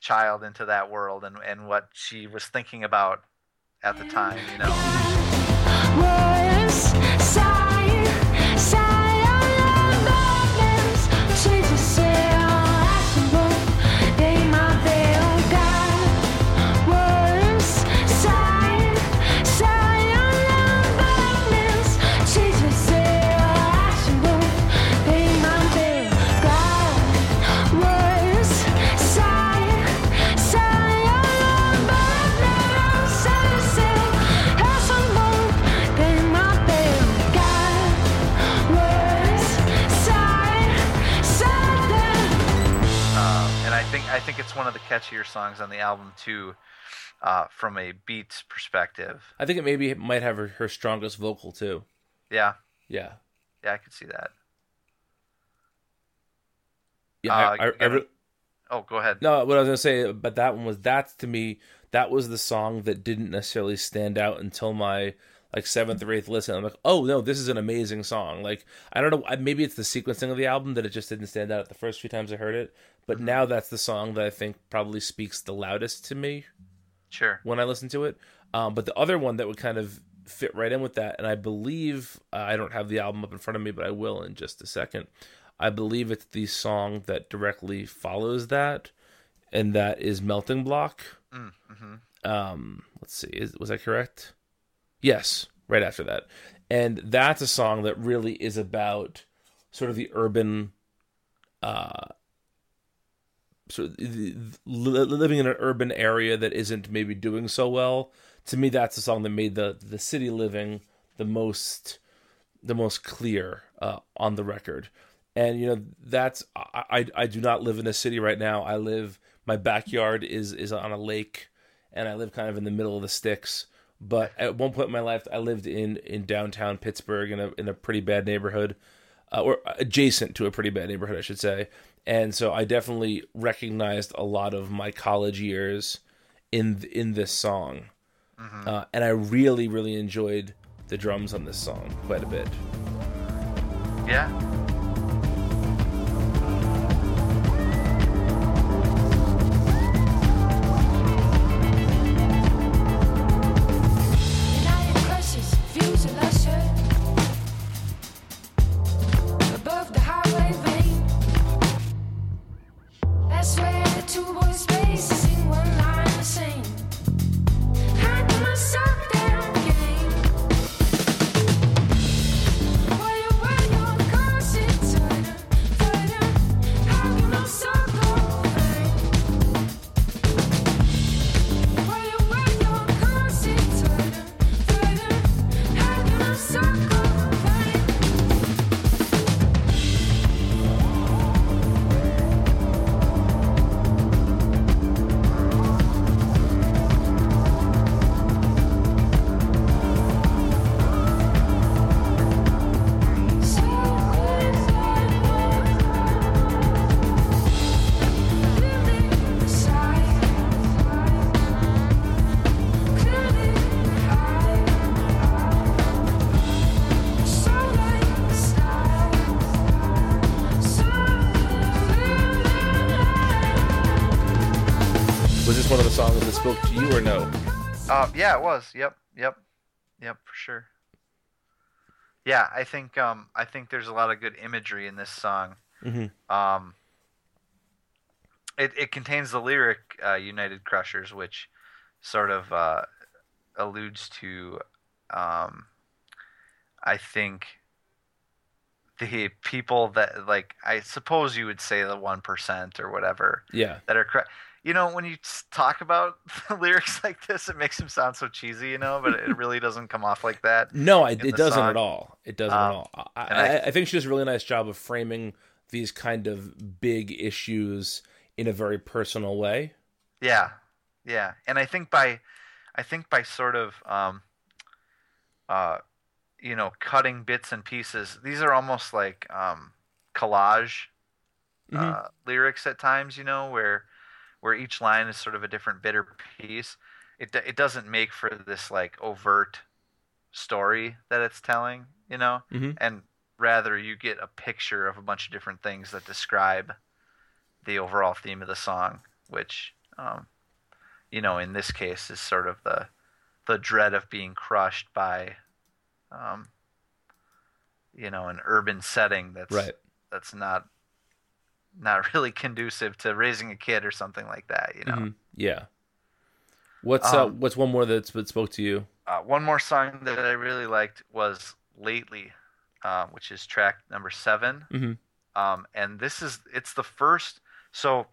child into that world and and what she was thinking about at the time you know Words, think I think it's one of the catchier songs on the album too, uh, from a beats perspective. I think it maybe might have her, her strongest vocal too. Yeah, Yeah. yeah, I could see that. Yeah. Uh, I, I, I re- Oh, go ahead. no, what I was gonna say about that one was that to me that was the song that didn't necessarily stand out until my like seventh or eighth listen. I'm like, oh no, this is an amazing song. Like I don't know, maybe it's the sequencing of the album that it just didn't stand out the first few times I heard it. But now that's the song that I think probably speaks the loudest to me Sure. when I listen to it. Um, but the other one that would kind of fit right in with that, and I believe uh, I don't have the album up in front of me, but I will in just a second. I believe it's the song that directly follows that, and that is "Melting Block." Um, let's see, is, was I correct? Yes, right after that, and that's a song that really is about sort of the urban uh sort of living in an urban area that isn't maybe doing so well. To me, that's the song that made the the city living the most the most clear uh, on the record. And you know that's I, I I do not live in a city right now. I live my backyard is is on a lake, and I live kind of in the middle of the sticks. But at one point in my life, I lived in in downtown Pittsburgh in a in a pretty bad neighborhood uh, or adjacent to a pretty bad neighborhood, I should say. And so I definitely recognized a lot of my college years in in this song, uh, and I really really enjoyed the drums on this song quite a bit. Yeah. Or no? Uh, yeah, it was. Yep. Yep. Yep. For sure. yeah, I think um, I think there's a lot of good imagery in this song. Mhm. Um, it it contains the lyric uh, "United Crushers," which sort of uh, alludes to, um, I think, the people that like I suppose you would say the one percent or whatever Yeah. that are. Cr- you know, when you talk about [LAUGHS] lyrics like this, it makes them sound so cheesy, you know, but it [LAUGHS] really doesn't come off like that. No, I, in it doesn't song. at all. It doesn't Um, at all. I, I, I- think she does a really nice job of framing these kind of big issues in a very personal way. Yeah, yeah, and I think by, I think by sort of, um, uh, you know, cutting bits and pieces. These are almost like um, collage Mhm. uh, lyrics at times. You know, where where each line is sort of a different bitter piece. It it doesn't make for this like overt story that it's telling. You know, Mhm. and rather you get a picture of a bunch of different things that describe the overall theme of the song, which, um, you know, in this case is sort of the the dread of being crushed by, um, you know, an urban setting that's Right. that's not not [LAUGHS] really conducive to raising a kid or something like that. You know, Mhm. Yeah. What's uh, Um, what's one more that's that spoke to you? uh, one more song that I really liked was "Lately," uh, which is track number 7 Mhm. Um, and this is it's the first. So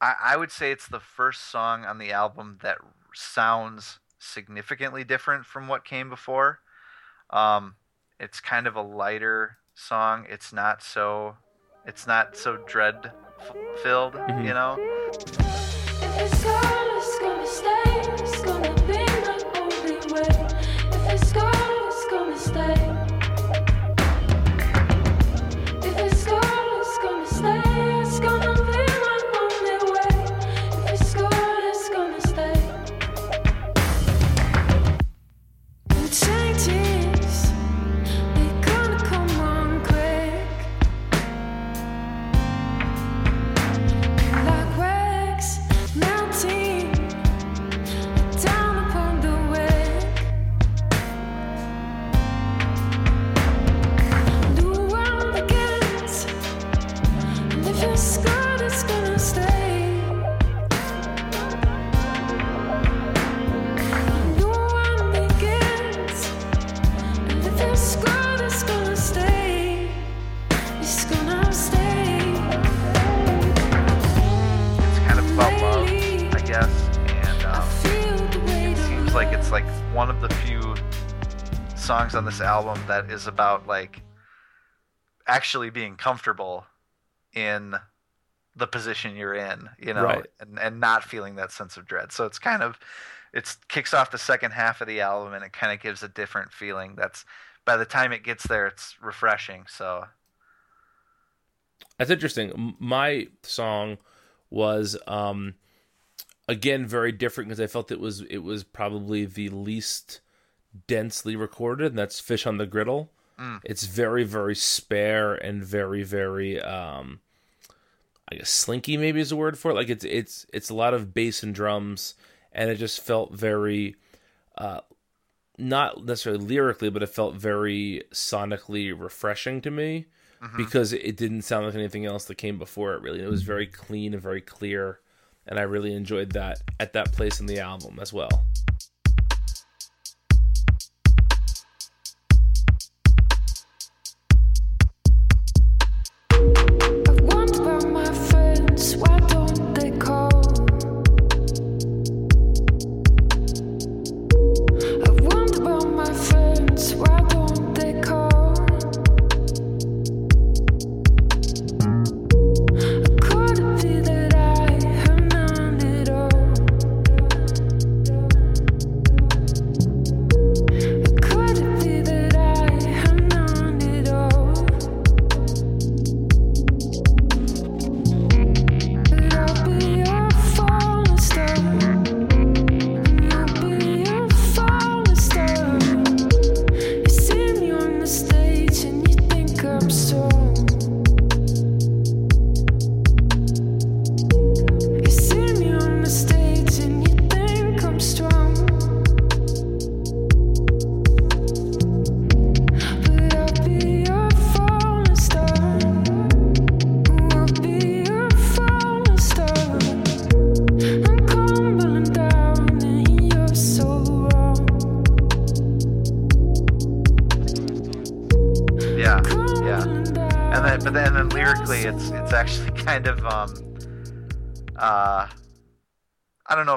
I, I would say it's the first song on the album that sounds significantly different from what came before. Um, it's kind of a lighter song. It's not so. It's not so dread f- filled. Mhm. You know. If it's gone, it's gonna stay. Songs on this album that is about like actually being comfortable in the position you're in, you know, Right. and and not feeling that sense of dread. So it's kind of it's kicks off the second half of the album and it kind of gives a different feeling. That's by the time it gets there, it's refreshing. So That's interesting. My song was um again very different because I felt it was it was probably the least densely recorded, and that's Fish on the Griddle. Mm. It's very very spare and very very um I guess slinky maybe is the word for it. Like it's it's it's a lot of bass and drums, and it just felt very uh not necessarily lyrically, but it felt very sonically refreshing to me because it didn't sound like anything else that came before it. Really, it was very clean and very clear, and I really enjoyed that at that place in the album as well.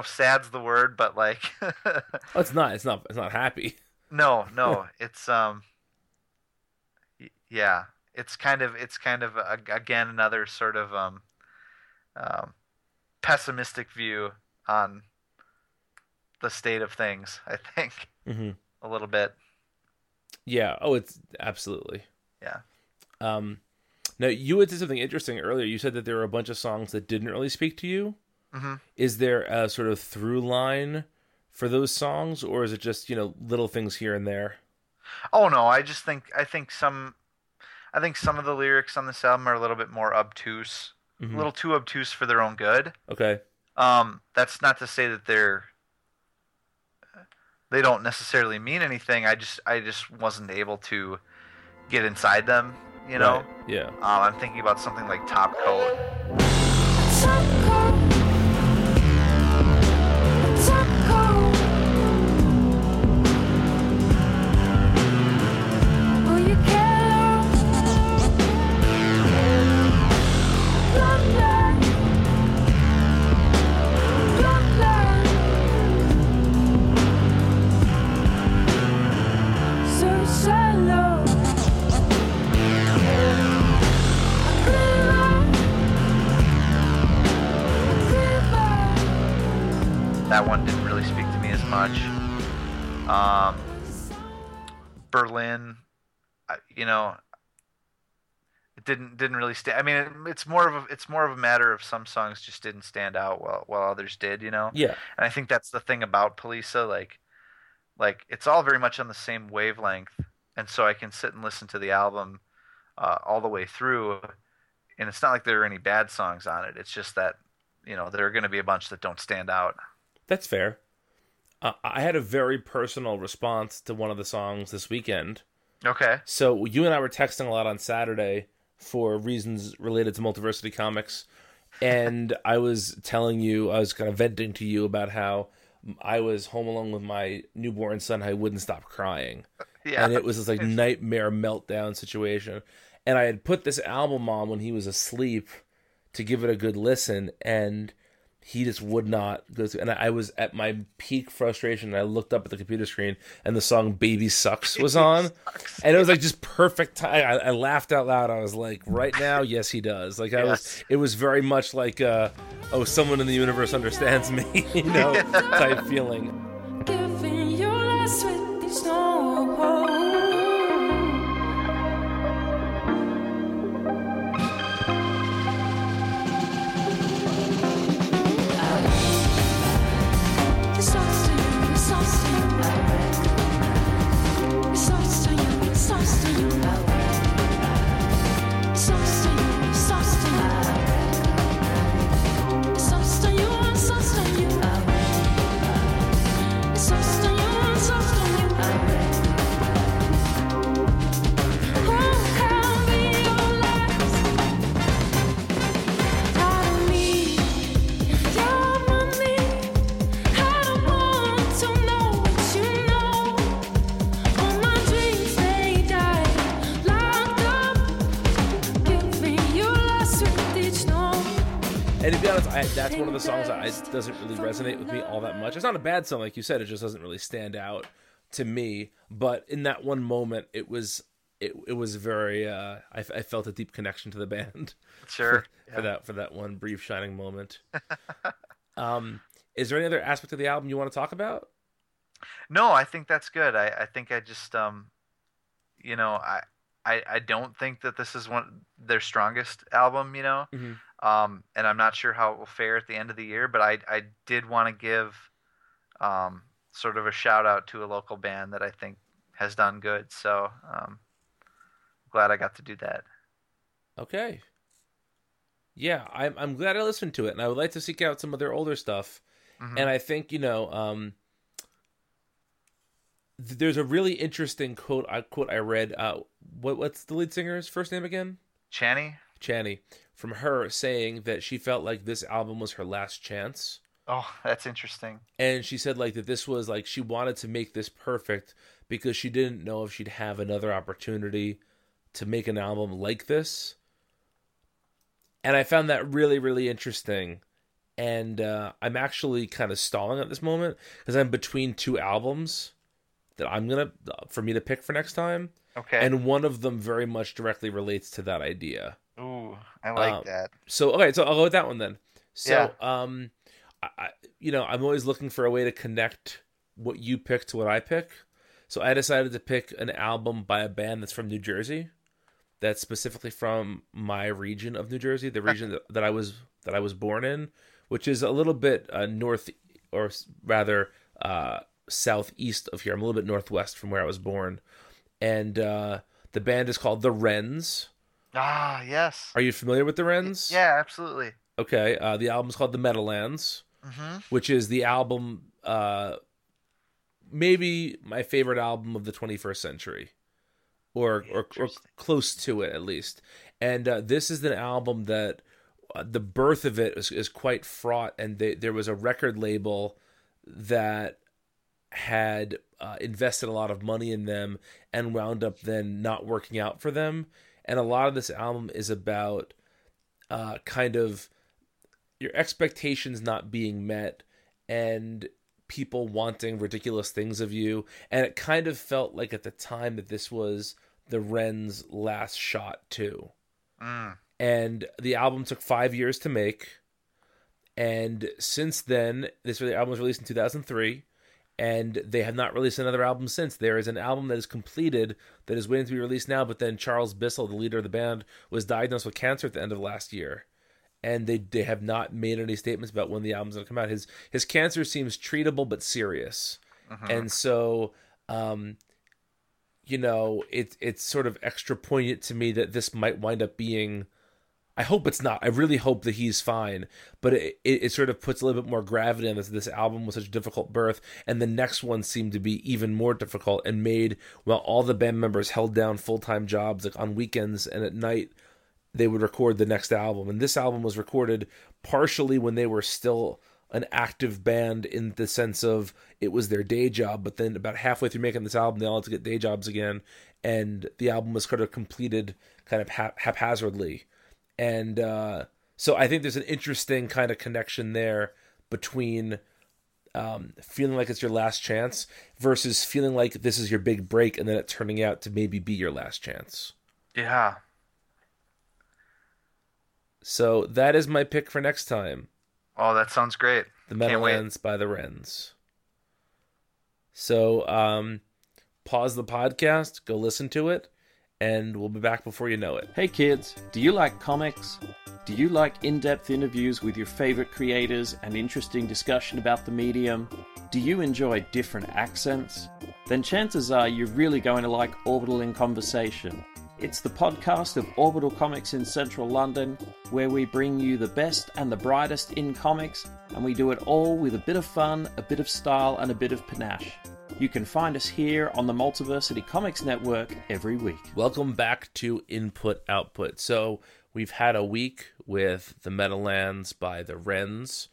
Know sad's the word, but like Oh, [LAUGHS] it's not. It's not. It's not happy. no, [LAUGHS] no, it's um yeah, it's kind of it's kind of a, again another sort of um um pessimistic view on the state of things, I think hmm a little bit. Yeah. Oh, it's absolutely. Yeah. Um, now you had said something interesting earlier. You said that there were a bunch of songs that didn't really speak to you. Mhm. Is there a sort of through line for those songs, or is it just you know little things here and there? Oh no, I just think I think some I think some of the lyrics on this album are a little bit more obtuse, Mhm. a little too obtuse for their own good. Okay. Um, that's not to say that they're they don't necessarily mean anything. I just I just wasn't able to get inside them. You know, Right. Yeah. um, I'm thinking about something like Top Coat. You know, it didn't didn't really stand. I mean, it, it's more of a it's more of a matter of some songs just didn't stand out while while others did. You know. Yeah. And I think that's the thing about Poliça, like, like it's all very much on the same wavelength, and so I can sit and listen to the album uh, all the way through, and it's not like there are any bad songs on it. It's just that you know there are going to be a bunch that don't stand out. That's fair. Uh, I had a very personal response to one of the songs this weekend. Okay. So you and I were texting a lot on Saturday for reasons related to Multiversity Comics, and I was telling you, I was kind of venting to you about how I was home alone with my newborn son. I wouldn't stop crying, Yeah. and it was this like [LAUGHS] nightmare meltdown situation. And I had put this album on when he was asleep to give it a good listen, and he just would not go through. And I was at my peak frustration. And I looked up at the computer screen, and the song "Baby Sucks" was on, and it was like just perfect time. I, I laughed out loud. I was like, "Right now, yes, he does." Like I was. It was very much like, uh, "Oh, someone in the universe understands me," [LAUGHS] you know, [LAUGHS] type feeling. Songs that I, doesn't really resonate with me all that much. It's not a bad song, like you said. It just doesn't really stand out to me. But in that one moment, it was it it was very. Uh, I, I felt a deep connection to the band. [LAUGHS] Sure. for, for that for that one brief shining moment. [LAUGHS] um, is there any other aspect of the album you want to talk about? No, I think that's good. I, I think I just um, you know, I, I I don't think that this is one their strongest album. You know, Mhm. um, and I'm not sure how it will fare at the end of the year. But I I did want to give um sort of a shout out to a local band that I think has done good. So um, glad I got to do that. Okay. Yeah, I'm I'm glad I listened to it, and I would like to seek out some of their older stuff. Mhm. And I think you know, um, there's a really interesting quote. I quote I read. Uh, what what's the lead singer's first name again? Channy. Channy. From her saying that she felt like this album was her last chance. Oh, that's interesting. and she said like that this was like she wanted to make this perfect because she didn't know if she'd have another opportunity to make an album like this and I found that really really interesting. And uh, I'm actually kind of stalling at this moment because I'm between two albums that I'm gonna for me to pick for next time, Okay. and one of them very much directly relates to that idea. Ooh, I like Um, that. So okay, so I'll go with that one then. So um, I, I you know I'm always looking for a way to connect what you pick to what I pick. So I decided to pick an album by a band that's from New Jersey, that's specifically from my region of New Jersey, the region that, that I was that I was born in, which is a little bit uh, north or rather uh, southeast of here. I'm a little bit northwest from where I was born, and uh, the band is called the Wrens. Ah, yes. Are you familiar with the Wrens? Yeah, absolutely. Okay, uh, the album's called The Meadowlands, hmm which is the album, uh, maybe my favorite album of the 21st century, or or, or close to it at least. And uh, this is an album that uh, the birth of it is, is quite fraught, and they, there was a record label that had uh, invested a lot of money in them and wound up then not working out for them. And a lot of this album is about uh, kind of your expectations not being met and people wanting ridiculous things of you. And it kind of felt like at the time that this was the Wren's last shot, too Mm. and the album took five years to make. And since then, this album was released in 2003, and they have not released another album since. There is an album that is completed that is waiting to be released now, but then Charles Bissell, the leader of the band, was diagnosed with cancer at the end of last year, and they they have not made any statements about when the album's going to come out. His his cancer seems treatable but serious, and so. Um, you know, it it's sort of extra poignant to me that this might wind up being. I hope it's not. I really hope that he's fine, but it, it, it sort of puts a little bit more gravity on this. This album was such a difficult birth, and the next one seemed to be even more difficult and made while all the band members held down full time jobs, like on weekends and at night, they would record the next album. And this album was recorded partially when they were still an active band in the sense of it was their day job, but then about halfway through making this album, they all had to get day jobs again, and the album was kind of completed kind of hap- haphazardly. And uh, so I think there's an interesting kind of connection there between um, feeling like it's your last chance versus feeling like this is your big break and then it turning out to maybe be your last chance. Yeah. So that is my pick for next time. Oh, that sounds great. The. Meadowlands by the Wrens. So um pause the podcast, go listen to it, and we'll be back before you know it. Hey kids, do you like comics? Do you like in depth interviews with your favorite creators and interesting discussion about the medium? Do you enjoy different accents? Then chances are you're really going to like Orbital in Conversation. It's the podcast of Orbital Comics in central London, where we bring you the best and the brightest in comics, and we do it all with a bit of fun, a bit of style, and a bit of panache. You can find us here on the Multiversity Comics Network every week. Welcome back to Input Output. So we've had a week with the Meadowlands by the Wrens.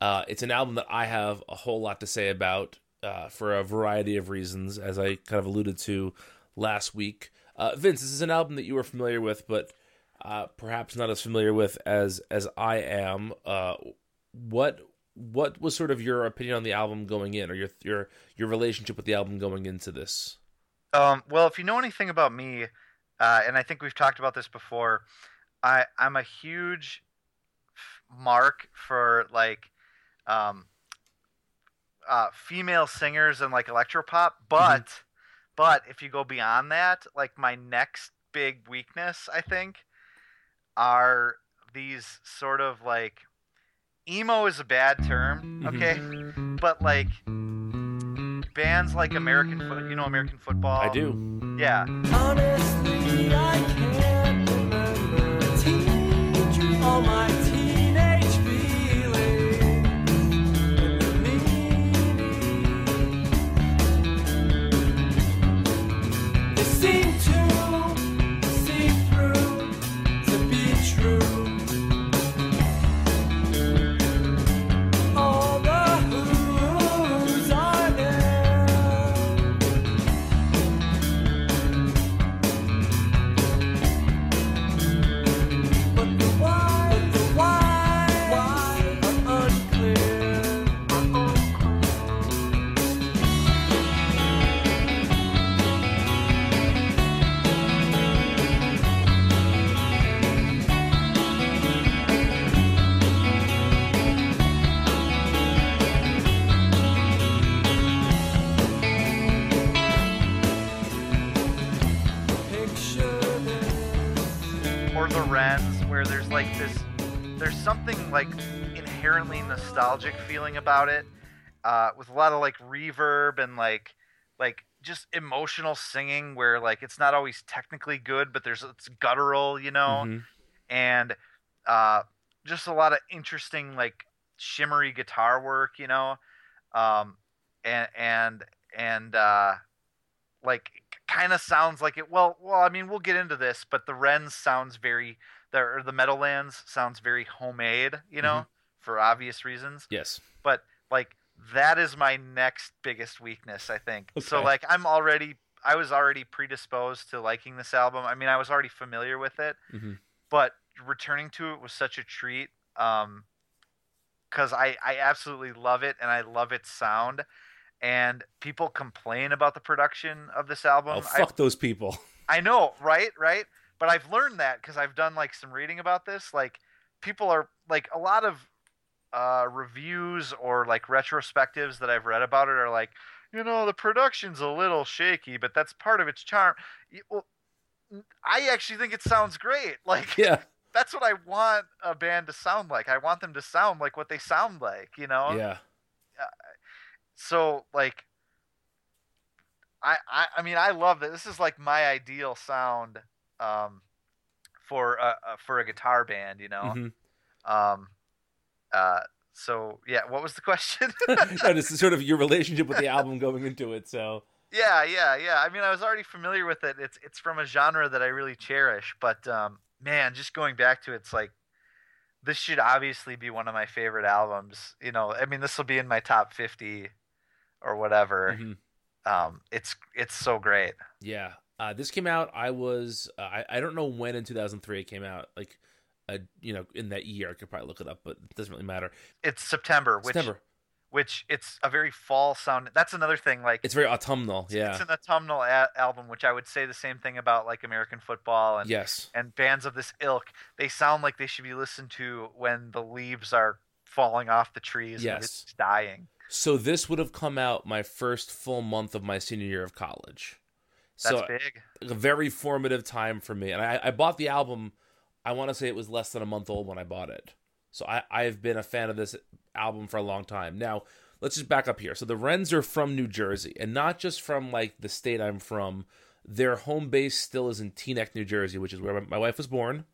Uh, it's an album that I have a whole lot to say about uh, for a variety of reasons, as I kind of alluded to last week. Uh, Vince, this is an album that you were familiar with, but uh, perhaps not as familiar with as as I am. Uh, what what was sort of your opinion on the album going in, or your your your relationship with the album going into this? Um, well, if you know anything about me, uh, and I think we've talked about this before, I I'm a huge mark for like um, uh, female singers and like electropop. But but if you go beyond that, like my next big weakness, I think, are these sort of like emo is a bad term, mm-hmm. okay, but like bands like American foot, you know American football. I do. Yeah. Honestly, I like this. There's something like inherently nostalgic feeling about it, uh, with a lot of like reverb and like like just emotional singing where like it's not always technically good, but there's it's guttural, you know, Mhm. and uh, just a lot of interesting like shimmery guitar work, you know, um, and and and uh, like kind of sounds like it. Well, well, I mean, we'll get into this, but the Wrens sounds very the or the Meadowlands sounds very homemade, you know, for obvious reasons. Yes. But like that is my next biggest weakness, I think. So like I'm already I was already predisposed to liking this album. I mean, I was already familiar with it, Mhm. but returning to it was such a treat. Um, because I I absolutely love it and I love its sound. And people complain about the production of this album. Oh, I- fuck those people. I know, right? Right? But I've learned that because I've done like some reading about this. Like, people are like a lot of uh, reviews or like retrospectives that I've read about it are like, you know, the production's a little shaky, but that's part of its charm. Well, I actually think it sounds great. [LAUGHS] Like, Yeah. that's what I want a band to sound like. I want them to sound like what they sound like, you know? Yeah. so like I, I I mean I love that this is like my ideal sound um for a, for a guitar band you know? Mhm. um uh so yeah what was the question? [LAUGHS] No, this [LAUGHS] is sort of your relationship with the album going into it. So. Yeah yeah yeah. I mean I was already familiar with it. It's it's from a genre that I really cherish but um man just going back to it, it's like this should obviously be one of my favorite albums you know? I mean this will be in my top 50 or whatever. Mhm. um it's it's so great. Yeah, uh, this came out. I was uh, I I don't know when in 2003 it came out. Like, uh, you know, in that year, I could probably look it up, but it doesn't really matter. it's September, which September. which it's a very fall sound. That's another thing. Like It's very autumnal. Yeah. it's an autumnal a- album, which I would say the same thing about like American football and Yes. and bands of this ilk. They sound like they should be listened to when the leaves are falling off the trees and Yes. it's dying. So this would have come out my first full month of my senior year of college. That's so big. a very formative time for me. And I, I bought the album. I want to say it was less than a month old when I bought it. So I, I've been a fan of this album for a long time. Now let's just back up here. So the Wrens are from New Jersey, and not just from like the state I'm from. Their home base still is in Teaneck, New Jersey, which is where my, my wife was born,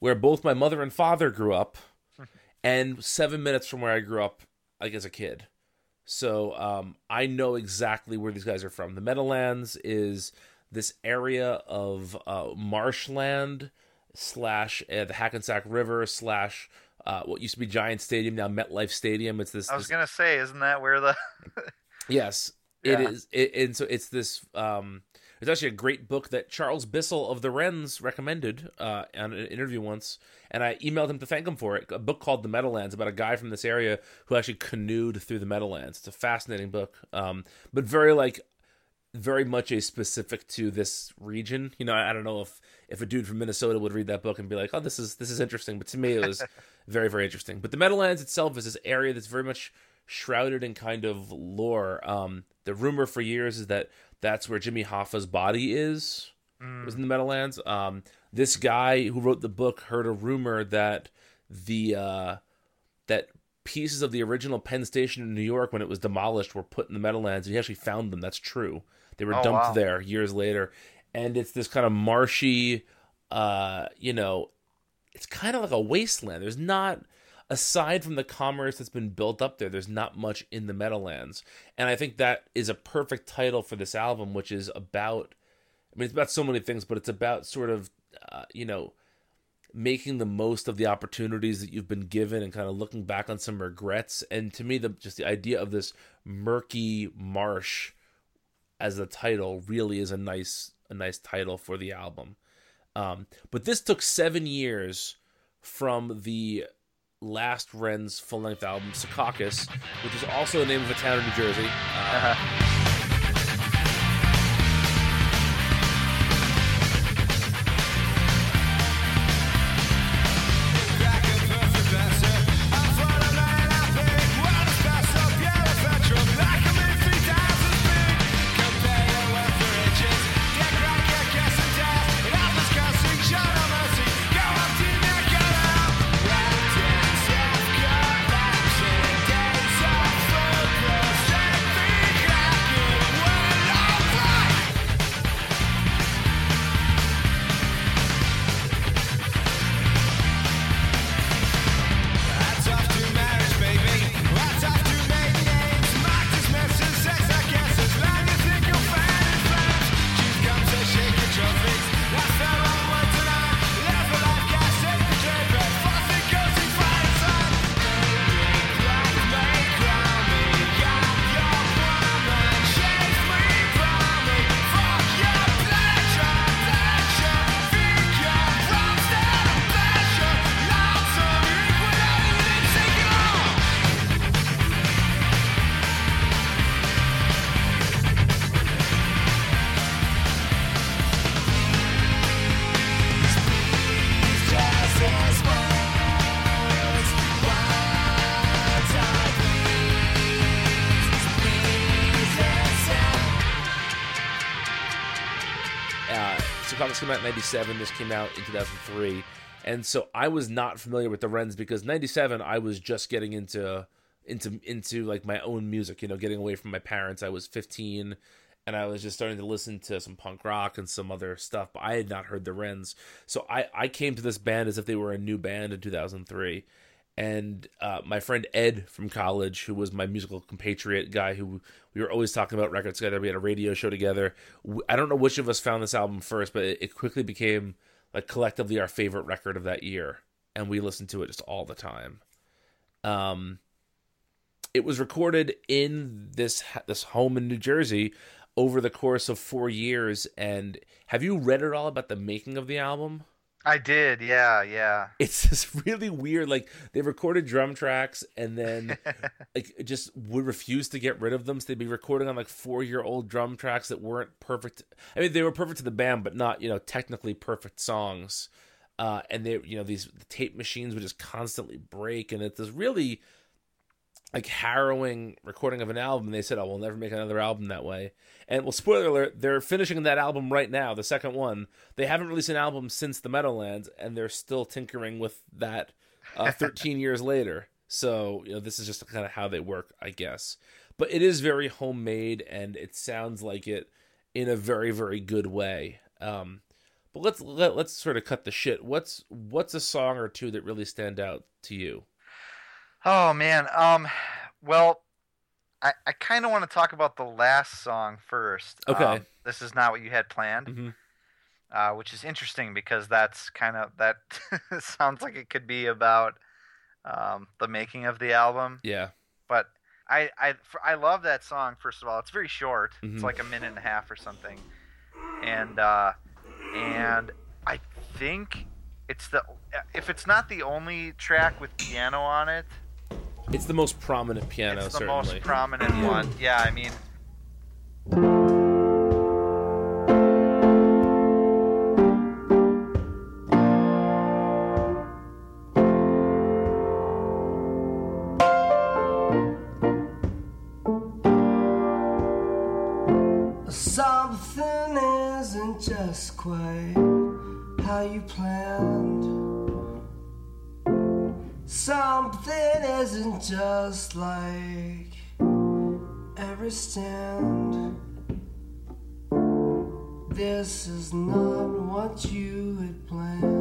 where both my mother and father grew up, [LAUGHS] and seven minutes from where I grew up, like as a kid. So um, I know exactly where these guys are from. The Meadowlands is this area of uh, marshland slash uh, the Hackensack River slash uh, what used to be Giant Stadium now MetLife Stadium. It's this. I was this- gonna say, isn't that where the [LAUGHS] Yes, it Yeah. is. It, and so it's this. Um, it's actually a great book that Charles Bissell of the Wrens recommended uh, on an interview once, and I emailed him to thank him for it. A book called The Meadowlands about a guy from this area who actually canoed through the Meadowlands. It's a fascinating book, um, but very like very much a specific to this region. You know, I, I don't know if if a dude from Minnesota would read that book and be like, "Oh, this is this is interesting," but to me, it was [LAUGHS] very very interesting. But the Meadowlands itself is this area that's very much shrouded in kind of lore. Um, the rumor for years is that that's where Jimmy Hoffa's body is. It was in the Meadowlands. Um, this guy who wrote the book heard a rumor that the uh, that pieces of the original Penn Station in New York, when it was demolished, were put in the Meadowlands, and he actually found them. That's true. They were Oh, dumped wow. there years later, and it's this kind of marshy, uh, you know, it's kind of like a wasteland. There's not, aside from the commerce that's been built up there, there's not much in the Meadowlands, and I think that is a perfect title for this album, which is about. I mean, it's about so many things, but it's about sort of, uh, you know, making the most of the opportunities that you've been given and kind of looking back on some regrets. And to me, the just the idea of this murky marsh as the title really is a nice a nice title for the album. Um, but this took seven years from the last Wren's full length album, Secaucus, which is also the name of a town in New Jersey. Uh, Go Chicago's came out in '97. This came out in 2003, and so I was not familiar with the Wrens because '97 I was just getting into into into like my own music. You know, getting away from my parents. I was 15, and I was just starting to listen to some punk rock and some other stuff. But I had not heard the Wrens, so I I came to this band as if they were a new band in 2003 and uh, my friend Ed from college, who was my musical compatriot guy, who we were always talking about records together. We had a radio show together. I don't know which of us found this album first, but it, quickly became like collectively our favorite record of that year, and we listened to it just all the time. Um, it was recorded in this this home in New Jersey over the course of four years. And have you read at all about the making of the album? I did, yeah, yeah. it's just [LAUGHS] really weird. Like they recorded drum tracks and then [LAUGHS] like just would refuse to get rid of them. So they'd be recording on like four year old drum tracks that weren't perfect. I mean, they were perfect to the band, but not you know technically perfect songs. Uh, and they, you know, these tape machines would just constantly break, and it's this really like harrowing recording of an album. They said, "Oh, we'll never make another album that way." And well, spoiler alert: they're finishing that album right now, the second one. They haven't released an album since the Meadowlands, and they're still tinkering with that uh, [LAUGHS] 13 years later. So you know, this is just kind of how they work, I guess. But it is very homemade, and it sounds like it in a very, very good way. Um, but let's let, let's sort of cut the shit. What's what's a song or two that really stand out to you? Oh man. Um. Well, I I kind of want to talk about the last song first. Okay. Um, this is not what you had planned. Mhm. Uh, which is interesting because that's kind of that [LAUGHS] sounds like it could be about um, the making of the album. Yeah. But I I for, I love that song. First of all, it's very short. Mhm. It's like a minute and a half or something, and uh, and I think it's the if it's not the only track with piano on it, It's the most prominent piano, it's the certainly. most prominent one. Yeah, I mean. Just like every stand. This is not what you had planned.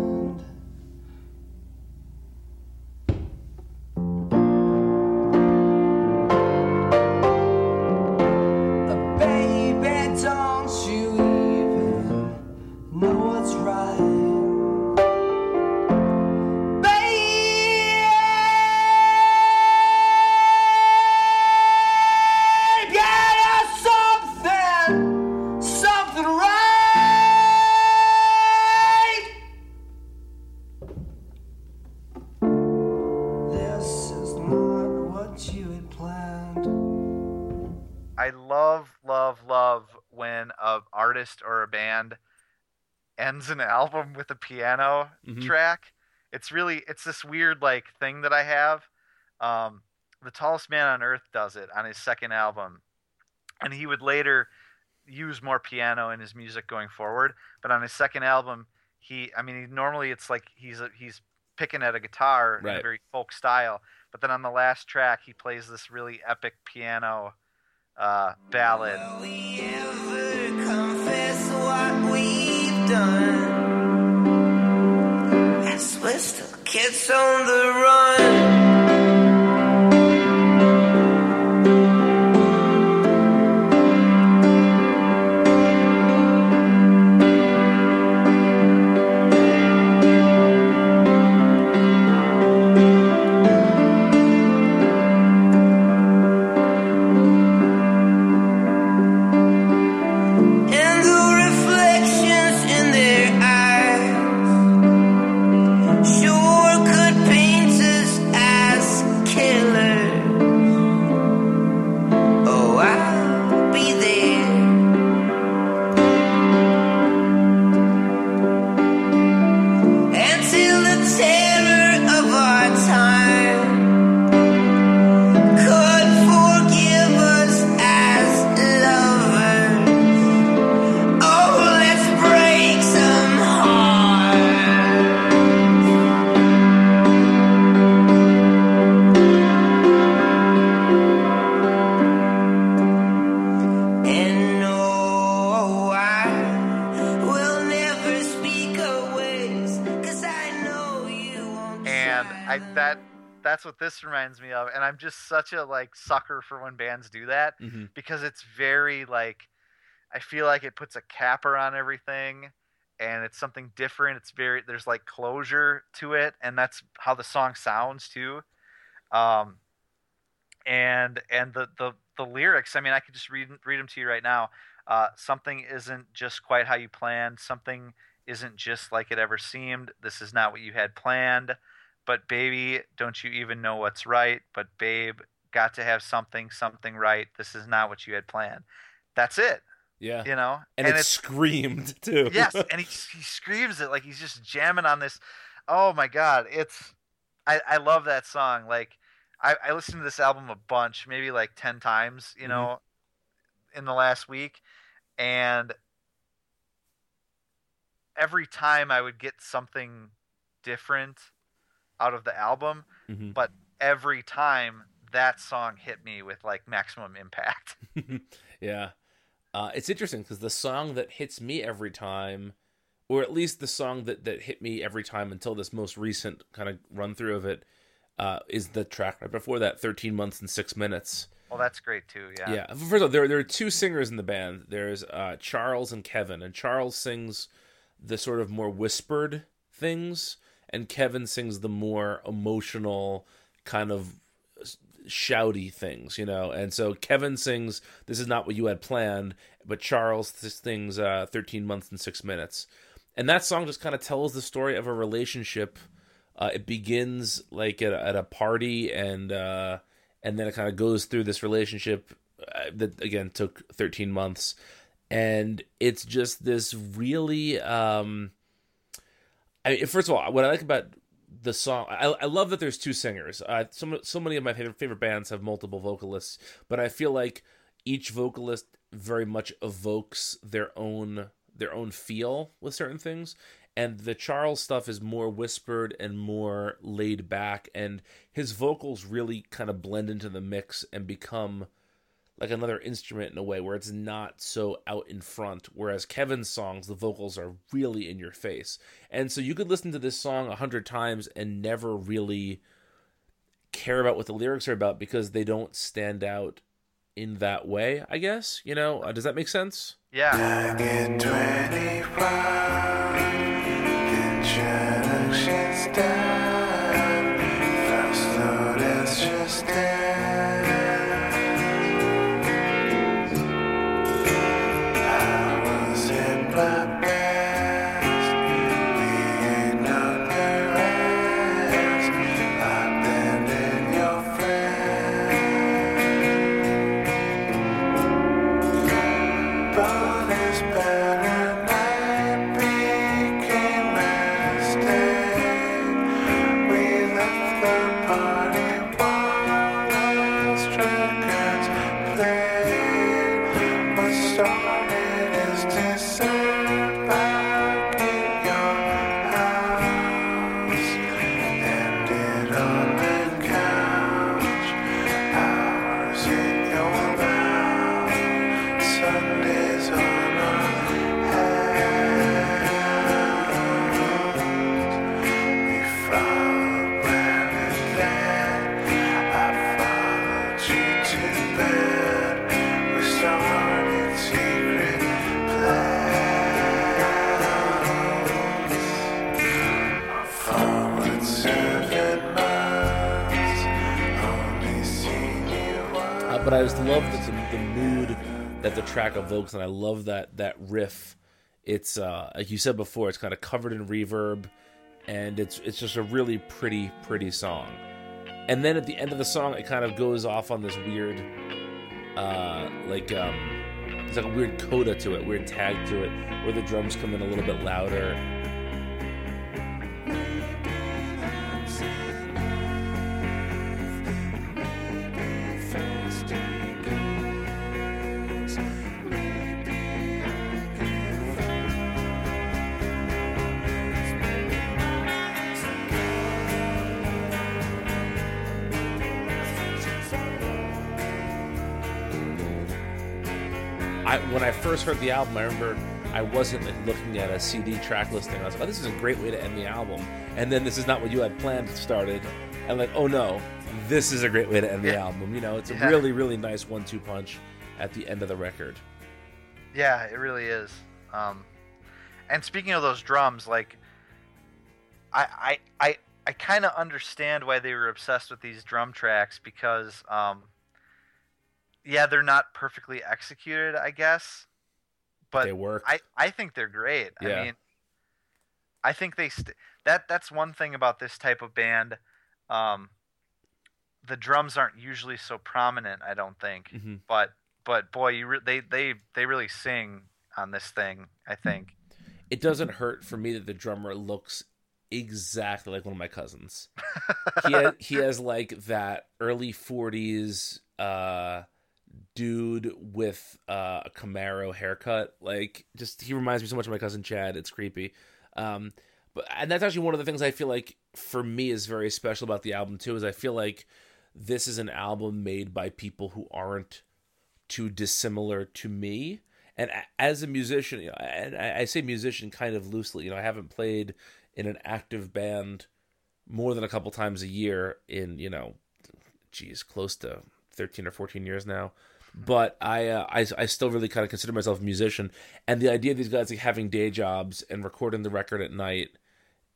Artist or a band ends an album with a piano Mhm. track. It's really it's this weird like thing that I have. Um, the tallest man on earth does it on his second album, and he would later use more piano in his music going forward. But on his second album, he I mean he, normally it's like he's a, he's picking at a guitar in a very folk style, but then on the last track he plays this really epic piano uh, ballad. Kids on the run. What this reminds me of, and I'm just such a like sucker for when bands do that Mhm. because it's very like I feel like it puts a capper on everything and it's something different. It's very there's like closure to it and that's how the song sounds too. Um and and the the the lyrics, I mean I could just read read them to you right now. Uh something isn't just quite how you planned. Something isn't just like it ever seemed. This is not what you had planned. But baby, don't you even know what's right? But babe, got to have something something right. This is not what you had planned. That's it. Yeah. You know? And, it's, screamed [LAUGHS] too. yes, and he he screams it like he's just jamming on this. Oh my god, it's I I love that song. Like I I listened to this album a bunch, maybe like ten times, you mm-hmm. know, in the last week, and every time I would get something different out of the album, Mhm. but every time that song hit me with like maximum impact. [LAUGHS] yeah. Uh, it's interesting because the song that hits me every time, or at least the song that, that hit me every time until this most recent kind of run through of it, uh, is the track right before that, 13 months and six minutes. Well, that's great too. Yeah. Yeah. First of all, there there are two singers in the band. There's uh, Charles and Kevin, and Charles sings the sort of more whispered things, and Kevin sings the more emotional kind of shouty things, you know. And so Kevin sings "This is not what you had planned," but Charles sings uh, "13 months and six minutes," and that song just kind of tells the story of a relationship. Uh, it begins like at a, at a party, and uh, and then it kind of goes through this relationship uh, that again took 13 months, and it's just this really. Um, I first of all, what I like about the song, I, I love that there's two singers. Uh, so, so many of my favorite favorite bands have multiple vocalists, but I feel like each vocalist very much evokes their own their own feel with certain things. And the Charles stuff is more whispered and more laid back, and his vocals really kind of blend into the mix and become like another instrument in a way where it's not so out in front whereas kevin's songs the vocals are really in your face. And so you could listen to this song a hundred times and never really care about what the lyrics are about because they don't stand out in that way i guess you know? Uh, does that make sense? Yeah. Track evokes, and I love that that riff. It's uh, like you said before, it's kind of covered in reverb, and it's it's just a really pretty pretty song. And then at the end of the song, it kind of goes off on this weird, uh, like um, it's like a weird coda to it, weird tag to it, where the drums come in a little bit louder. First heard the album, I remember I wasn't like looking at a CD track listing. I was like, "Oh, this is a great way to end the album." And then "This Is Not What You Had Planned" started, and like, oh no, this is a great way to end the Yeah. album. You know, it's a Yeah. really, really nice one-two punch at the end of the record. Yeah, it really is. Um, and speaking of those drums, like, I I I, I kind of understand why they were obsessed with these drum tracks because, um, yeah, they're not perfectly executed, I guess, but They work. I I think they're great. Yeah. I mean, I think they st- that that's one thing about this type of band. Um, the drums aren't usually so prominent, I don't think Mhm. but but boy, you re- they they they really sing on this thing. I think. It doesn't hurt for me that the drummer looks exactly like one of my cousins. he has, [LAUGHS] he has like that early 40s uh dude with uh, a Camaro haircut. Like just he reminds me so much of my cousin Chad. It's creepy. Um but and that's actually one of the things I feel like for me is very special about the album too is I feel like this is an album made by people who aren't too dissimilar to me. And as a musician, you know, and I say musician kind of loosely, you know, I haven't played in an active band more than a couple times a year in, you know, geez, close to 13 or 14 years now. But I, uh, I, I still really kind of consider myself a musician. And the idea of these guys like, having day jobs and recording the record at night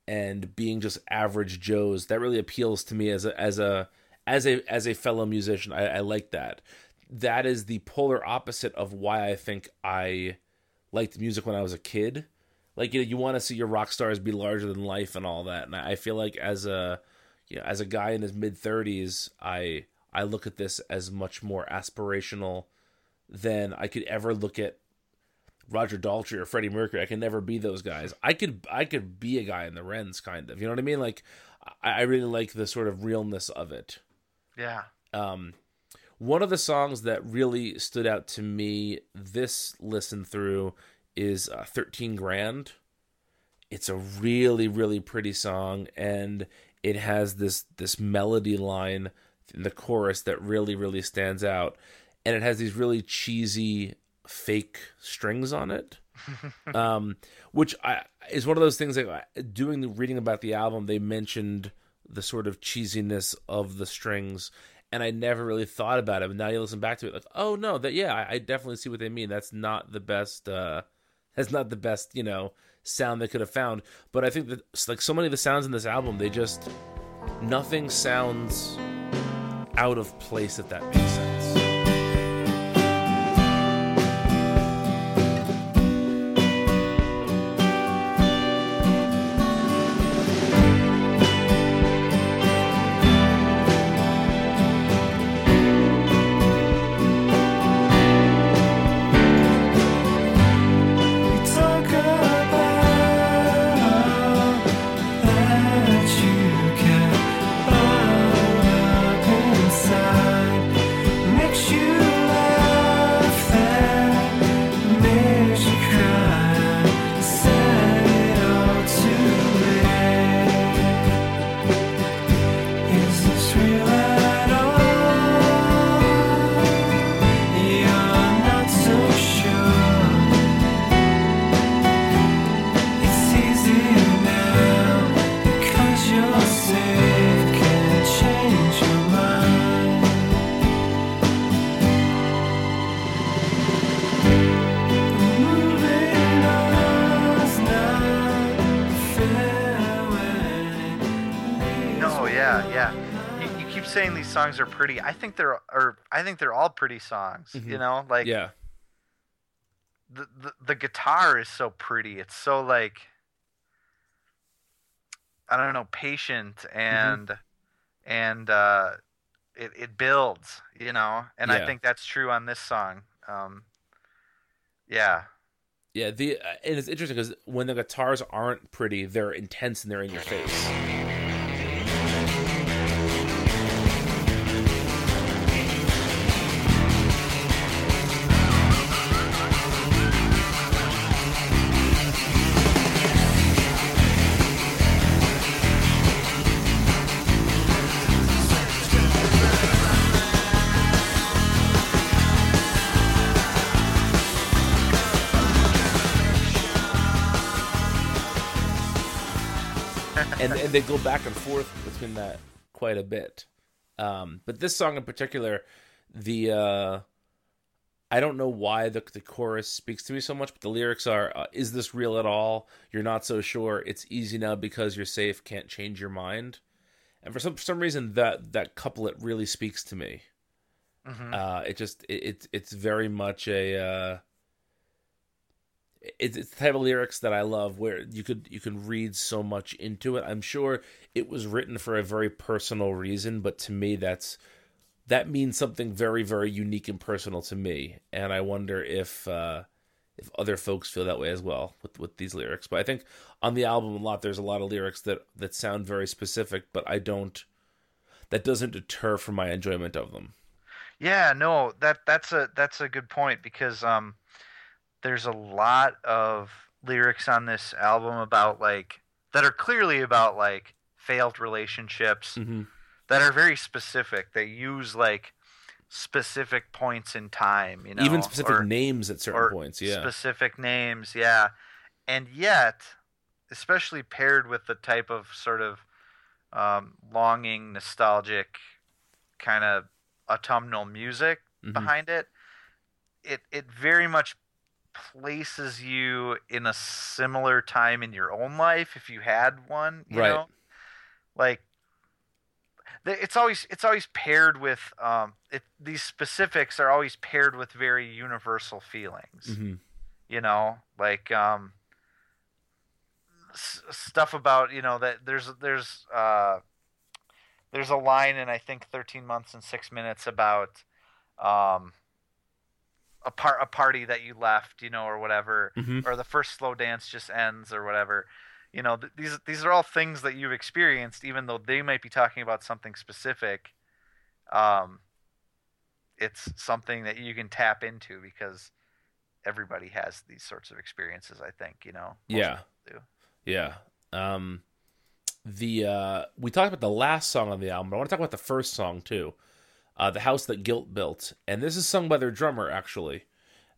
and being just average Joes, that really appeals to me as a, as a, as a, as a fellow musician. I, I like that. That is the polar opposite of why I think I liked music when I was a kid. Like you, know, you want to see your rock stars be larger than life and all that. And I I feel like as a, you know, as a guy in his mid thirties, I I look at this as much more aspirational than I could ever look at Roger Daltrey or Freddie Mercury. I can never be those guys. I could I could be a guy in the Wrens, kind of. You know what I mean? Like I, I really like the sort of realness of it. Yeah. Um, one of the songs that really stood out to me this listen through is uh, 13 Grand. It's a really, really pretty song, and it has this this melody line in the chorus that really, really stands out, and it has these really cheesy fake strings on it [LAUGHS] um, which I, is one of those things that doing the reading about the album they mentioned the sort of cheesiness of the strings and I never really thought about it. But now you listen back to it like oh no that yeah I, I definitely see what they mean. That's not the best uh that's not the best you know sound they could have found. But I think that like so many of the sounds in this album they just nothing sounds out of place if that makes sense songs are pretty. I think they're or I think they're all pretty songs. You Mhm. know, like yeah the, the the guitar is so pretty. It's so like I don't know, patient and and uh, it it builds. You know, and I think that's true on this song. Um, yeah, Yeah, the uh, and it's interesting because when the guitars aren't pretty, they're intense and they're in your face. And, they go back and forth between that quite a bit. Um, but this song in particular, the uh, I don't know why the the chorus speaks to me so much, but the lyrics are: uh, "Is this real at all? You're not so sure. It's easy now because you're safe. Can't change your mind." And for some for some reason, that that couplet really speaks to me. Mhm. Uh, it just it, it's it's very much a uh, it's it's the type of lyrics that I love where you could you can read so much into it. I'm sure it was written for a very personal reason, but to me that's that means something very very unique and personal to me, and I wonder if uh, if other folks feel that way as well with with these lyrics. But I think on the album a lot there's a lot of lyrics that that sound very specific, but I don't that doesn't deter from my enjoyment of them. Yeah, no, that that's a that's a good point because um there's a lot of lyrics on this album about like that are clearly about like failed relationships Mm-hmm. that are very specific. They use like specific points in time, you know, Even specific or- names at certain points, yeah. Specific names, yeah. And yet, especially paired with the type of sort of um, longing, nostalgic kind of autumnal music Mhm. behind it, it it very much places you in a similar time in your own life if you had one, you Right. know? Like it's always it's always paired with um it, these specifics are always paired with very universal feelings Mm-hmm. you know like um s- stuff about you know that there's there's uh there's a line in i think 13 months and 6 minutes about um a part a party that you left you know or whatever Mhm. or the first slow dance just ends or whatever you know th- these these are all things that you've experienced even though they might be talking about something specific um it's something that you can tap into because everybody has these sorts of experiences i think you know Yeah. Yeah. Um the uh we talked about the last song on the album, but I want to talk about the first song too. Uh The House That Guilt Built. And this is sung by their drummer actually.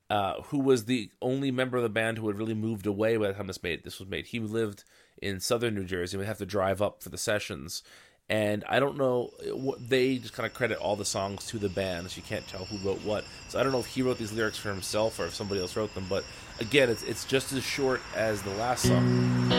Uh, who was the only member of the band who had really moved away by the time this made this was made. He lived in southern New Jersey. And we have to drive up for the sessions, and I don't know. They just kind of credit all the songs to the band, so you can't tell who wrote what. So I don't know if he wrote these lyrics for himself or if somebody else wrote them. But again, it's it's just as short as the last song.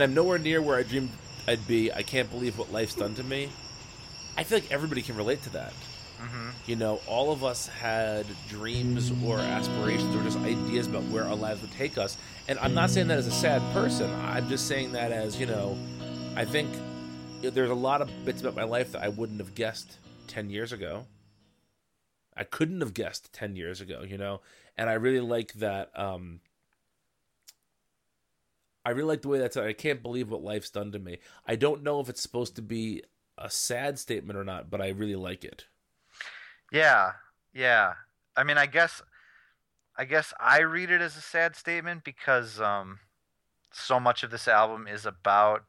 And I'm nowhere near where I dreamed I'd be. I can't believe what life's done to me. I feel like everybody can relate to that. Mhm. You know, all of us had dreams or aspirations or just ideas about where our lives would take us. And I'm not saying that as a sad person. I'm just saying that as, you know, I think there's a lot of bits about my life that I wouldn't have guessed 10 years ago. I couldn't have guessed 10 years ago, you know? And I really like that um I really like the way that's I can't believe what life's done to me. I don't know if it's supposed to be a sad statement or not, but I really like it. Yeah, yeah. I mean, I guess, I guess I read it as a sad statement because um, so much of this album is about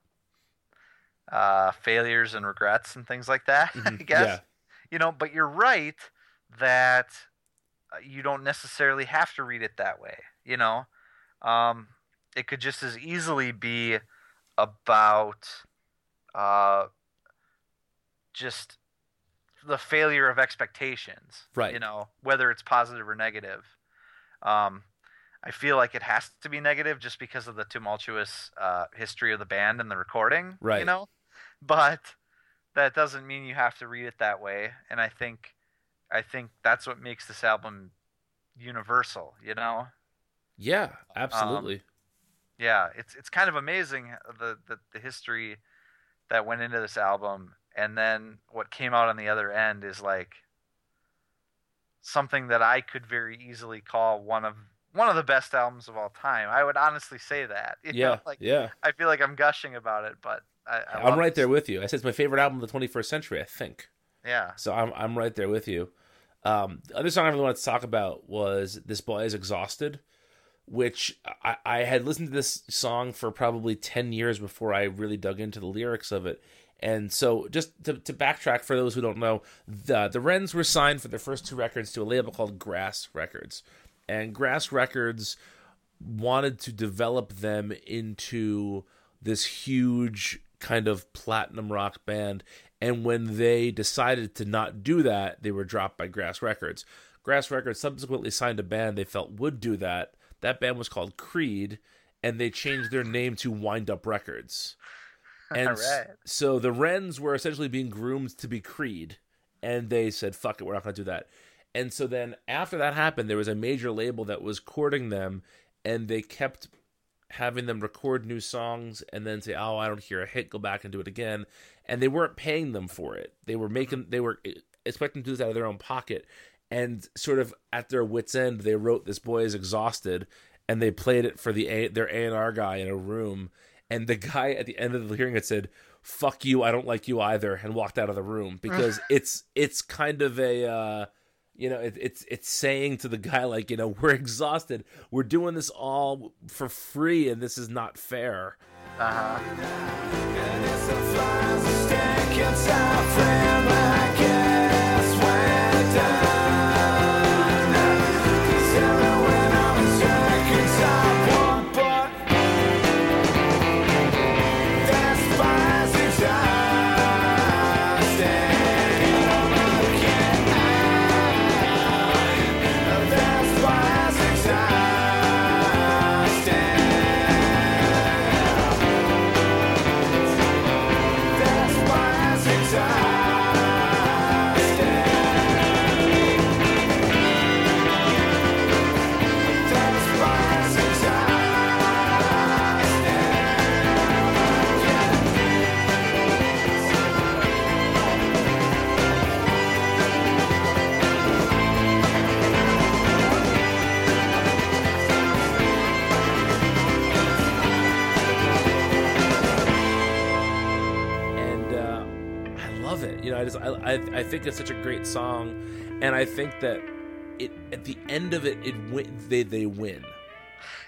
uh, failures and regrets and things like that. [LAUGHS] I Mhm, guess yeah. you know. But you're right that uh, you don't necessarily have to read it that way. You know, um, it could just as easily be about uh, just the failure of expectations. Right. You know, whether it's positive or negative. Um, I feel like it has to be negative just because of the tumultuous uh, history of the band and the recording. right? You know, but that doesn't mean you have to read it that way. And I think, I think that's what makes this album universal. You know. Yeah, absolutely. Yeah, it's it's kind of amazing the, the the history that went into this album, and then what came out on the other end is like something that I could very easily call one of one of the best albums of all time. I would honestly say that. [LAUGHS] you Yeah, know, like yeah. I feel like I'm gushing about it, but I, I I'm right this. there with you. I said it's my favorite album of the 21st century. I think. Yeah. So I'm I'm right there with you. Um, the other song I really wanted to talk about was "This Boy Is Exhausted," which I, I had listened to this song for probably ten years before I really dug into the lyrics of it. And so, just to, to backtrack for those who don't know, the the Wrens were signed for their first two records to a label called Grass Records, and Grass Records wanted to develop them into this huge kind of platinum rock band. And when they decided to not do that, they were dropped by Grass Records. Grass Records subsequently signed a band they felt would do that. That band was called Creed, and they changed their name to Wind Up Records. [LAUGHS] And so the Wrens were essentially being groomed to be Creed, and they said, "Fuck it, we're not going to do that." And so then after that happened, there was a major label that was courting them, and they kept having them record new songs and then say, "Oh, I don't hear a hit, go back and do it again." And they weren't paying them for it. They were making they were expecting to do this out of their own pocket. And sort of at their wits end, they wrote "This Boy Is Exhausted," and they played it for the a- their A and R guy in a room. And the [LAUGHS] guy at the end of the hearing had said, "Fuck you, I don't like you either," and walked out of the room because it's it's kind of a. Uh, you know it, it's it's saying to the guy like you know [LAUGHS] we're exhausted we're doing this all for free and this is not fair and I just I, I I think it's such a great song, and I think that it at the end of it, it win, they they win.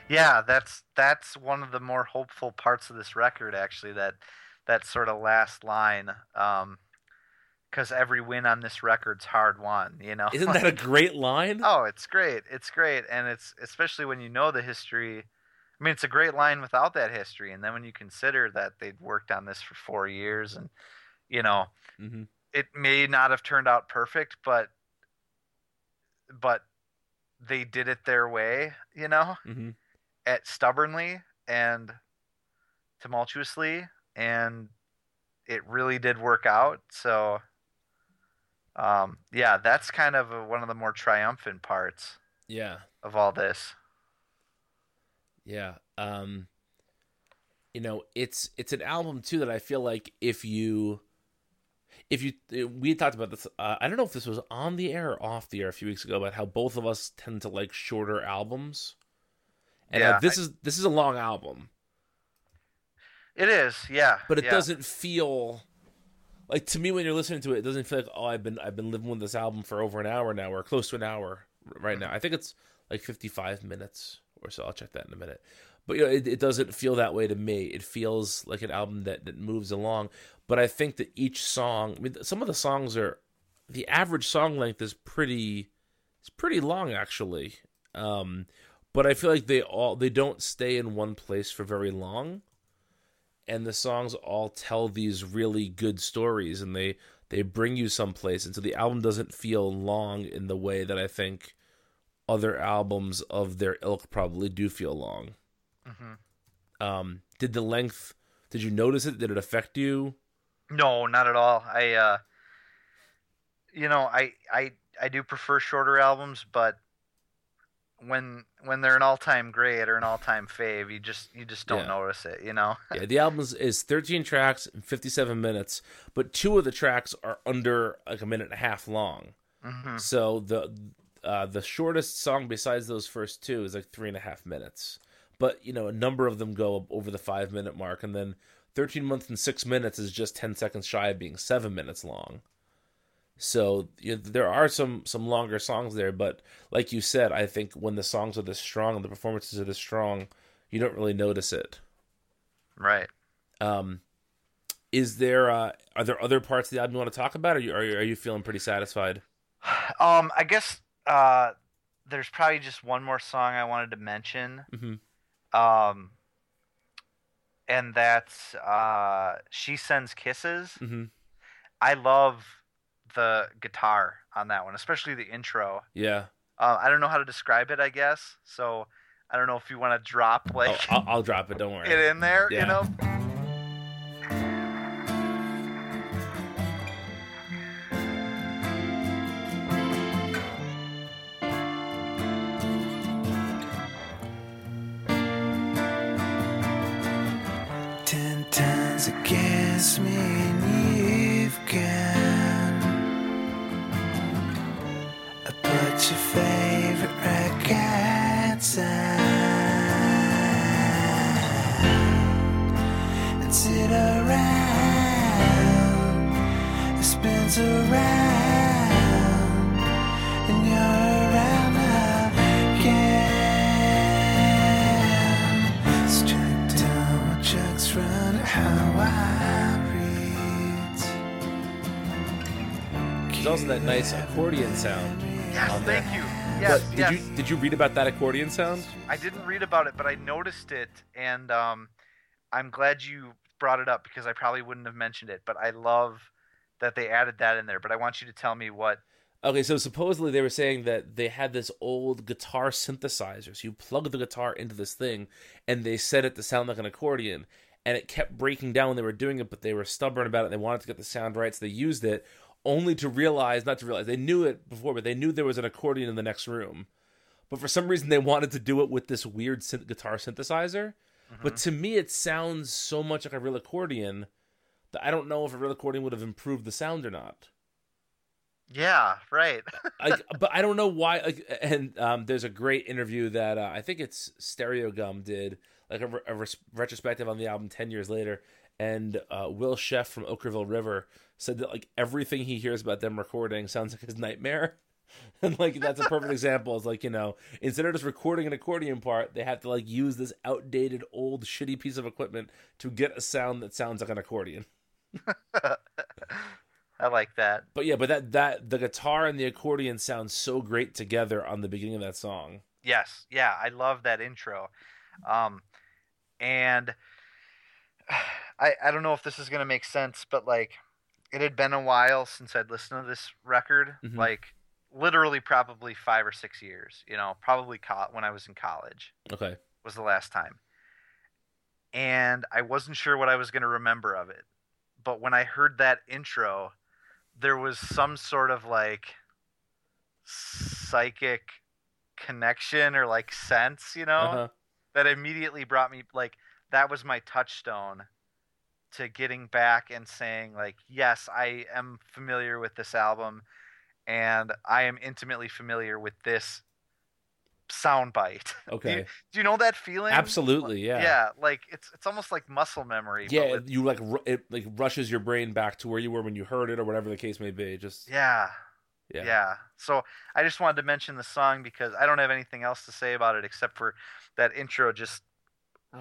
Yeah, that's that's one of the more hopeful parts of this record, actually. That that sort of last line, because every win on this record's hard won. You know, Isn't that a [LAUGHS] great line? Oh, it's great. It's great, and it's especially when you know the history. I mean, it's a great line without that history, and then when you consider that they'd worked on this for four years, and you know, Mhm. It may not have turned out perfect, but but they did it their way. You know, Mm-hmm. at stubbornly and tumultuously, and it really did work out. So, um, yeah, that's kind of a, one of the more triumphant parts Yeah, of all this. yeah. Um, you know, it's it's an album too that I feel like if you if you we talked about this uh, i don't know if this was on the air or off the air a few weeks ago about how both of us tend to like shorter albums and uh, Yeah, this I- is this is a long album It is, yeah. but it yeah. doesn't feel like to me when you're listening to it it doesn't feel like oh i've been i've been living with this album for over an hour now or close to an hour right now i think it's like 55 minutes or so i'll check that in a minute but you know it, it doesn't feel that way to me. It feels like an album that that moves along. But i think that each song i mean some of the songs are the average song length is pretty it's pretty long actually. Um but i feel like they all they don't stay in one place for very long. And the songs all tell these really good stories and they they bring you someplace. And so the album doesn't feel long in the way that i think other albums of their ilk probably do feel long Mhm. um did the length did you notice it did it affect you No, not at all. I, uh, you know, I, I, I do prefer shorter albums, but when when they're an all-time great or an all-time fave, you just you just don't Yeah. notice it, you know. [LAUGHS] Yeah, the album is- is 13 tracks and 57 minutes, but two of the tracks are under like a minute and a half long. Mhm. So the uh, the shortest song besides those first two is like three and a half minutes. But you know, a number of them go over the five minute mark, and then 13 months and six minutes is just 10 seconds shy of being seven minutes long. So you know, there are some some longer songs there, but like you said, I think when the songs are this strong and the performances are this strong, you don't really notice it. Right. Um, is there uh, are there other parts of the album you want to talk about, or are you, are you, are you feeling pretty satisfied? [SIGHS] Um, I guess uh, there's probably just one more song I wanted to mention. Mhm. Um, and that's uh, "She Sends Kisses." Mhm. I love the guitar on that one, especially the intro. Yeah, Uh, I don't know how to describe it. I guess so. I don't know if you want to drop oh, like I'll, I'll drop it. Don't worry. [LAUGHS] it in there. Yeah. You know. Also that nice accordion sound. Yes, on there. thank you. Yes, But did yes. you did you read about that accordion sound? I didn't read about it, but I noticed it, and um, I'm glad you brought it up because I probably wouldn't have mentioned it. But I love that they added that in there. But I want you to tell me what. Okay, so supposedly they were saying that they had this old guitar synthesizer. So you plug the guitar into this thing, and they set it to sound like an accordion, and it kept breaking down when they were doing it. But they were stubborn about it. They wanted to get the sound right, so they used it, only to realize, not to realize, they knew it before, but they knew there was an accordion in the next room. But for some reason, they wanted to do it with this weird synth- guitar synthesizer. But to me, it sounds so much like a real accordion that I don't know if a real accordion would have improved the sound or not. Yeah, right. [LAUGHS] I, but I don't know why. Like, and um, there's a great interview that uh, I think it's Stereogum did, like a, re- a res- retrospective on the album ten years later. And uh, Will Sheff from Okkervil River said that like everything he hears about them recording sounds like his nightmare. [LAUGHS] And like that's a perfect example. It's like you know, instead of just recording an accordion part, they have to like use this outdated, old, shitty piece of equipment to get a sound that sounds like an accordion. [LAUGHS] I like that. But yeah, but that that the guitar and the accordion sound so great together on the beginning of that song. Yes, yeah, I love that intro. Um, and [SIGHS] I I don't know if this is gonna make sense, but like it had been a while since I'd listened to this record, Mhm. like literally probably five or six years. You know, probably co- when I was in college Okay. was the last time, and I wasn't sure what I was gonna remember of it. But when I heard that intro, there was some sort of like psychic connection or like sense, you know, Uh-huh. that immediately brought me like that was my touchstone to getting back and saying like, yes, I am familiar with this album and I am intimately familiar with this soundbite. [LAUGHS] do, Okay. you, do you know that feeling? Absolutely, yeah. Yeah, like it's it's almost like muscle memory. Yeah, with- you like it like rushes your brain back to where you were when you heard it or whatever the case may be. Just Yeah. Yeah. Yeah. So I just wanted to mention the song because I don't have anything else to say about it except for that intro just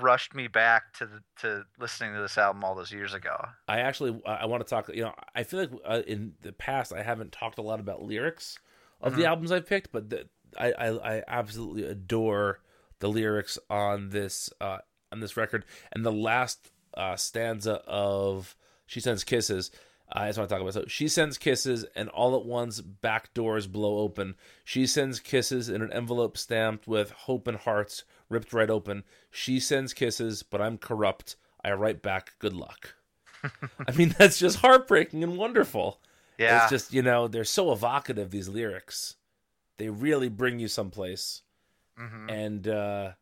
rushed me back to the, to listening to this album all those years ago. I actually I want to talk. You know, I feel like uh, in the past I haven't talked a lot about lyrics of the Mhm. albums I've picked, but the, I, I I absolutely adore the lyrics on this uh on this record and the last uh stanza of "She Sends Kisses." I just want to talk about. So she sends kisses, and all at once back doors blow open. She sends kisses in an envelope stamped with hope and hearts ripped right open. She sends kisses, but I'm corrupt. I write back, good luck. [LAUGHS] I mean, that's just heartbreaking and wonderful. Yeah. It's just, you know, they're so evocative, these lyrics. They really bring you someplace. Mhm. and uh,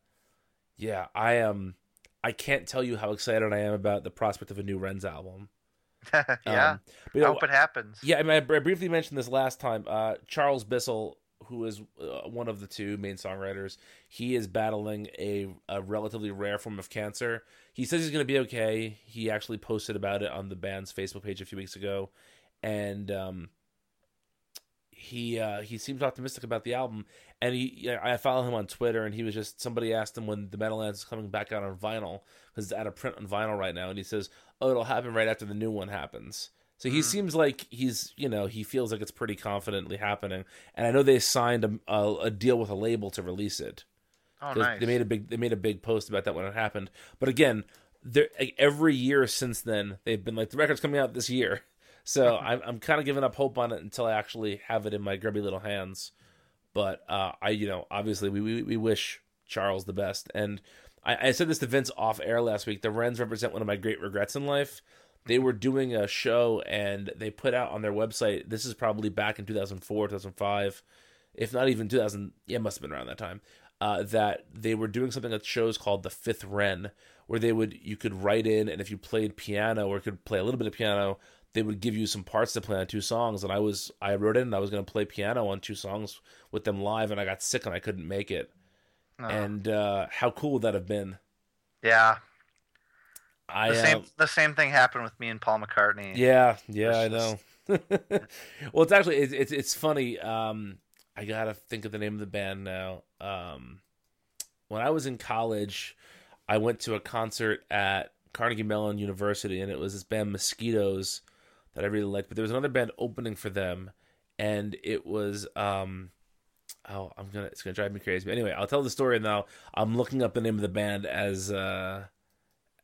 yeah, I am. I can't tell you how excited I am about the prospect of a new Wrens album. [LAUGHS] yeah. Um, but, you I know, hope it happens. Yeah, I, mean, I briefly mentioned this last time. Uh, Charles Bissell, who is uh, one of the two main songwriters, he is battling a, a relatively rare form of cancer. He says he's going to be okay. He actually posted about it on the band's Facebook page a few weeks ago, and um, he uh, he seems optimistic about the album. And he, I follow him on Twitter, and he was just somebody asked him when the Meadowlands is coming back out on vinyl because it's out of print on vinyl right now, and he says, "Oh, it'll happen right after the new one happens." So he seems like he's, you know, he feels like it's pretty confidently happening. And I know they signed a, a, a deal with a label to release it. Oh, nice. They made a big they made a big post about that when it happened. But again, like, every year since then they've been like the record's coming out this year. [LAUGHS] So [LAUGHS] I'm I'm kind of giving up hope on it until I actually have it in my grubby little hands. But uh, I you know obviously we, we we wish Charles the best. And I, I said this to Vince off air last week. The Wrens represent one of my great regrets in life. They were doing a show and they put out on their website. This is probably back in 2004, 2005, if not even 2000. Yeah, it must have been around that time. Uh, that they were doing something at shows called the Fifth Wren, where they would you could write in, and if you played piano or could play a little bit of piano, they would give you some parts to play on two songs. And I was I wrote in and I was going to play piano on two songs with them live, and I got sick and I couldn't make it. Oh. And uh, how cool would that have been? Yeah. I the same uh, the same thing happened with me and Paul McCartney. Yeah, yeah, I know. [LAUGHS] Well, it's actually it's it's, it's funny. Um, I gotta think of the name of the band now. Um, when I was in college, I went to a concert at Carnegie Mellon University, and it was this band Mosquitoes that I really liked. But there was another band opening for them, and it was um, oh, I'm gonna it's gonna drive me crazy. But anyway, I'll tell the story now. I'm looking up the name of the band as uh,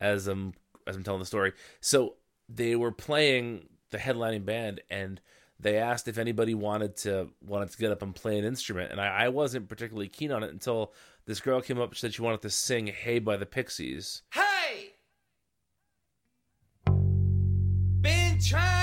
as I'm as I'm telling the story. So they were playing the headlining band, and they asked if anybody wanted to wanted to get up and play an instrument, and I, I wasn't particularly keen on it until this girl came up and said she wanted to sing "Hey" by the Pixies. Hey! Been trying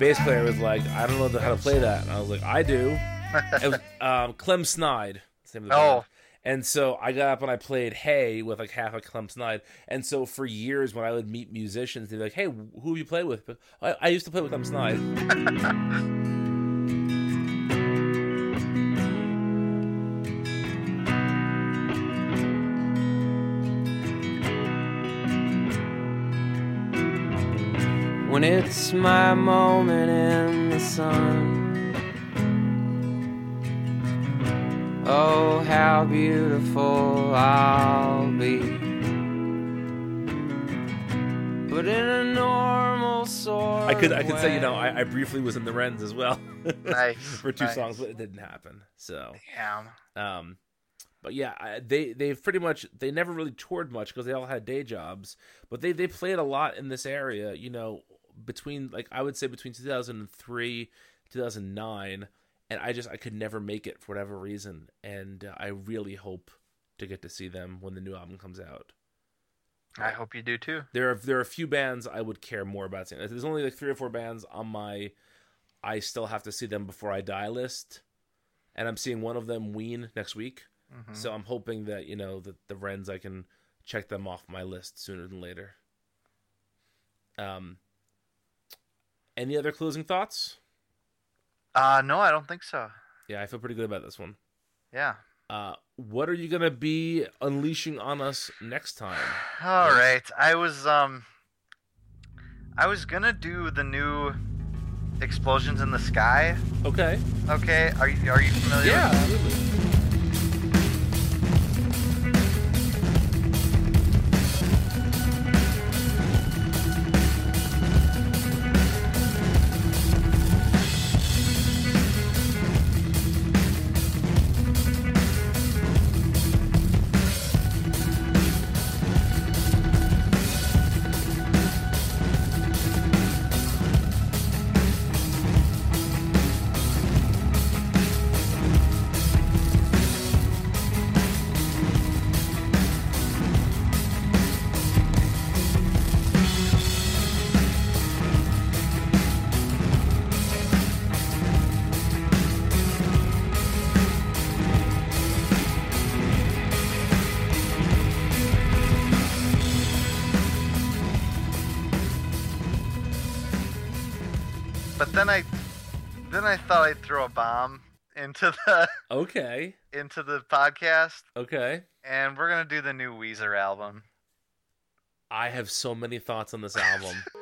bass player was like, "I don't know how to play that," and I was like, "I do." It was [LAUGHS] um, Clem Snide. that's the name of the Oh. And so I got up and I played "Hey" with like half a Clem Snide. And so for years, when I would meet musicians, they'd be like, "Hey, who have you played with?" I, I used to play with Clem Snide. [LAUGHS] When it's my moment in the sun. Oh, how beautiful I'll be. But in a normal sort I could I could of say you know. I, I briefly was in the Wrens as well [LAUGHS] Nice, for two nice. songs, but it didn't happen. So Damn. um, but yeah, I, they they've pretty much they never really toured much because they all had day jobs, but they they played a lot in this area. You know, between like I would say between 2003 2009 and I just I could never make it for whatever reason and uh, I really hope to get to see them when the new album comes out. I hope you do too. There are there are a few bands I would care more about seeing. There's only like three or four bands on my I still have to see them before I die list, and I'm seeing one of them Ween next week. Mhm. So I'm hoping that you know that the Wrens I can check them off my list sooner than later. Um. Any other closing thoughts? Uh no, I don't think so. Yeah, I feel pretty good about this one. Yeah. Uh, what are you gonna be unleashing on us next time? All right. I was um I was gonna do the new explosions in the sky. Okay. Okay. Are you are you familiar? Yeah, absolutely. Then I thought I'd throw a bomb into the Okay. [LAUGHS] into the podcast, Okay. and we're gonna do the new Weezer album. I have so many thoughts on this album. [LAUGHS]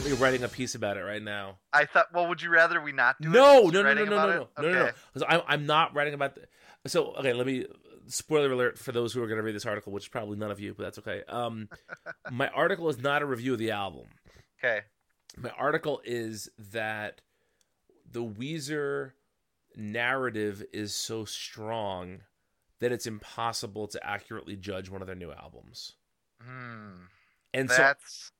currently writing a piece about it right now. I thought, well, would you rather we not do it? No, no, no, no, no, no, no, it? no, no, no, I'm, I'm not writing about. The, so okay, let me spoiler alert for those who are going to read this article, which is probably none of you, but that's okay. Um, [LAUGHS] my article is not a review of the album. Okay. My article is that the Weezer narrative is so strong that it's impossible to accurately judge one of their new albums. Hmm. And so That's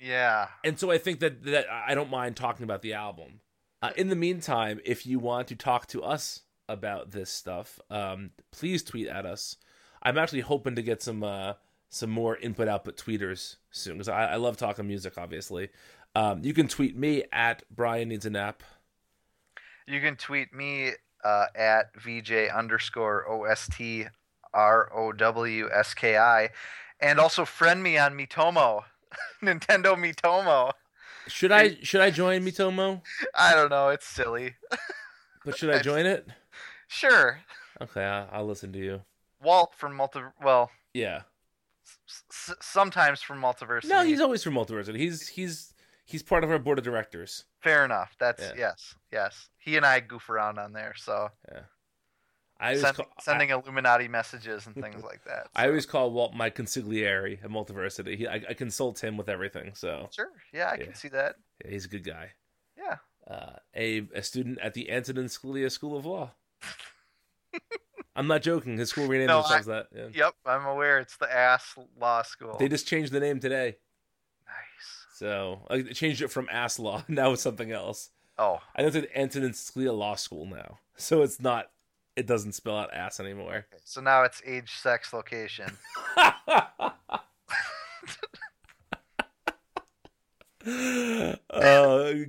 yeah. and so I think that that I don't mind talking about the album. Uh, in the meantime, if you want to talk to us about this stuff, um, please tweet at us. I'm actually hoping to get some uh, some more input output tweeters soon because I, I love talking music. Obviously, um, you can tweet me at Brian needs a nap. You can tweet me uh, at VJ underscore O S T R O W S K I, and also friend me on Miitomo, [LAUGHS] Nintendo Miitomo. Should I should I join Miitomo? [LAUGHS] I don't know, it's silly. [LAUGHS] But should I join it? Sure, Okay, I, I'll listen to you. Walt from Multi. Well, Yeah. s- sometimes from Multiversity. No, he's always from Multiversity. He's he's he's part of our board of directors. fair enough. That's Yeah. yes, yes. He and I goof around on there, so Yeah. I always send- call, sending Illuminati messages and things like that. I always call Walt my consigliere at Multiversity. He, I, I consult him with everything. So Sure, yeah, I Yeah. can see that. yeah, he's a good guy. Yeah. Uh, a a student at the Antonin Scalia School of Law. [LAUGHS] I'm not joking. His school renamed No, themselves I- that. Yeah. Yep, I'm aware. It's the ass law school. They just changed the name today. nice. So I changed it from Ass Law. [LAUGHS] Now it's something else. Oh, I know it's at Antonin Scalia Law School now. So it's not. It doesn't spell out ass anymore. so now it's age, sex, location. [LAUGHS] uh,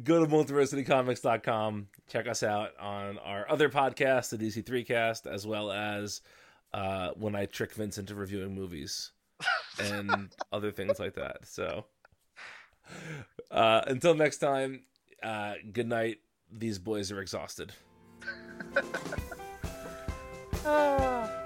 go to multiversitycomics.com. Check us out on our other podcast, the DC3 cast, as well as uh, when I trick Vince into reviewing movies and [LAUGHS] other things like that. So uh, until next time, uh, good night. These boys are exhausted. [LAUGHS] Ah.